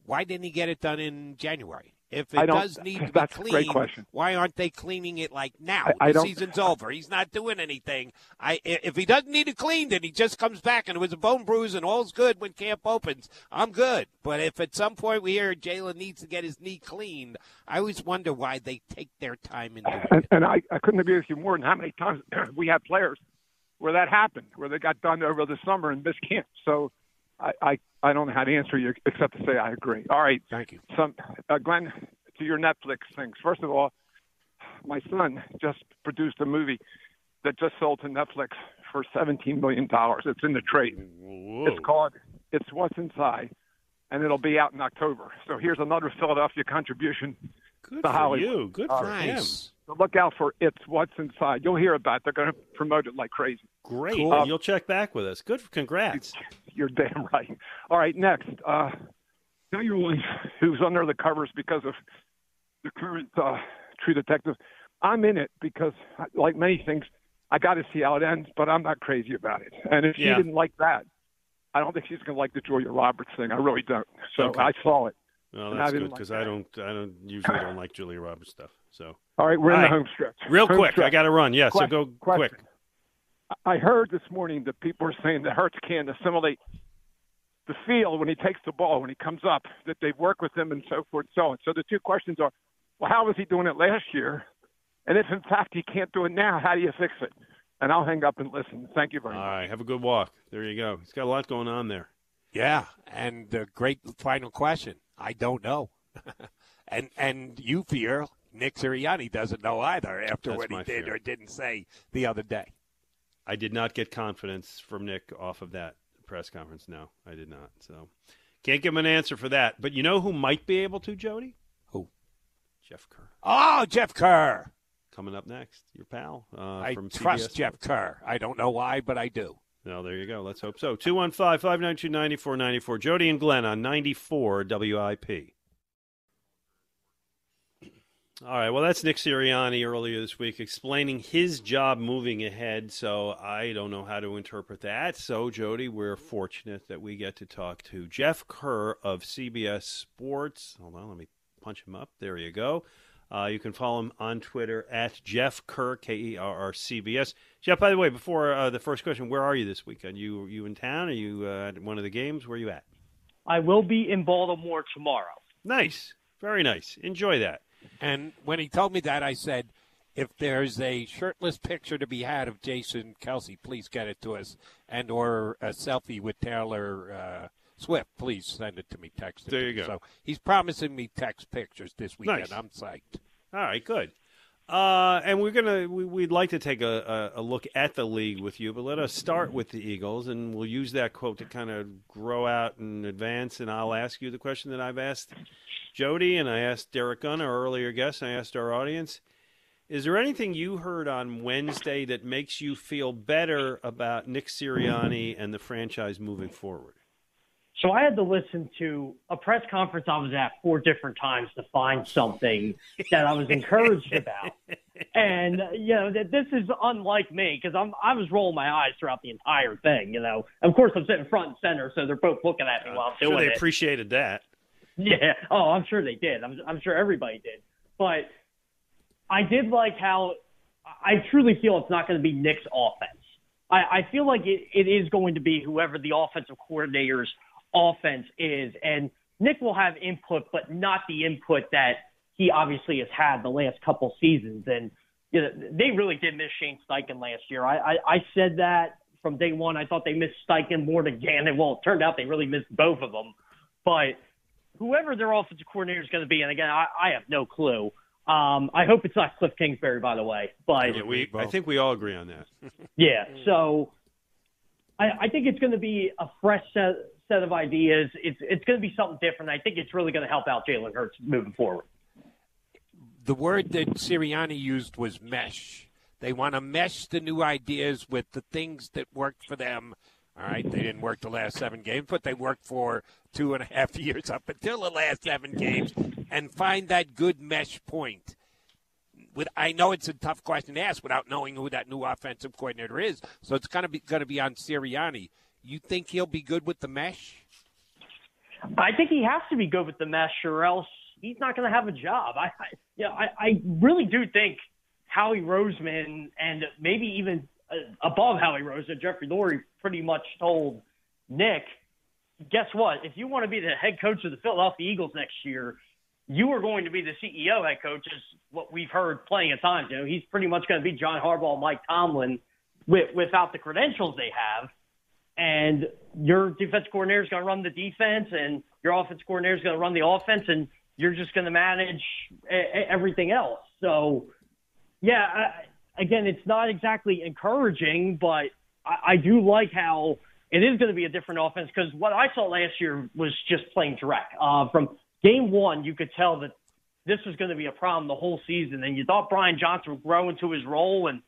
why didn't he get it done in January? If it does need to be cleaned, why aren't they cleaning it like now? I- I the season's over. He's not doing anything. I if he doesn't need it cleaned and he just comes back and it was a bone bruise and all's good when camp opens, I'm good. But if at some point we hear Jalen needs to get his knee cleaned, I always wonder why they take their time in doing it. And, and I, I couldn't agree with you more than how many times we had players where that happened, where they got done over the summer and missed camp. So I, I, I don't know how to answer you except to say I agree. All right. Thank you. Some, uh, Glenn, to your Netflix things. First of all, my son just produced a movie that just sold to Netflix for $17 million. It's in the trade. It's called It's What's Inside, and it'll be out in October. So here's another Philadelphia contribution Good to for Hollywood. you. Good for him. So look out for It's What's Inside. You'll hear about it. They're going to promote it like crazy. Great. Cool. And you'll check back with us. Good. Congrats. You're damn right. All right, next. Uh, tell your wife who's under the covers because of the current uh, True Detective. I'm in it because, like many things, I got to see how it ends, but I'm not crazy about it. And if Yeah. she didn't like that, I don't think she's going to like the Julia Roberts thing. I really don't. So Okay. I saw it. Well, that's good like because that. I don't. I don't usually don't like Julia Roberts stuff. So. All right, we're in All the home stretch. Real Home quick, I got to run. Yeah, so go question. quick. I heard this morning that people are saying that Hurts can't assimilate the feel when he takes the ball, when he comes up, that they work with him and so forth and so on. So the two questions are, well, how was he doing it last year? And if in fact he can't do it now, how do you fix it? And I'll hang up and listen. Thank you very All much. right. Have a good walk. There you go. He's got a lot going on there. Yeah, and the great final question. I don't know, and and you fear Nick Sirianni doesn't know either after That's what he did fear. or didn't say the other day. I did not get confidence from Nick off of that press conference. No, I did not. So can't give him an answer for that. But you know who might be able to, Jody? Who? Jeff Kerr. Oh, Jeff Kerr. Coming up next, your pal uh, I from trust CBS Jeff Kerr. I don't know why, but I do. Well, there you go. Let's hope so. 215 592 9494. Jody and Glenn on 94 WIP. All right. Well, that's Nick Sirianni earlier this week explaining his job moving ahead. So I don't know how to interpret that. So, Jody, we're fortunate that we get to talk to Jeff Kerr of CBS Sports. Hold on. Let me punch him up. There you go. Uh, you can follow him on Twitter at Jeff Kerr, K E R R C B S. Jeff, by the way, before uh, the first question, where are you this weekend? You you in town? Are you uh, at one of the games? Where are you at? I will be in Baltimore tomorrow. Nice. Very nice. Enjoy that. And when he told me that, I said, if there's a shirtless picture to be had of Jason Kelce, please get it to us, and or a selfie with Taylor uh, Swift, please send it to me. Text it. There you me. go. So he's promising me text pictures this weekend. Nice. I'm psyched. All right, good. Uh, and we're gonna we, we'd like to take a, a, a look at the league with you, but let us start with the Eagles, and we'll use that quote to kind of grow out and advance. And I'll ask you the question that I've asked Jody, and I asked Derrick Gunn, our earlier guest, and I asked our audience. Is there anything you heard on Wednesday that makes you feel better about Nick Sirianni and the franchise moving forward? So I had to listen to a press conference I was at four different times to find something that I was encouraged about. And you know that this is unlike me because I'm I was rolling my eyes throughout the entire thing. You know, of course I'm sitting front and center, so they're both looking at me while I'm Sure, doing they it. appreciated that. Yeah. Oh, I'm sure they did. I'm, I'm sure everybody did. But I did like how I truly feel it's not going to be Nick's offense. I, I feel like it, it is going to be whoever the offensive coordinator's offense is. And Nick will have input, but not the input that he obviously has had the last couple seasons. And you know, they really did miss Shane Steichen last year. I, I, I said that from day one. I thought they missed Steichen more than Gannon. Well, it turned out they really missed both of them. But whoever their offensive coordinator is going to be, and again, I, I have no clue. Um, I hope it's not Cliff Kingsbury, by the way. But Yeah, we, I think we all agree on that. yeah, so I, I think it's going to be a fresh set, set of ideas. It's it's going to be something different. I think it's really going to help out Jalen Hurts moving forward. The word that Sirianni used was mesh. They want to mesh the new ideas with the things that worked for them. All right, they didn't work the last seven games, but they worked for two and a half years up until the last seven games, and find that good mesh point. With, I know it's a tough question to ask without knowing who that new offensive coordinator is, so it's going to be going to be on Sirianni. You think he'll be good with the mesh? I think he has to be good with the mesh, or else he's not going to have a job. I, I yeah, I, I really do think Howie Roseman and maybe even uh, above Howie Roseman, Jeffrey Lurie pretty much told Nick, guess what? If you want to be the head coach of the Philadelphia Eagles next year, you are going to be the CEO head coach, is what we've heard plenty of times. You know, he's pretty much going to be John Harbaugh, Mike Tomlin, with, without the credentials they have. And your defense coordinator is going to run the defense, and your offense coordinator is going to run the offense, and you're just going to manage everything else. So, yeah, I, again, it's not exactly encouraging, but I, I do like how it is going to be a different offense because what I saw last year was just plain direct. Uh, from game one, you could tell that this was going to be a problem the whole season, and you thought Brian Johnson would grow into his role, and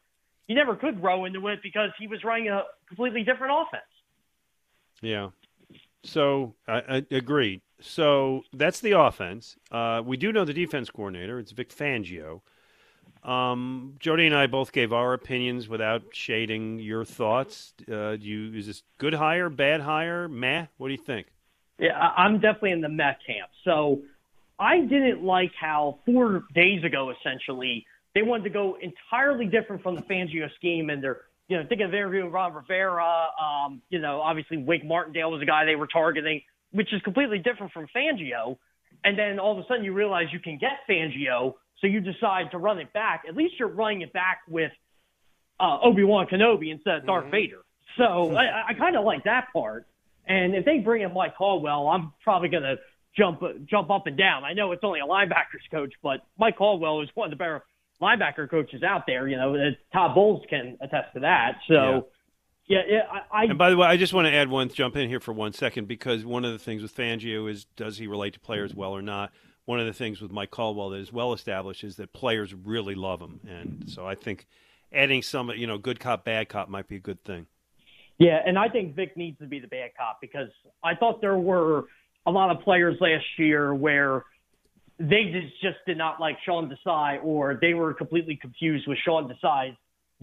he never could grow into it because he was running a completely different offense. Yeah. So I, I agreed. So that's the offense. Uh, we do know the defense coordinator. It's Vic Fangio. Um, Jody and I both gave our opinions without shading your thoughts. Uh, you is this good hire, bad hire, meh? What do you think? Yeah, I'm definitely in the Met camp. So I didn't like how four days ago, essentially, they wanted to go entirely different from the Fangio scheme, and they're you know thinking of interviewing Ron Rivera. Um, you know, obviously Wink Martindale was a guy they were targeting, which is completely different from Fangio. And then all of a sudden you realize you can get Fangio, so you decide to run it back. At least you're running it back with uh, Obi Wan Kenobi instead of Darth Vader. So I, I kind of like that part. And if they bring in Mike Caldwell, I'm probably going to jump jump up and down. I know it's only a linebackers coach, but Mike Caldwell is one of the better linebacker coaches out there. You know, uh, Todd Bowles can attest to that. So, yeah, yeah I, I And by the way, I just want to add one jump in here for one second because one of the things with Fangio is does he relate to players well or not? One of the things with Mike Caldwell that is well established is that players really love him, and so I think adding some, you know, good cop, bad cop might be a good thing. Yeah, and I think Vic needs to be the bad cop because I thought there were a lot of players last year where they just, just did not like Sean Desai or they were completely confused with Sean Desai's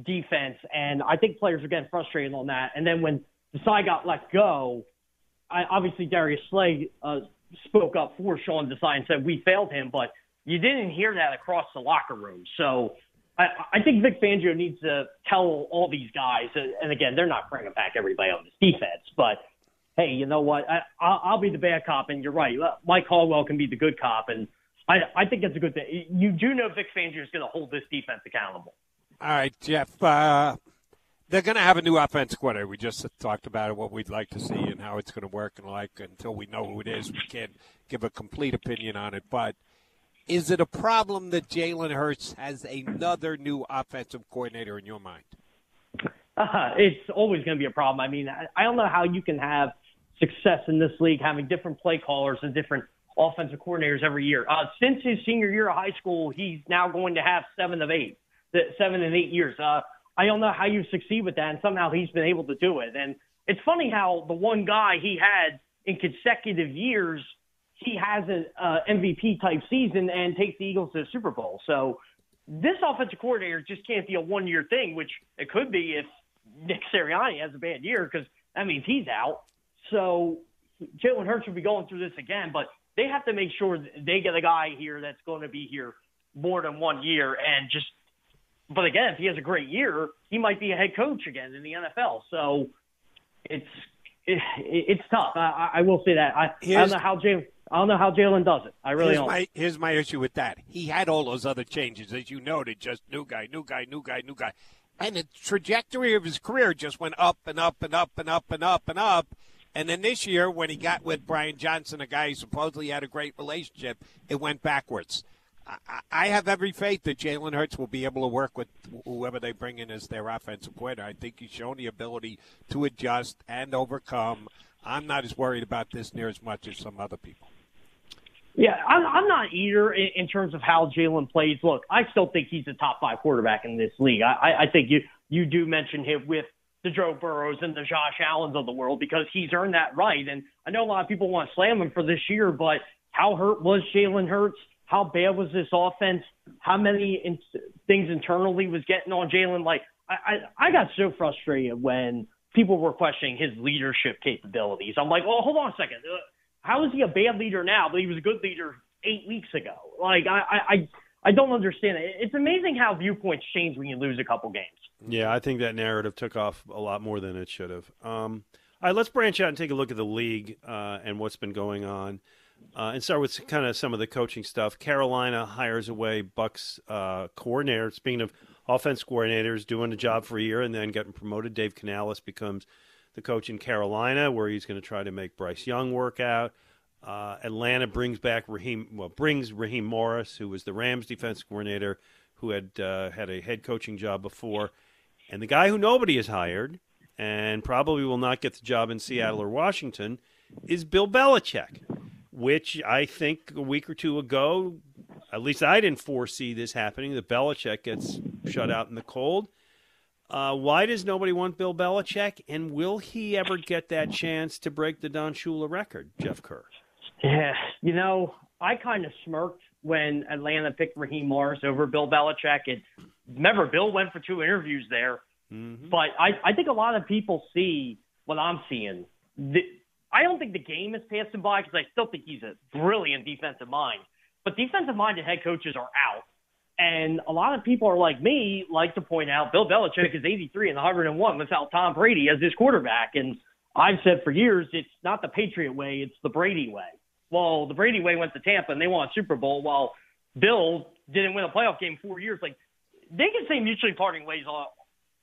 defense. And I think players are getting frustrated on that. And then when Desai got let go, I, obviously Darius Slay uh, spoke up for Sean Desai and said, we failed him, but you didn't hear that across the locker room. So I, I think Vic Fangio needs to tell all these guys, and again, they're not bringing back everybody on this defense, but hey, you know what? I, I'll, I'll be the bad cop, and you're right. Mike Caldwell can be the good cop, and I, I think that's a good thing. You do know Vic Fangio is going to hold this defense accountable. All right, Jeff. Uh, they're going to have a new offense coordinator. We just talked about it, what we'd like to see and how it's going to work and like. Until we know who it is, we can't give a complete opinion on it. But Is it a problem that Jalen Hurts has another new offensive coordinator in your mind? Uh, it's always going to be a problem. I mean, I, I don't know how you can have success in this league having different play callers and different offensive coordinators every year. Uh, since his senior year of high school, he's now going to have seven of eight, the seven and eight years. Uh, I don't know how you succeed with that, and somehow he's been able to do it. And it's funny how the one guy he had in consecutive years, he has an uh, MVP type season and takes the Eagles to the Super Bowl. So this offensive coordinator just can't be a one year thing, which it could be if Nick Sirianni has a bad year because that means he's out. So Jalen Hurts will be going through this again, but they have to make sure they get a guy here that's going to be here more than one year and just. But again, if he has a great year, he might be a head coach again in the NFL. So it's it, it's tough. I, I will say that. I, I don't know how Jalen. I don't know how Jalen does it. I really here's don't. My, here's my issue with that. He had all those other changes, as you noted, just new guy, new guy, new guy, new guy. And the trajectory of his career just went up and up and up and up and up and up. And then this year, when he got with Brian Johnson, a guy he supposedly had a great relationship, it went backwards. I, I have every faith that Jalen Hurts will be able to work with whoever they bring in as their offensive coordinator. I think he's shown the ability to adjust and overcome. I'm not as worried about this near as much as some other people. Yeah, I'm, not either in, in terms of how Jalen plays. Look, I still think he's a top five quarterback in this league. I, I think you you do mention him with the Joe Burrows and the Josh Allens of the world because he's earned that right. And I know a lot of people want to slam him for this year, but how hurt was Jalen Hurts? How bad was this offense? How many in, things internally was getting on Jalen? Like I, I, I got so frustrated when people were questioning his leadership capabilities. I'm like, well, hold on a second. Uh, how is he a bad leader now, but he was a good leader eight weeks ago? Like I, I, I don't understand it. It's amazing how viewpoints change when you lose a couple games. Yeah, I think that narrative took off a lot more than it should have. Um, all right, let's branch out and take a look at the league uh, and what's been going on. Uh, and start with kind of some of the coaching stuff. Carolina hires away Bucks uh, coordinator. Speaking of offense coordinators, doing a job for a year and then getting promoted. Dave Canales becomes the coach in Carolina, where he's going to try to make Bryce Young work out. Uh, Atlanta brings back Raheem, well, brings Raheem Morris, who was the Rams defense coordinator, who had uh, had a head coaching job before, and the guy who nobody has hired, and probably will not get the job in Seattle or Washington, is Bill Belichick which I think a week or two ago, at least I didn't foresee this happening. That Belichick gets shut out in the cold. Uh, why does nobody want Bill Belichick? And will he ever get that chance to break the Don Shula record, Jeff Kerr? Yeah, you know, I kind of smirked when Atlanta picked Raheem Morris over Bill Belichick. And remember, Bill went for two interviews there. Mm-hmm. But I, I think a lot of people see what I'm seeing. The, I don't think the game has passed him by because I still think he's a brilliant defensive mind. But defensive minded head coaches are out. And a lot of people are like me, like to point out Bill Belichick is 83 and 101 without Tom Brady as his quarterback. And I've said for years, it's not the Patriot way, it's the Brady way. Well, the Brady way went to Tampa and they won a Super Bowl while Bill didn't win a playoff game four years. Like, they can say mutually parting ways all,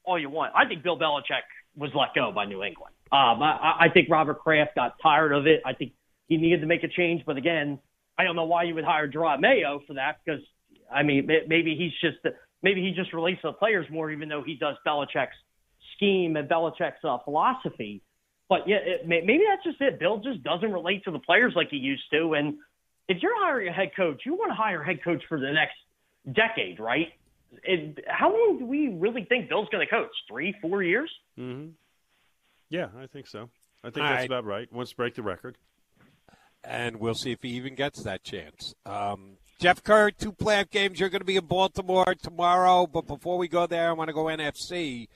all you want. I think Bill Belichick was let go by New England. Um, I, I think Robert Kraft got tired of it. I think he needed to make a change. But again, I don't know why you would hire Jerod Mayo for that because, I mean, maybe he's just maybe he just releases the players more, even though he does Belichick's scheme and Belichick's uh, philosophy. But yeah, it, maybe that's just it. Bill just doesn't relate to the players like he used to. And if you're hiring a head coach, you want to hire a head coach for the next decade, right? It, how long do we really think Bill's going to coach? Three, four years? Mm-hmm. Yeah, I think so. I think All that's right. about right. Wants to break the record. and we'll see if he even gets that chance. Um, Jeff Kerr, two playoff games. You're going to be in Baltimore tomorrow, but before we go there, I want to go NFC.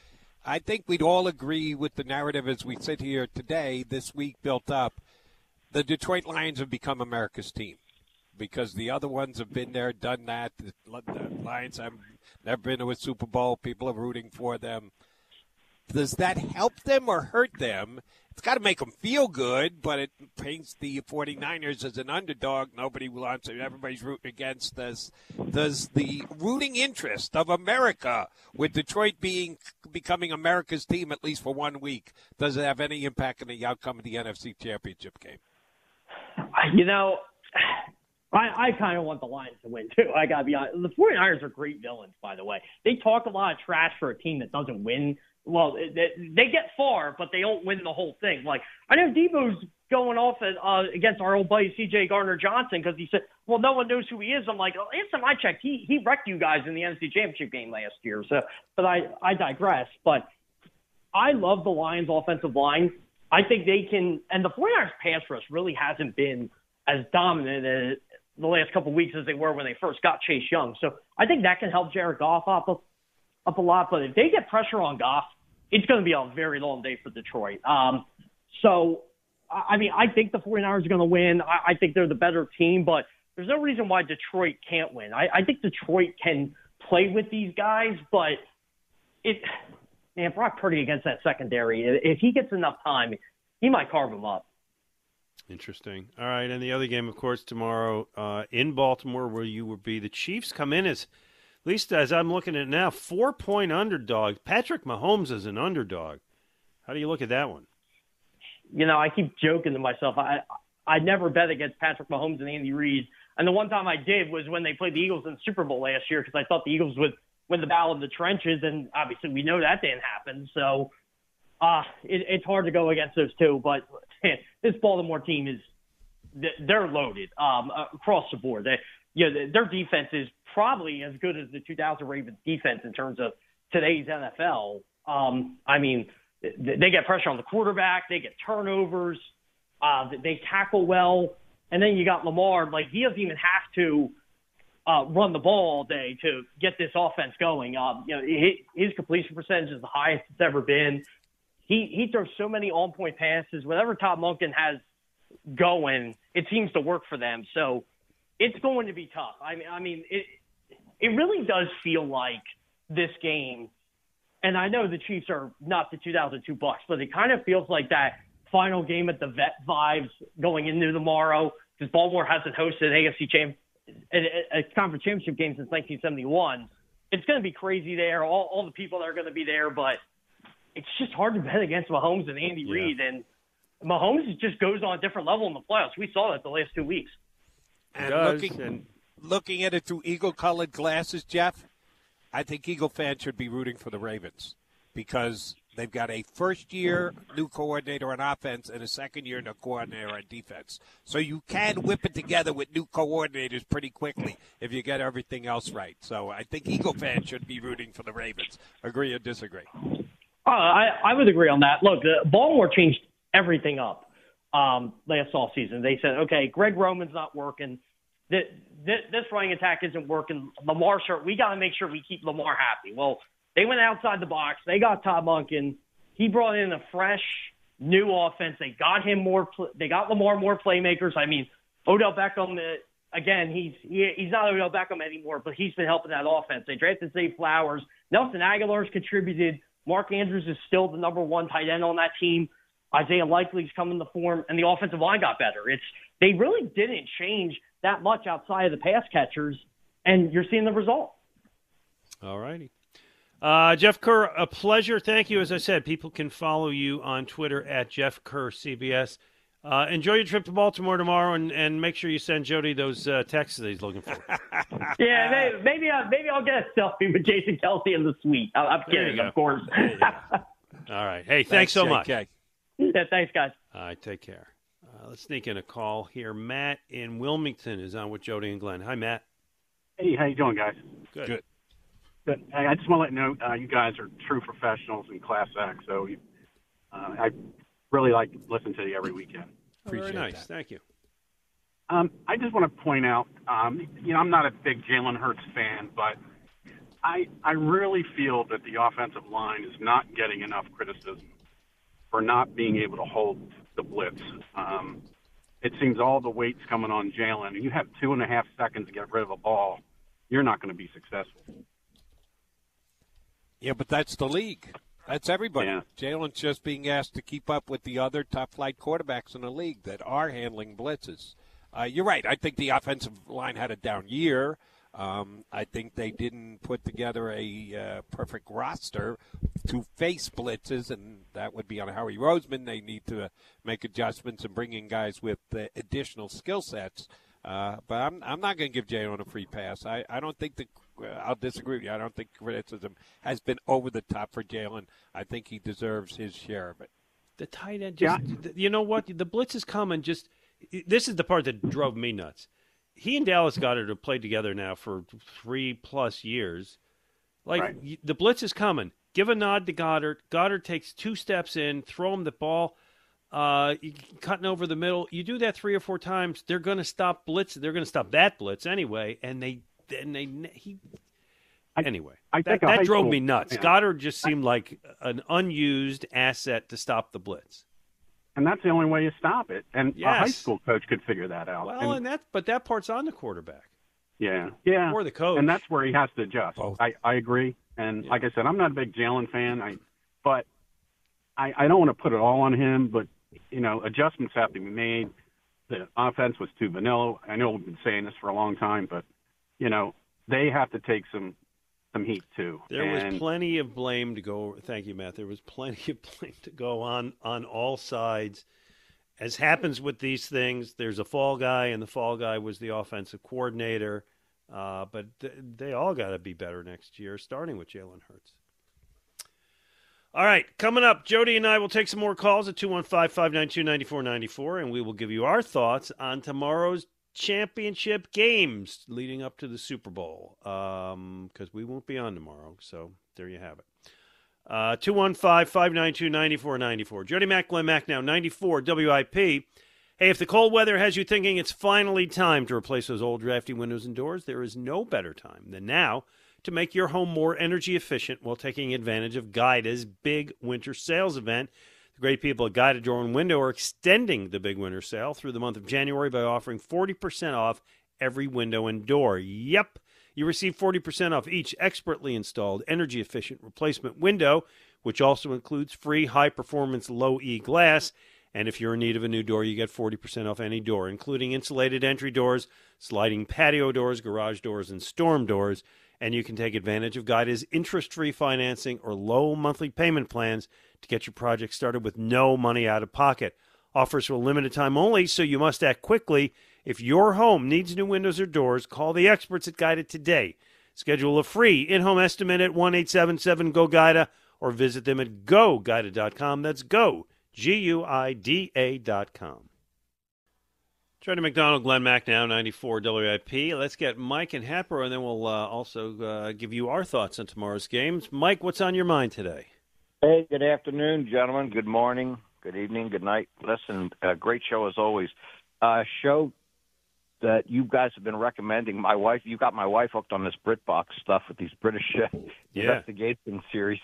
I think we'd all agree with the narrative as we sit here today, this week built up. The Detroit Lions have become America's team because the other ones have been there, done that. The Lions have never been to a Super Bowl. People are rooting for them. Does that help them or hurt them? It's got to make them feel good, but it paints the 49ers as an underdog. Nobody wants it. Everybody's rooting against us. Does the rooting interest of America, with Detroit being becoming America's team at least for one week, does it have any impact on the outcome of the NFC Championship game? You know, I, I kind of want the Lions to win too. I gotta be honest. The 49ers are great villains, by the way. They talk a lot of trash for a team that doesn't win. Well, they, they get far, but they don't win the whole thing. Like I know Debo's going off at, uh, against our old buddy C.J. Gardner Johnson because he said, "Well, no one knows who he is." I'm like, oh, I checked, he he wrecked you guys in the NFC Championship game last year. So, but I I digress. But I love the Lions' offensive line. I think they can, and the 49ers pass rush really hasn't been as dominant as the last couple of weeks as they were when they first got Chase Young. So I think that can help Jared Goff a, up a lot. But if they get pressure on Goff, it's going to be a very long day for Detroit. Um, so, I mean, I think the 49ers are going to win. I, I think they're the better team, but there's no reason why Detroit can't win. I, I think Detroit can play with these guys, but it – man, Brock Purdy against that secondary, if he gets enough time, he might carve them up. Interesting. All right, and the other game, of course, tomorrow uh, in Baltimore, where you will be. The Chiefs come in as, least as I'm looking at now, four point underdog. Patrick Mahomes is an underdog. How do you look at that one? You know, I keep joking to myself. I I never bet against Patrick Mahomes and Andy Reid. And the one time I did was when they played the Eagles in the Super Bowl last year because I thought the Eagles would win the battle of the trenches, and obviously we know that didn't happen. So uh, it, it's hard to go against those two. But man, this Baltimore team is they're loaded um, across the board. They, you know, their defense is probably as good as the 2000 Ravens defense in terms of today's NFL. Um, I mean, they get pressure on the quarterback, they get turnovers, uh, they tackle well, and then you got Lamar. Like he doesn't even have to uh, run the ball all day to get this offense going. Um, you know, his, completion percentage is the highest it's ever been. He he throws so many on point passes. Whatever Todd Monken has going, it seems to work for them. So it's going to be tough. I mean, I mean, it it really does feel like this game. And I know the Chiefs are not the 2002 Bucks, but it kind of feels like that final game at the vet vibes going into tomorrow because Baltimore hasn't hosted an AFC champ a, a conference championship game since 1971. It's going to be crazy there. All, all the people that are going to be there, but it's just hard to bet against Mahomes and Andy yeah. Reid. And Mahomes just goes on a different level in the playoffs. We saw that the last two weeks. And looking, and looking at it through eagle-colored glasses, Jeff, I think Eagle fans should be rooting for the Ravens because They've got a first year new coordinator on offense and a second year new coordinator on defense. So you can whip it together with new coordinators pretty quickly if you get everything else right. So I think Eagle fans should be rooting for the Ravens. Agree or disagree? Uh, I, I would agree on that. Look, uh, Baltimore changed everything up um, last offseason. They said, okay, Greg Roman's not working. This, this running attack isn't working. Lamar, we got to make sure we keep Lamar happy. Well, they went outside the box. They got Todd Monken. He brought in a fresh, new offense. They got him more. They got Lamar more playmakers. I mean, Odell Beckham. Uh, again, he's he, he's not Odell Beckham anymore, but he's been helping that offense. They drafted Zay Flowers. Nelson Agholor's contributed. Mark Andrews is still the number one tight end on that team. Isaiah Likely's coming to form, and the offensive line got better. It's they really didn't change that much outside of the pass catchers, and you're seeing the result. All righty. Uh, Jeff Kerr, a pleasure. Thank you. As I said, people can follow you on Twitter at Jeff Kerr CBS. Uh, enjoy your trip to Baltimore tomorrow, and, and make sure you send Jody those uh, texts that he's looking for. yeah, maybe maybe, uh, maybe I'll get a selfie with Jason Kelce in the suite. I, am kidding, of course. All right. Hey, thanks, thanks so much. Yeah, thanks, guys. All right, take care. Uh, let's sneak in a call here. Matt in Wilmington is on with Jody and Glenn. Hi, Matt. Hey, how you doing, guys? Good. Good. But I just want to let you know uh, you guys are true professionals in class act. So you, uh, I really like listening to you every weekend. Appreciate Very nice. That. Thank you. Um, I just want to point out, um, you know, I'm not a big Jalen Hurts fan, but I I really feel that the offensive line is not getting enough criticism for not being able to hold the blitz. Um, it seems all the weight's coming on Jalen, and you have two and a half seconds to get rid of a ball. You're not going to be successful. Yeah, but that's the league. That's everybody. Yeah. Jalen's just being asked to keep up with the other top flight quarterbacks in the league that are handling blitzes. Uh, you're right. I think the offensive line had a down year. Um, I think they didn't put together a uh, perfect roster to face blitzes, and that would be on Howie Roseman. They need to make adjustments and bring in guys with uh, additional skill sets. Uh, but I'm I'm not going to give Jalen a free pass. I, I don't think the uh, I'll disagree with you. I don't think criticism has been over the top for Jalen. I think he deserves his share of it. The tight end, just th- you know what? The blitz is coming. Just this is the part that drove me nuts. He and Dallas Goedert have played together now for three plus years. Like Right. the blitz is coming. Give a nod to Goedert. Goedert takes two steps in, throw him the ball, uh, cutting over the middle. You do that three or four times, they're going to stop blitz. They're going to stop that blitz anyway, and they and they he. Anyway, I that, that drove school- me nuts. yeah. Goedert just seemed like an unused asset to stop the blitz. And that's the only way you stop it. And a high school coach could figure that out. Well, And- and that but that part's on the quarterback. Yeah, yeah. Or the coach. and that's where he has to adjust. I, I agree. And like I said, I'm not a big Jalen fan. I, but I, I don't want to put it all on him. But you know, adjustments have to be made. The offense was too vanilla. I know we've been saying this for a long time, but you know, they have to take some some heat too. There and, was plenty of blame to go. Thank you, Matt. There was plenty of blame to go on on all sides. As happens with these things, there's a fall guy, and the fall guy was the offensive coordinator. Uh, but th- they all got to be better next year, starting with Jalen Hurts. All right, coming up, Jody and I will take some more calls at 215 592 9494, and we will give you our thoughts on tomorrow's championship games leading up to the Super Bowl Um, because we won't be on tomorrow. So there you have it. Uh, 215 592 9494. Jody Mack, Glenn Macnow, 94 WIP. Hey, if the cold weather has you thinking it's finally time to replace those old drafty windows and doors, there is no better time than now to make your home more energy efficient while taking advantage of Guida's big winter sales event. Great people at Guida Door and Window are extending the big winter sale through the month of January by offering 40% off every window and door. Yep, you receive 40% off each expertly installed energy efficient replacement window, which also includes free high performance low E glass. And if you're in need of a new door, you get 40% off any door, including insulated entry doors, sliding patio doors, garage doors, and storm doors. And you can take advantage of Guida's interest free financing or low monthly payment plans to get your project started with no money out of pocket. Offers for a limited time only, so you must act quickly. If your home needs new windows or doors, call the experts at Guida today. Schedule a free in home estimate at 1 877 GO GUIDA or visit them at goguida.com. That's go, G U I D A.com. To McDonald, Glenn Macnow, 94 WIP. Let's get Mike and Happer, and then we'll uh, also uh, give you our thoughts on tomorrow's games. Mike, what's on your mind today? Hey, good afternoon, gentlemen. Good morning, good evening, good night. Listen, uh, great show as always. Uh, show that you guys have been recommending. My wife, you got my wife hooked on this BritBox stuff with these British uh, Yeah. investigation series,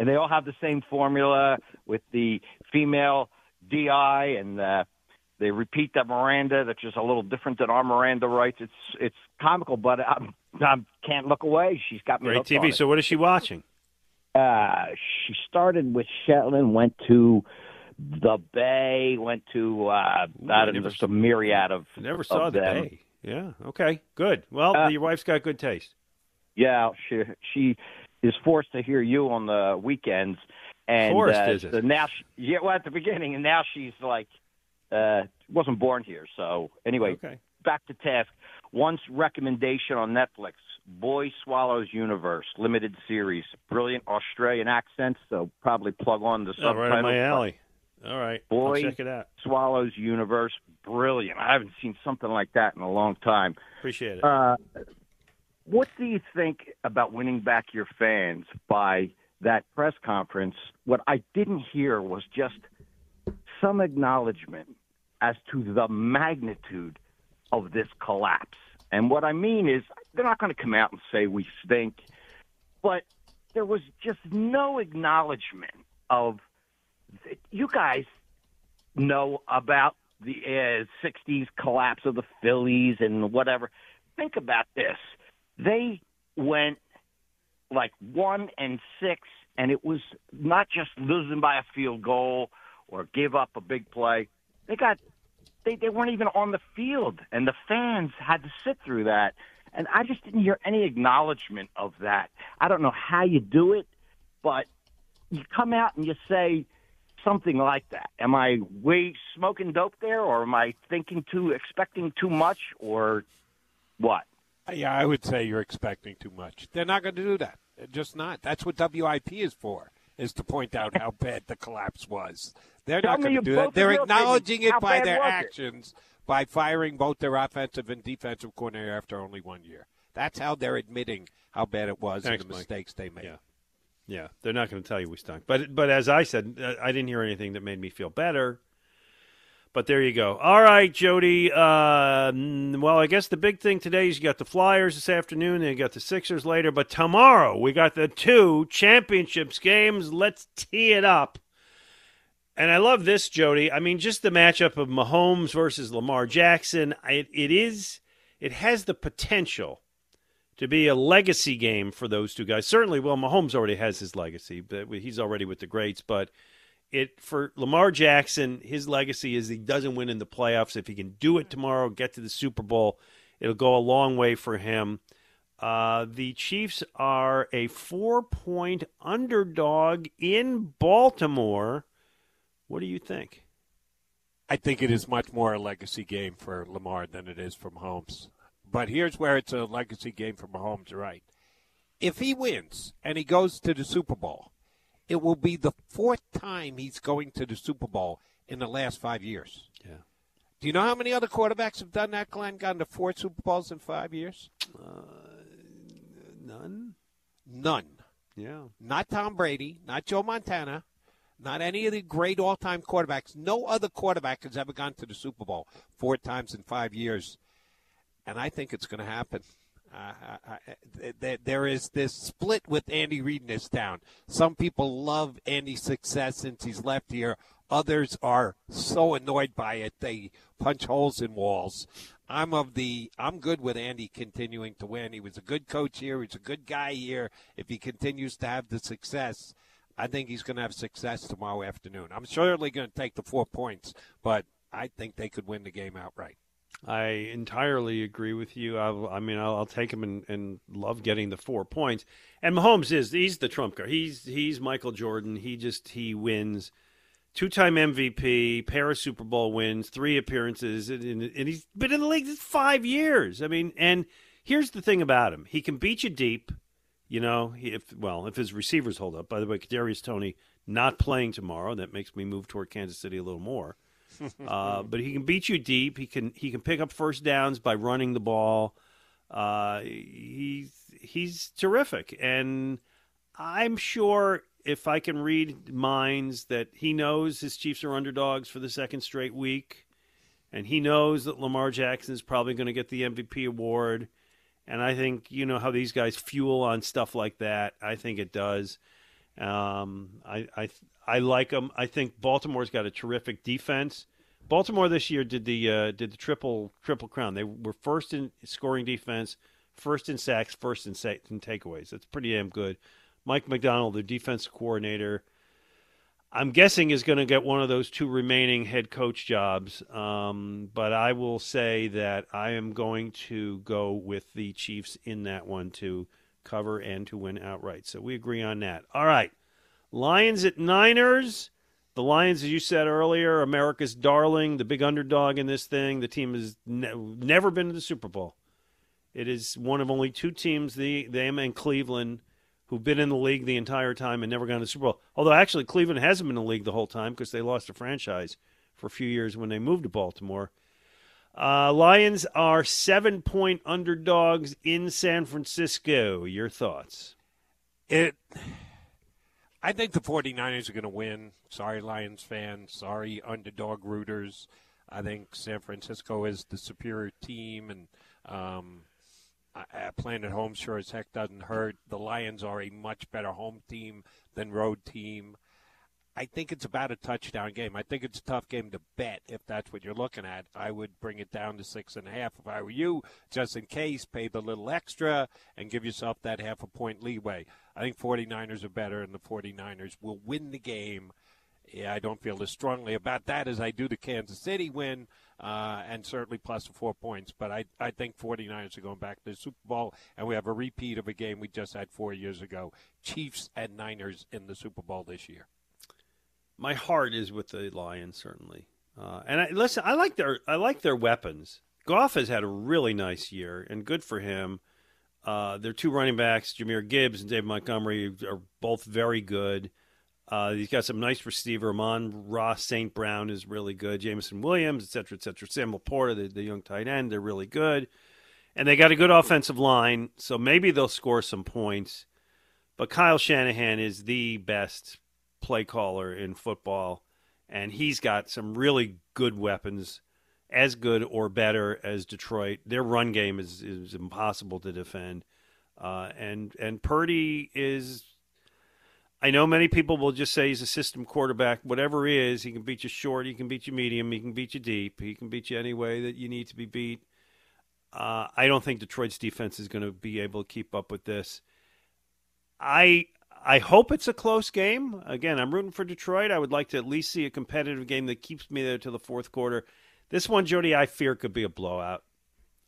and they all have the same formula with the female DI, and uh, they repeat that Miranda that's just a little different than our Miranda rights. It's it's comical, but I I can't look away. She's got me Great TV. So, what is she watching? Uh, she started with Shetland, went to the Bay, went to uh, I don't know, myriad of. Never saw of the them. Bay. Yeah. Okay. Good. Well, Uh, your wife's got good taste. Yeah, she she is forced to hear you on the weekends, and Forced, uh, is it? so now she, yeah, well at the beginning, and now she's like, uh, wasn't born here. So anyway, Okay. back to task. One recommendation on Netflix: Boy Swallows Universe limited series. Brilliant Australian accents, so probably plug on the Oh, right in my alley. All right. I'll Boy check it out. Swallows Universe, brilliant. I haven't seen something like that in a long time. Appreciate it. Uh, what do you think about winning back your fans by that press conference? What I didn't hear was just some acknowledgement as to the magnitude of this collapse. And what I mean is, they're not going to come out and say we stink, but there was just no acknowledgement of you guys know about the uh, 60s collapse of the Phillies and whatever. Think about this. They went like one and six, and it was not just losing by a field goal or give up a big play. They got they, they weren't even on the field, and the fans had to sit through that. And I just didn't hear any acknowledgement of that. I don't know how you do it, but you come out and you say something like that. Am I way smoking dope there, or am I thinking too, expecting too much, or what? Yeah, I would say you're expecting too much. They're not going to do that. They're just not. That's what WIP is for, is to point out how bad the collapse was. They're Tell not going to do that. They're acknowledging it by their was it? actions, by firing both their offensive and defensive coordinator after only one year. That's how they're admitting how bad it was Thanks, and the Mike. mistakes they made. Yeah. Yeah, they're not going to tell you we stunk. But but as I said, uh, I didn't hear anything that made me feel better. But there you go. All right, Jody. Uh, well, I guess the big thing today is you got the Flyers this afternoon, then you got the Sixers later. But tomorrow we got the two championships games. Let's tee it up. And I love this, Jody. I mean, just the matchup of Mahomes versus Lamar Jackson. It, it is. It has the potential to be a legacy game for those two guys. Certainly, well, Mahomes already has his legacy, but he's already with the greats. But it for Lamar Jackson, his legacy is he doesn't win in the playoffs. If he can do it tomorrow, get to the Super Bowl, it'll go a long way for him. Uh, the Chiefs are a four-point underdog in Baltimore. What do you think? I think it is much more a legacy game for Lamar than it is for Mahomes. But here's where it's a legacy game for Mahomes, right? If he wins and he goes to the Super Bowl, it will be the fourth time he's going to the Super Bowl in the last five years. Yeah. Do you know how many other quarterbacks have done that, Glenn? Gotten to four Super Bowls in five years? Uh, none. None. Yeah. Not Tom Brady, not Joe Montana, not any of the great all time quarterbacks. No other quarterback has ever gone to the Super Bowl four times in five years. And I think it's going to happen. Uh, I, I, there, there is this split with Andy Reid in this town. Some people love Andy's success since he's left here. Others are so annoyed by it they punch holes in walls. I'm of the I'm good with Andy continuing to win. He was a good coach here. He's a good guy here. If he continues to have the success, I think he's going to have success tomorrow afternoon. I'm certainly going to take the four points, but I think they could win the game outright. I entirely agree with you. I'll, I mean, I'll, I'll take him and, and love getting the four points. And Mahomes is he's the trump card. He's he's Michael Jordan. He just he wins. Two time MVP, pair of Super Bowl wins, three appearances, and, and and he's been in the league five years. I mean, and here's the thing about him: he can beat you deep. You know, if well, if his receivers hold up. By the way, Kadarius Toney not playing tomorrow. That makes me move toward Kansas City a little more. uh, but he can beat you deep. He can he can pick up first downs by running the ball. Uh, he's he's terrific, and I'm sure if I can read minds that he knows his Chiefs are underdogs for the second straight week, and he knows that Lamar Jackson is probably going to get the MVP award. And I think you know how these guys fuel on stuff like that. I think it does. Um, I, I I like them. I think Baltimore's got a terrific defense. Baltimore this year did the uh, did the triple triple crown. They were first in scoring defense, first in sacks, first in, sa- in takeaways. That's pretty damn good. Mike Macdonald, their defensive coordinator, I'm guessing is going to get one of those two remaining head coach jobs. Um, but I will say that I am going to go with the Chiefs in that one to cover and to win outright. So we agree on that. All right. Lions at Niners. The Lions, as you said earlier, America's darling, the big underdog in this thing. The team has ne- never been to the Super Bowl. It is one of only two teams, the them and Cleveland, who've been in the league the entire time and never gone to the Super Bowl. Although actually Cleveland hasn't been in the league the whole time because they lost the franchise for a few years when they moved to Baltimore. Uh, Lions are seven point underdogs in San Francisco. Your thoughts? It. I think the 49ers are going to win. Sorry, Lions fans. Sorry, underdog rooters. I think San Francisco is the superior team, and um, I- I- playing at home sure as heck doesn't hurt. The Lions are a much better home team than road team. I think it's about a touchdown game. I think it's a tough game to bet if that's what you're looking at. I would bring it down to six and a half if I were you, just in case, pay the little extra and give yourself that half a point leeway. I think 49ers are better, and the 49ers will win the game. Yeah, I don't feel as strongly about that as I do the Kansas City win, uh, and certainly plus the four points. But I, I think 49ers are going back to the Super Bowl, and we have a repeat of a game we just had four years ago Chiefs and Niners in the Super Bowl this year. my heart is with the Lions certainly. Uh, and I, listen, I like their I like their weapons. Goff has had a really nice year, and good for him. Uh, their two running backs, Jahmyr Gibbs and Dave Montgomery, are both very good. Uh, he's got some nice receiver. Amon-Ra St. Brown is really good. Jameson Williams, et cetera, et cetera. Sam LaPorta, the, the young tight end, they're really good. And they got a good offensive line, so maybe they'll score some points. But Kyle Shanahan is the best play caller in football, and he's got some really good weapons, as good or better as Detroit. Their run game is, is impossible to defend. Uh, and and Purdy is I know many people will just say he's a system quarterback. Whatever he is, he can beat you short, he can beat you medium, he can beat you deep, he can beat you any way that you need to be beat. Uh, I don't think Detroit's defense is going to be able to keep up with this. I I hope it's a close game. Again, I'm rooting for Detroit. I would like to at least see a competitive game that keeps me there to the fourth quarter. This one, Jody, I fear could be a blowout.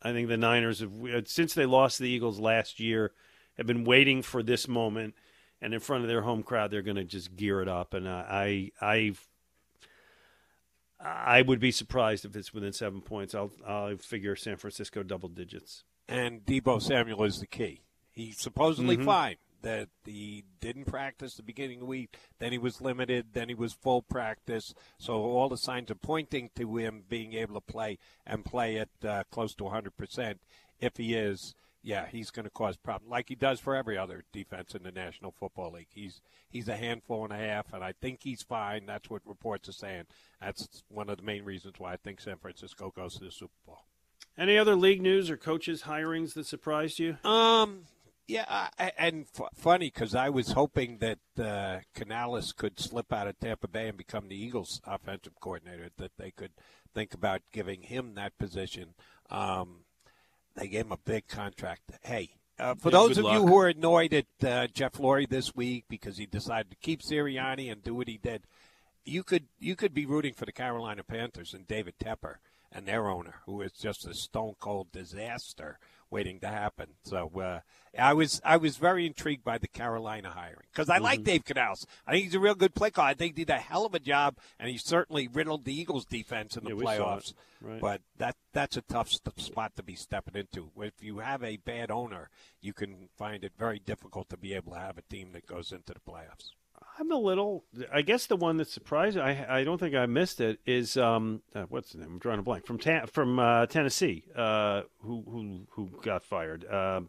I think the Niners, have, since they lost the Eagles last year, have been waiting for this moment – and in front of their home crowd, they're going to just gear it up. And I, I, I would be surprised if it's within seven points. I'll, I'll figure San Francisco double digits. And Deebo Samuel is the key. He's supposedly Mhm. fine. That he didn't practice the beginning of the week, then he was limited, then he was full practice. So all the signs are pointing to him being able to play and play at uh, close to 100%. If he is, yeah, he's going to cause problems, like he does for every other defense in the National Football League. He's he's a handful and a half, and I think he's fine. That's what reports are saying. That's one of the main reasons why I think San Francisco goes to the Super Bowl. Any other league news or coaches hirings that surprised you? Um, yeah, I, and f- funny because I was hoping that uh, Canales could slip out of Tampa Bay and become the Eagles' offensive coordinator. That they could think about giving him that position. Um, they gave him a big contract. Hey, uh, for Yeah, those of you who are annoyed at uh, Jeff Lurie this week because he decided to keep Sirianni and do what he did, you could you could be rooting for the Carolina Panthers and David Tepper and their owner, who is just a stone cold disaster waiting to happen. So uh, I was I was very intrigued by the Carolina hiring because I like Mhm. Dave Canales. I think he's a real good play caller. I think he did a hell of a job, and he certainly riddled the Eagles' defense in the Yeah, playoffs. Right. But that that's a tough spot to be stepping into. If you have a bad owner, you can find it very difficult to be able to have a team that goes into the playoffs. I'm a little. I guess the one that surprised I I don't think I missed it is um uh, what's the name? I'm drawing a blank from Ta- from uh, Tennessee. Uh, who who who got fired? Uh,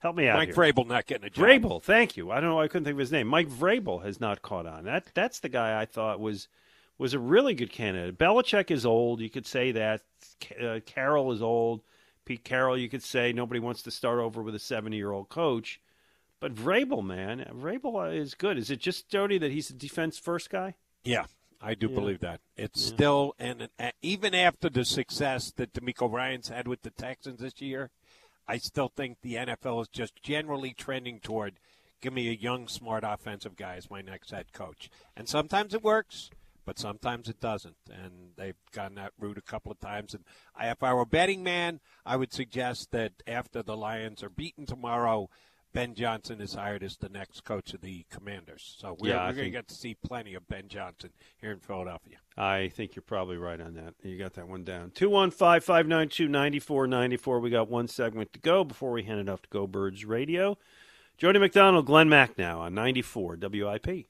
help me out. Mike here. Vrabel not getting a job. Vrabel, thank you. I don't know. I couldn't think of his name. Mike Vrabel has not caught on. That that's the guy I thought was was a really good candidate. Belichick is old. You could say that. Uh, Carroll is old. Pete Carroll, you could say nobody wants to start over with a 70 year old coach. But Vrabel, man, Vrabel is good. Is it just Jody that he's a defense first guy? Yeah, I do Yeah. believe that. It's Yeah. still, and even after the success that DeMeco Ryans had with the Texans this year, I still think the NFL is just generally trending toward give me a young, smart offensive guy as my next head coach. And sometimes it works, but sometimes it doesn't. And they've gone that route a couple of times. And I, if I were a betting man, I would suggest that after the Lions are beaten tomorrow, Ben Johnson is hired as the next coach of the Commanders. So we're, Yeah, we're going to get to see plenty of Ben Johnson here in Philadelphia. I think you're probably right on that. You got that one down. 215 592 9494. We got one segment to go before we hand it off to Go Birds Radio. Jody McDonald, Glenn Macnow on 94 WIP.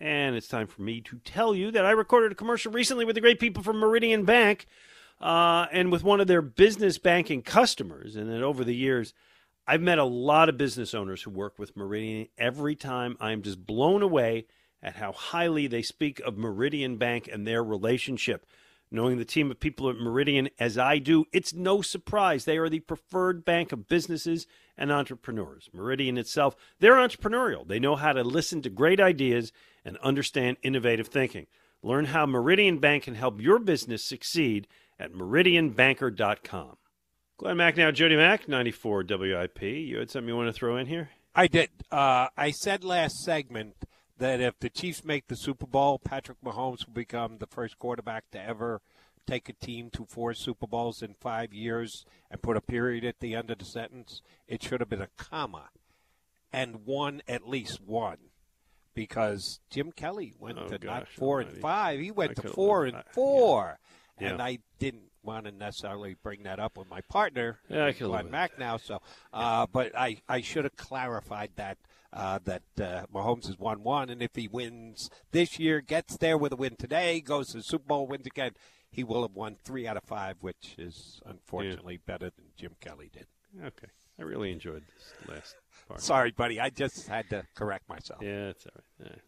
And it's time for me to tell you that I recorded a commercial recently with the great people from Meridian Bank uh, and with one of their business banking customers. And then over the years, I've met a lot of business owners who work with Meridian. Every time I'm just blown away at how highly they speak of Meridian Bank and their relationship. Knowing the team of people at Meridian as I do, it's no surprise they are the preferred bank of businesses and entrepreneurs. Meridian itself, they're entrepreneurial. They know how to listen to great ideas and understand innovative thinking. Learn how Meridian Bank can help your business succeed at meridianbanker.com. Glenn Macnow, Jody Mack, 94 WIP. You had something you want to throw in here? I did. Uh, I said last segment that if the Chiefs make the Super Bowl, Patrick Mahomes will become the first quarterback to ever take a team to four Super Bowls in five years and put a period at the end of the sentence. It should have been a comma and one, at least one because Jim Kelly went Oh, to not gosh four and five. He I went to could've four and I- four, yeah. and Yeah. I didn't want to necessarily bring that up with my partner, Yeah, Glenn Macnow. So, uh, but I, I should have clarified that uh, that uh, Mahomes is one one, and if he wins this year, gets there with a win today, goes to the Super Bowl, wins again, he will have won three out of five, which is unfortunately better than Jim Kelly did. Okay. I really enjoyed this last part. Sorry, buddy. I just had to correct myself. Yeah, it's all right. Yeah,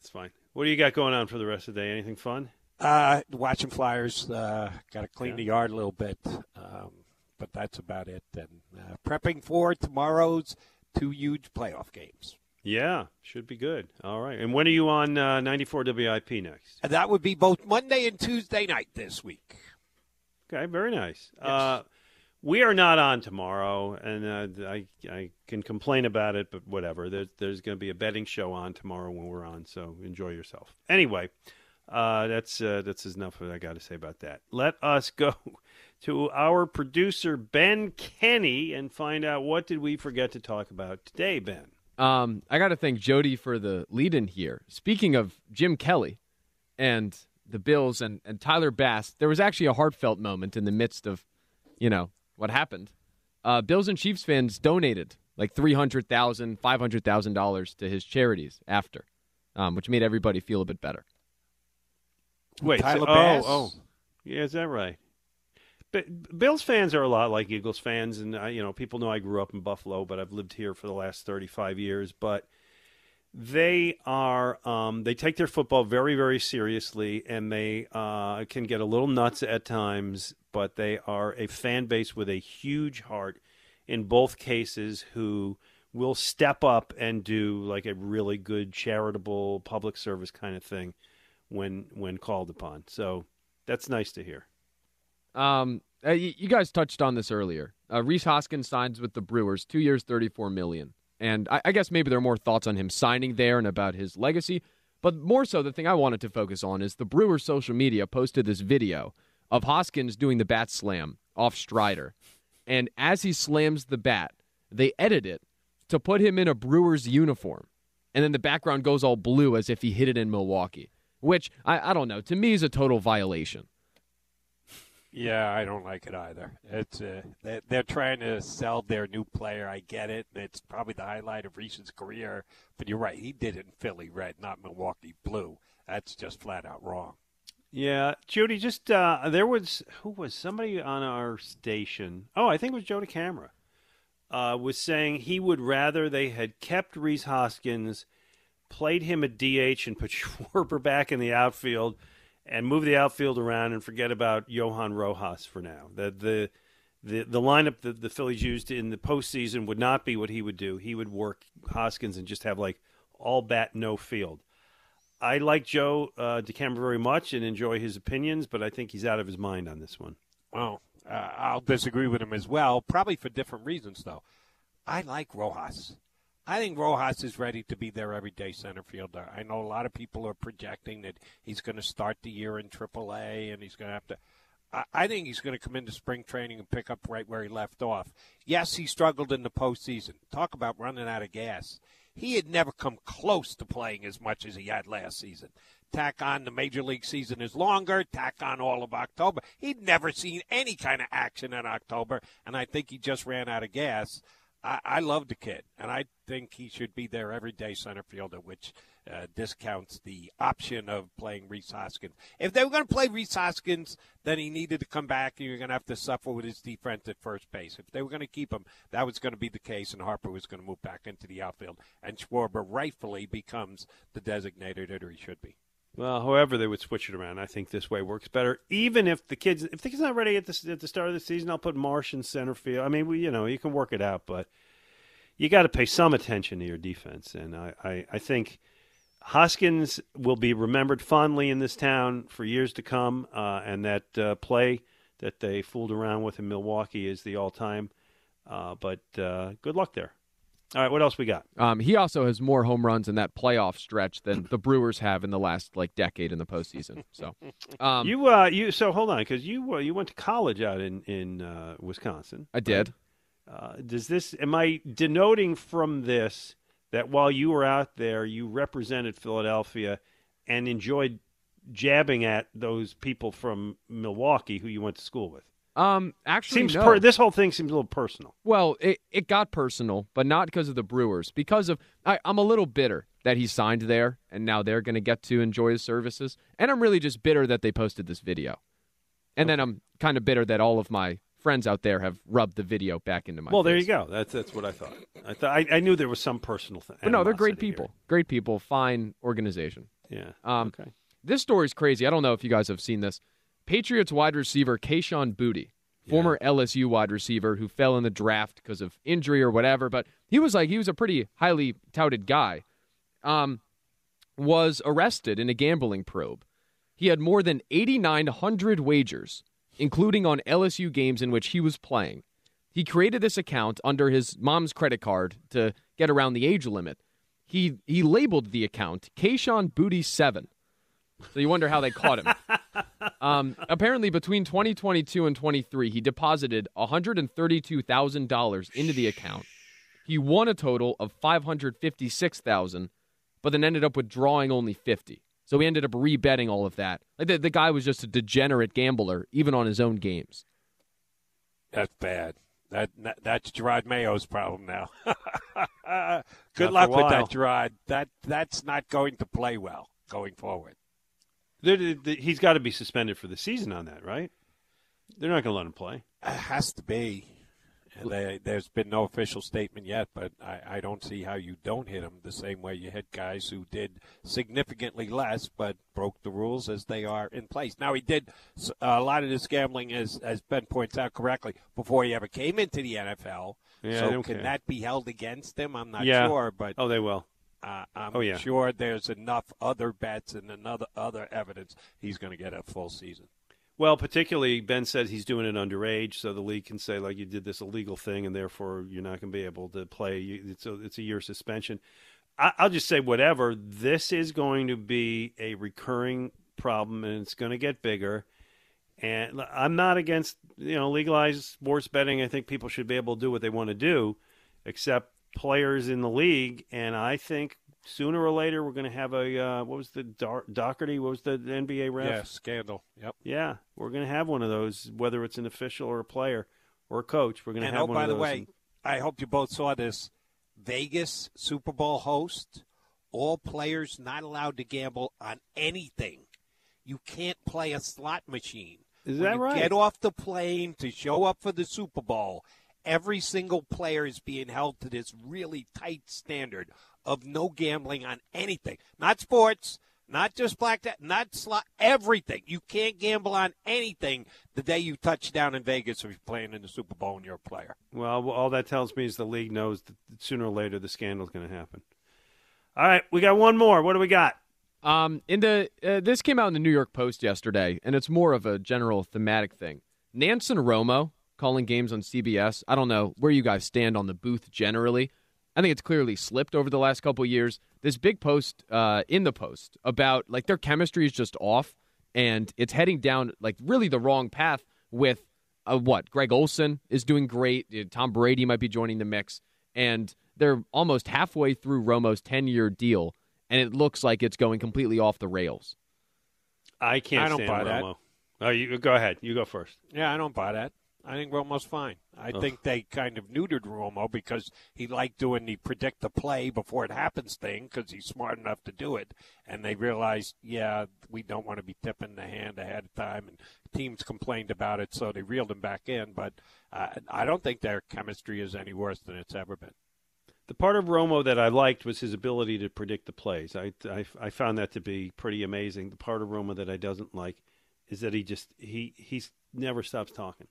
it's fine. What do you got going on for the rest of the day? Anything fun? Uh, watching Flyers. Uh, Got to clean Yeah. the yard a little bit, um, but that's about it. And uh, prepping for tomorrow's two huge playoff games. Yeah, should be good. All right. And when are you on uh, 94 WIP next? That would be both Monday and Tuesday night this week. Okay, very nice. Uh, we are not on tomorrow, and uh, I I can complain about it, but whatever. There's there's going to be a betting show on tomorrow when we're on, so enjoy yourself. Anyway, uh, that's uh, that's enough of I got to say about that. Let us go to our producer Ben Kenny and find out what did we forget to talk about today, Ben. Um, I got to thank Jody for the lead in here. Speaking of Jim Kelly and the Bills and, and Tyler Bass, there was actually a heartfelt moment in the midst of, you know, what happened. Uh, Bills and Chiefs fans donated like $300,000, $500,000 to his charities after, um, which made everybody feel a bit better. Wait, Tyler so- Bass? oh, oh, yeah, is that right? But Bills fans are a lot like Eagles fans, and I, you know, people know I grew up in Buffalo, but I've lived here for the last thirty-five years. But they are, um, they take their football very, very seriously, and they uh, can get a little nuts at times. But they are a fan base with a huge heart, in both cases, who will step up and do like a really good charitable public service kind of thing when when called upon. So that's nice to hear. Um, uh, you, guys touched on this earlier. Uh, Rhys Hoskins signs with the Brewers, two years, thirty-four million, and I, I guess maybe there are more thoughts on him signing there and about his legacy. But more so, the thing I wanted to focus on is the Brewers' social media posted this video of Hoskins doing the bat slam off Strider, and as he slams the bat, they edit it to put him in a Brewers uniform, and then the background goes all blue as if he hit it in Milwaukee, which I, I don't know. To me, is a total violation. Yeah, I don't like it either. It's uh, they're, they're trying to sell their new player. I get it. It's probably the highlight of Rhys's career. But you're right. He did it in Philly red, not Milwaukee blue. That's just flat out wrong. Yeah, Judy. Just uh, there was who was somebody on our station. Oh, I think it was Joe DeCamara. Uh, was saying he would rather they had kept Rhys Hoskins, played him at DH, and put Schwarber back in the outfield, and move the outfield around and forget about Johan Rojas for now. The the the, the lineup that the Phillies used in the postseason would not be what he would do. He would work Hoskins and just have like all bat no field. I like Joe uh, DeCamara very much and enjoy his opinions, but I think he's out of his mind on this one. Well, uh, I'll disagree with him as well, probably for different reasons, though. I like Rojas. I think Rojas is ready to be their everyday center fielder. I know a lot of people are projecting that he's going to start the year in AAA and he's going to have to. I- I think he's going to come into spring training and pick up right where he left off. Yes, he struggled in the postseason. Talk about running out of gas. He had never come close to playing as much as he had last season. Tack on the major league season is longer, tack on all of October. He'd never seen any kind of action in October, and I think he just ran out of gas. I, I love the kid, and I think he should be their everyday center fielder, which uh, discounts the option of playing Rhys Hoskins. If they were going to play Rhys Hoskins, then he needed to come back, and you're going to have to suffer with his defense at first base. If they were going to keep him, that was going to be the case, and Harper was going to move back into the outfield, and Schwarber rightfully becomes the designated hitter he should be. Well, however they would switch it around, I think this way works better. Even if the kids, if the kid's not ready at the at the start of the season, I'll put Marsh in center field. I mean, we, you know, you can work it out, but you got to pay some attention to your defense. And I, I, I think Hoskins will be remembered fondly in this town for years to come. Uh, and that uh, play that they fooled around with in Milwaukee is the all-time. Uh, but uh, good luck there. All right, what else we got? Um, he also has more home runs in that playoff stretch than the Brewers have in the last like decade in the postseason. So, um, you uh you so hold on because you uh, you went to college out in in uh, Wisconsin. I did. Uh, does this am I denoting from this that while you were out there, you represented Philadelphia and enjoyed jabbing at those people from Milwaukee who you went to school with? Um, actually, Seems no. per- this whole thing seems a little personal. Well, it, it got personal, but not because of the Brewers. Because of I, I'm a little bitter that he signed there, and now they're going to get to enjoy his services. And I'm really just bitter that they posted this video. And then I'm kind of bitter that all of my friends out there have rubbed the video back into my. well, there you go. That's that's what I thought. I thought I, I knew there was some personal thing. But no, they're great animosity here. people. Great people. Fine organization. Yeah. Um, okay. This story's crazy. I don't know if you guys have seen this. Patriots wide receiver Kayshon Boutte, former LSU wide receiver who fell in the draft because of injury or whatever, but he was like he was a pretty highly touted guy. Um, was arrested in a gambling probe. He had more than 8,900 wagers, including on LSU games in which he was playing. He created this account under his mom's credit card to get around the age limit. He he labeled the account Kayshon Boutte Seven. So you wonder how they caught him. um, apparently, between 2022 and 23, he deposited $132,000 into the account. He won a total of 556,000, but then ended up withdrawing only 50. So he ended up rebetting all of that. Like the, the guy was just a degenerate gambler, even on his own games. That's bad. That, that that's Jerod Mayo's problem now. Good for luck with that, Gerard. That that's not going to play well going forward. There- there- he's got to be suspended for the season on that, right? They're not going to let him play. It has to be. They, there's been no official statement yet, but I, I don't see how you don't hit him the same way you hit guys who did significantly less but broke the rules as they are in place. Now, he did a lot of this gambling, as, as Ben points out correctly, before he ever came into the NFL. Yeah, so can care. that be held against him? I'm not Yeah. sure, but Oh, they will. Uh, I'm Oh, yeah. sure there's enough other bets and another other evidence he's going to get a full season. Well, particularly Ben said he's doing it underage, so the league can say like you did this illegal thing, and therefore you're not going to be able to play. It's a, it's a year suspension. I, I'll just say whatever. This is going to be a recurring problem, and it's going to get bigger. And I'm not against you know legalized sports betting. I think people should be able to do what they want to do, except players in the league. And I think sooner or later we're going to have a uh, what was the Dar- Doherty? What was the NBA ref? Yeah, scandal. Yep. Yeah, we're going to have one of those, whether it's an official or a player or a coach. We're going to have. And oh, one by the way, I hope you both saw this. Vegas Super Bowl host, all players not allowed to gamble on anything. You can't play a slot machine. Is When that you right? Get off the plane to show up for the Super Bowl. Every single player is being held to this really tight standard of no gambling on anything, not sports, not just black, not slot, everything. You can't gamble on anything the day you touch down in Vegas if you're playing in the Super Bowl and you're a player. well, all that tells me is the league knows that sooner or later the scandal's going to happen. All right, we got one more. What do we got? Um, in the uh, this came out in the New York Post yesterday, and it's more of a general thematic thing. Nantz and Romo calling games on CBS. I don't know where you guys stand on the booth generally. I think it's clearly slipped over the last couple of years. This big post uh, in the post about like their chemistry is just off, and it's heading down like really the wrong path. With uh, what Greg Olsen is doing great. Uh, Tom Brady might be joining the mix, and they're almost halfway through Romo's ten-year deal and it looks like it's going completely off the rails. I can't I don't stand buy that. Oh, you go ahead. You go first. Yeah, I don't buy that. I think Romo's fine. I Ugh. think they kind of neutered Romo because he liked doing the predict the play before it happens thing because he's smart enough to do it. And they realized, yeah, we don't want to be tipping the hand ahead of time. And teams complained about it, so they reeled him back in. But uh, I don't think their chemistry is any worse than it's ever been. The part of Romo that I liked was his ability to predict the plays. I, I, I found that to be pretty amazing. The part of Romo that I doesn't like is that he just he he's never stops talking.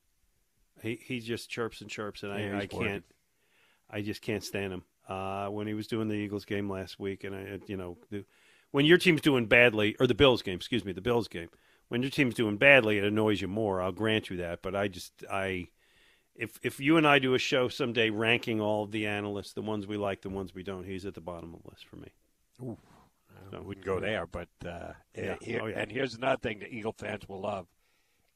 He he just chirps and chirps, and Yeah, I, I can't. I just can't stand him. Uh, when he was doing the Eagles game last week, and I, you know, the, when your team's doing badly, or the Bills game, excuse me, the Bills game, when your team's doing badly, it annoys you more. I'll grant you that, but I just I if if you and I do a show someday ranking all of the analysts, the ones we like, the ones we don't, he's at the bottom of the list for me. Ooh, I wouldn't go there, but uh, Yeah. here, Oh, yeah. and here's another thing that Eagle fans will love: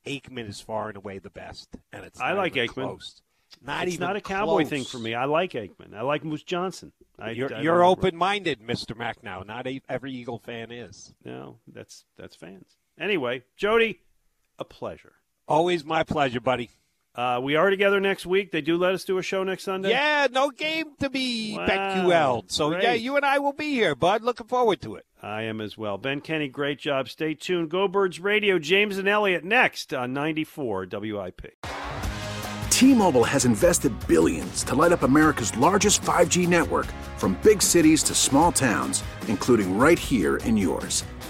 Aikman is far and away the best, and it's I like Aikman. Close. Not it's even not a cowboy close. thing for me. I like Aikman. I like Moose Johnston. I, You're, you're open-minded, Mr. Mac. Now, not a, every Eagle fan is. No, that's that's fans. Anyway, Jody, a pleasure. Always my pleasure, buddy. Uh, we are together next week. They do let us do a show next Sunday. Yeah, no game to be Wow, BetQL. So yeah, you and I will be here, bud. Looking forward to it. I am as well. Ben Kenny, great job. Stay tuned. Go Birds Radio. James and Elliott next on 94 WIP. T-Mobile has invested billions to light up America's largest 5G network from big cities to small towns, including right here in yours.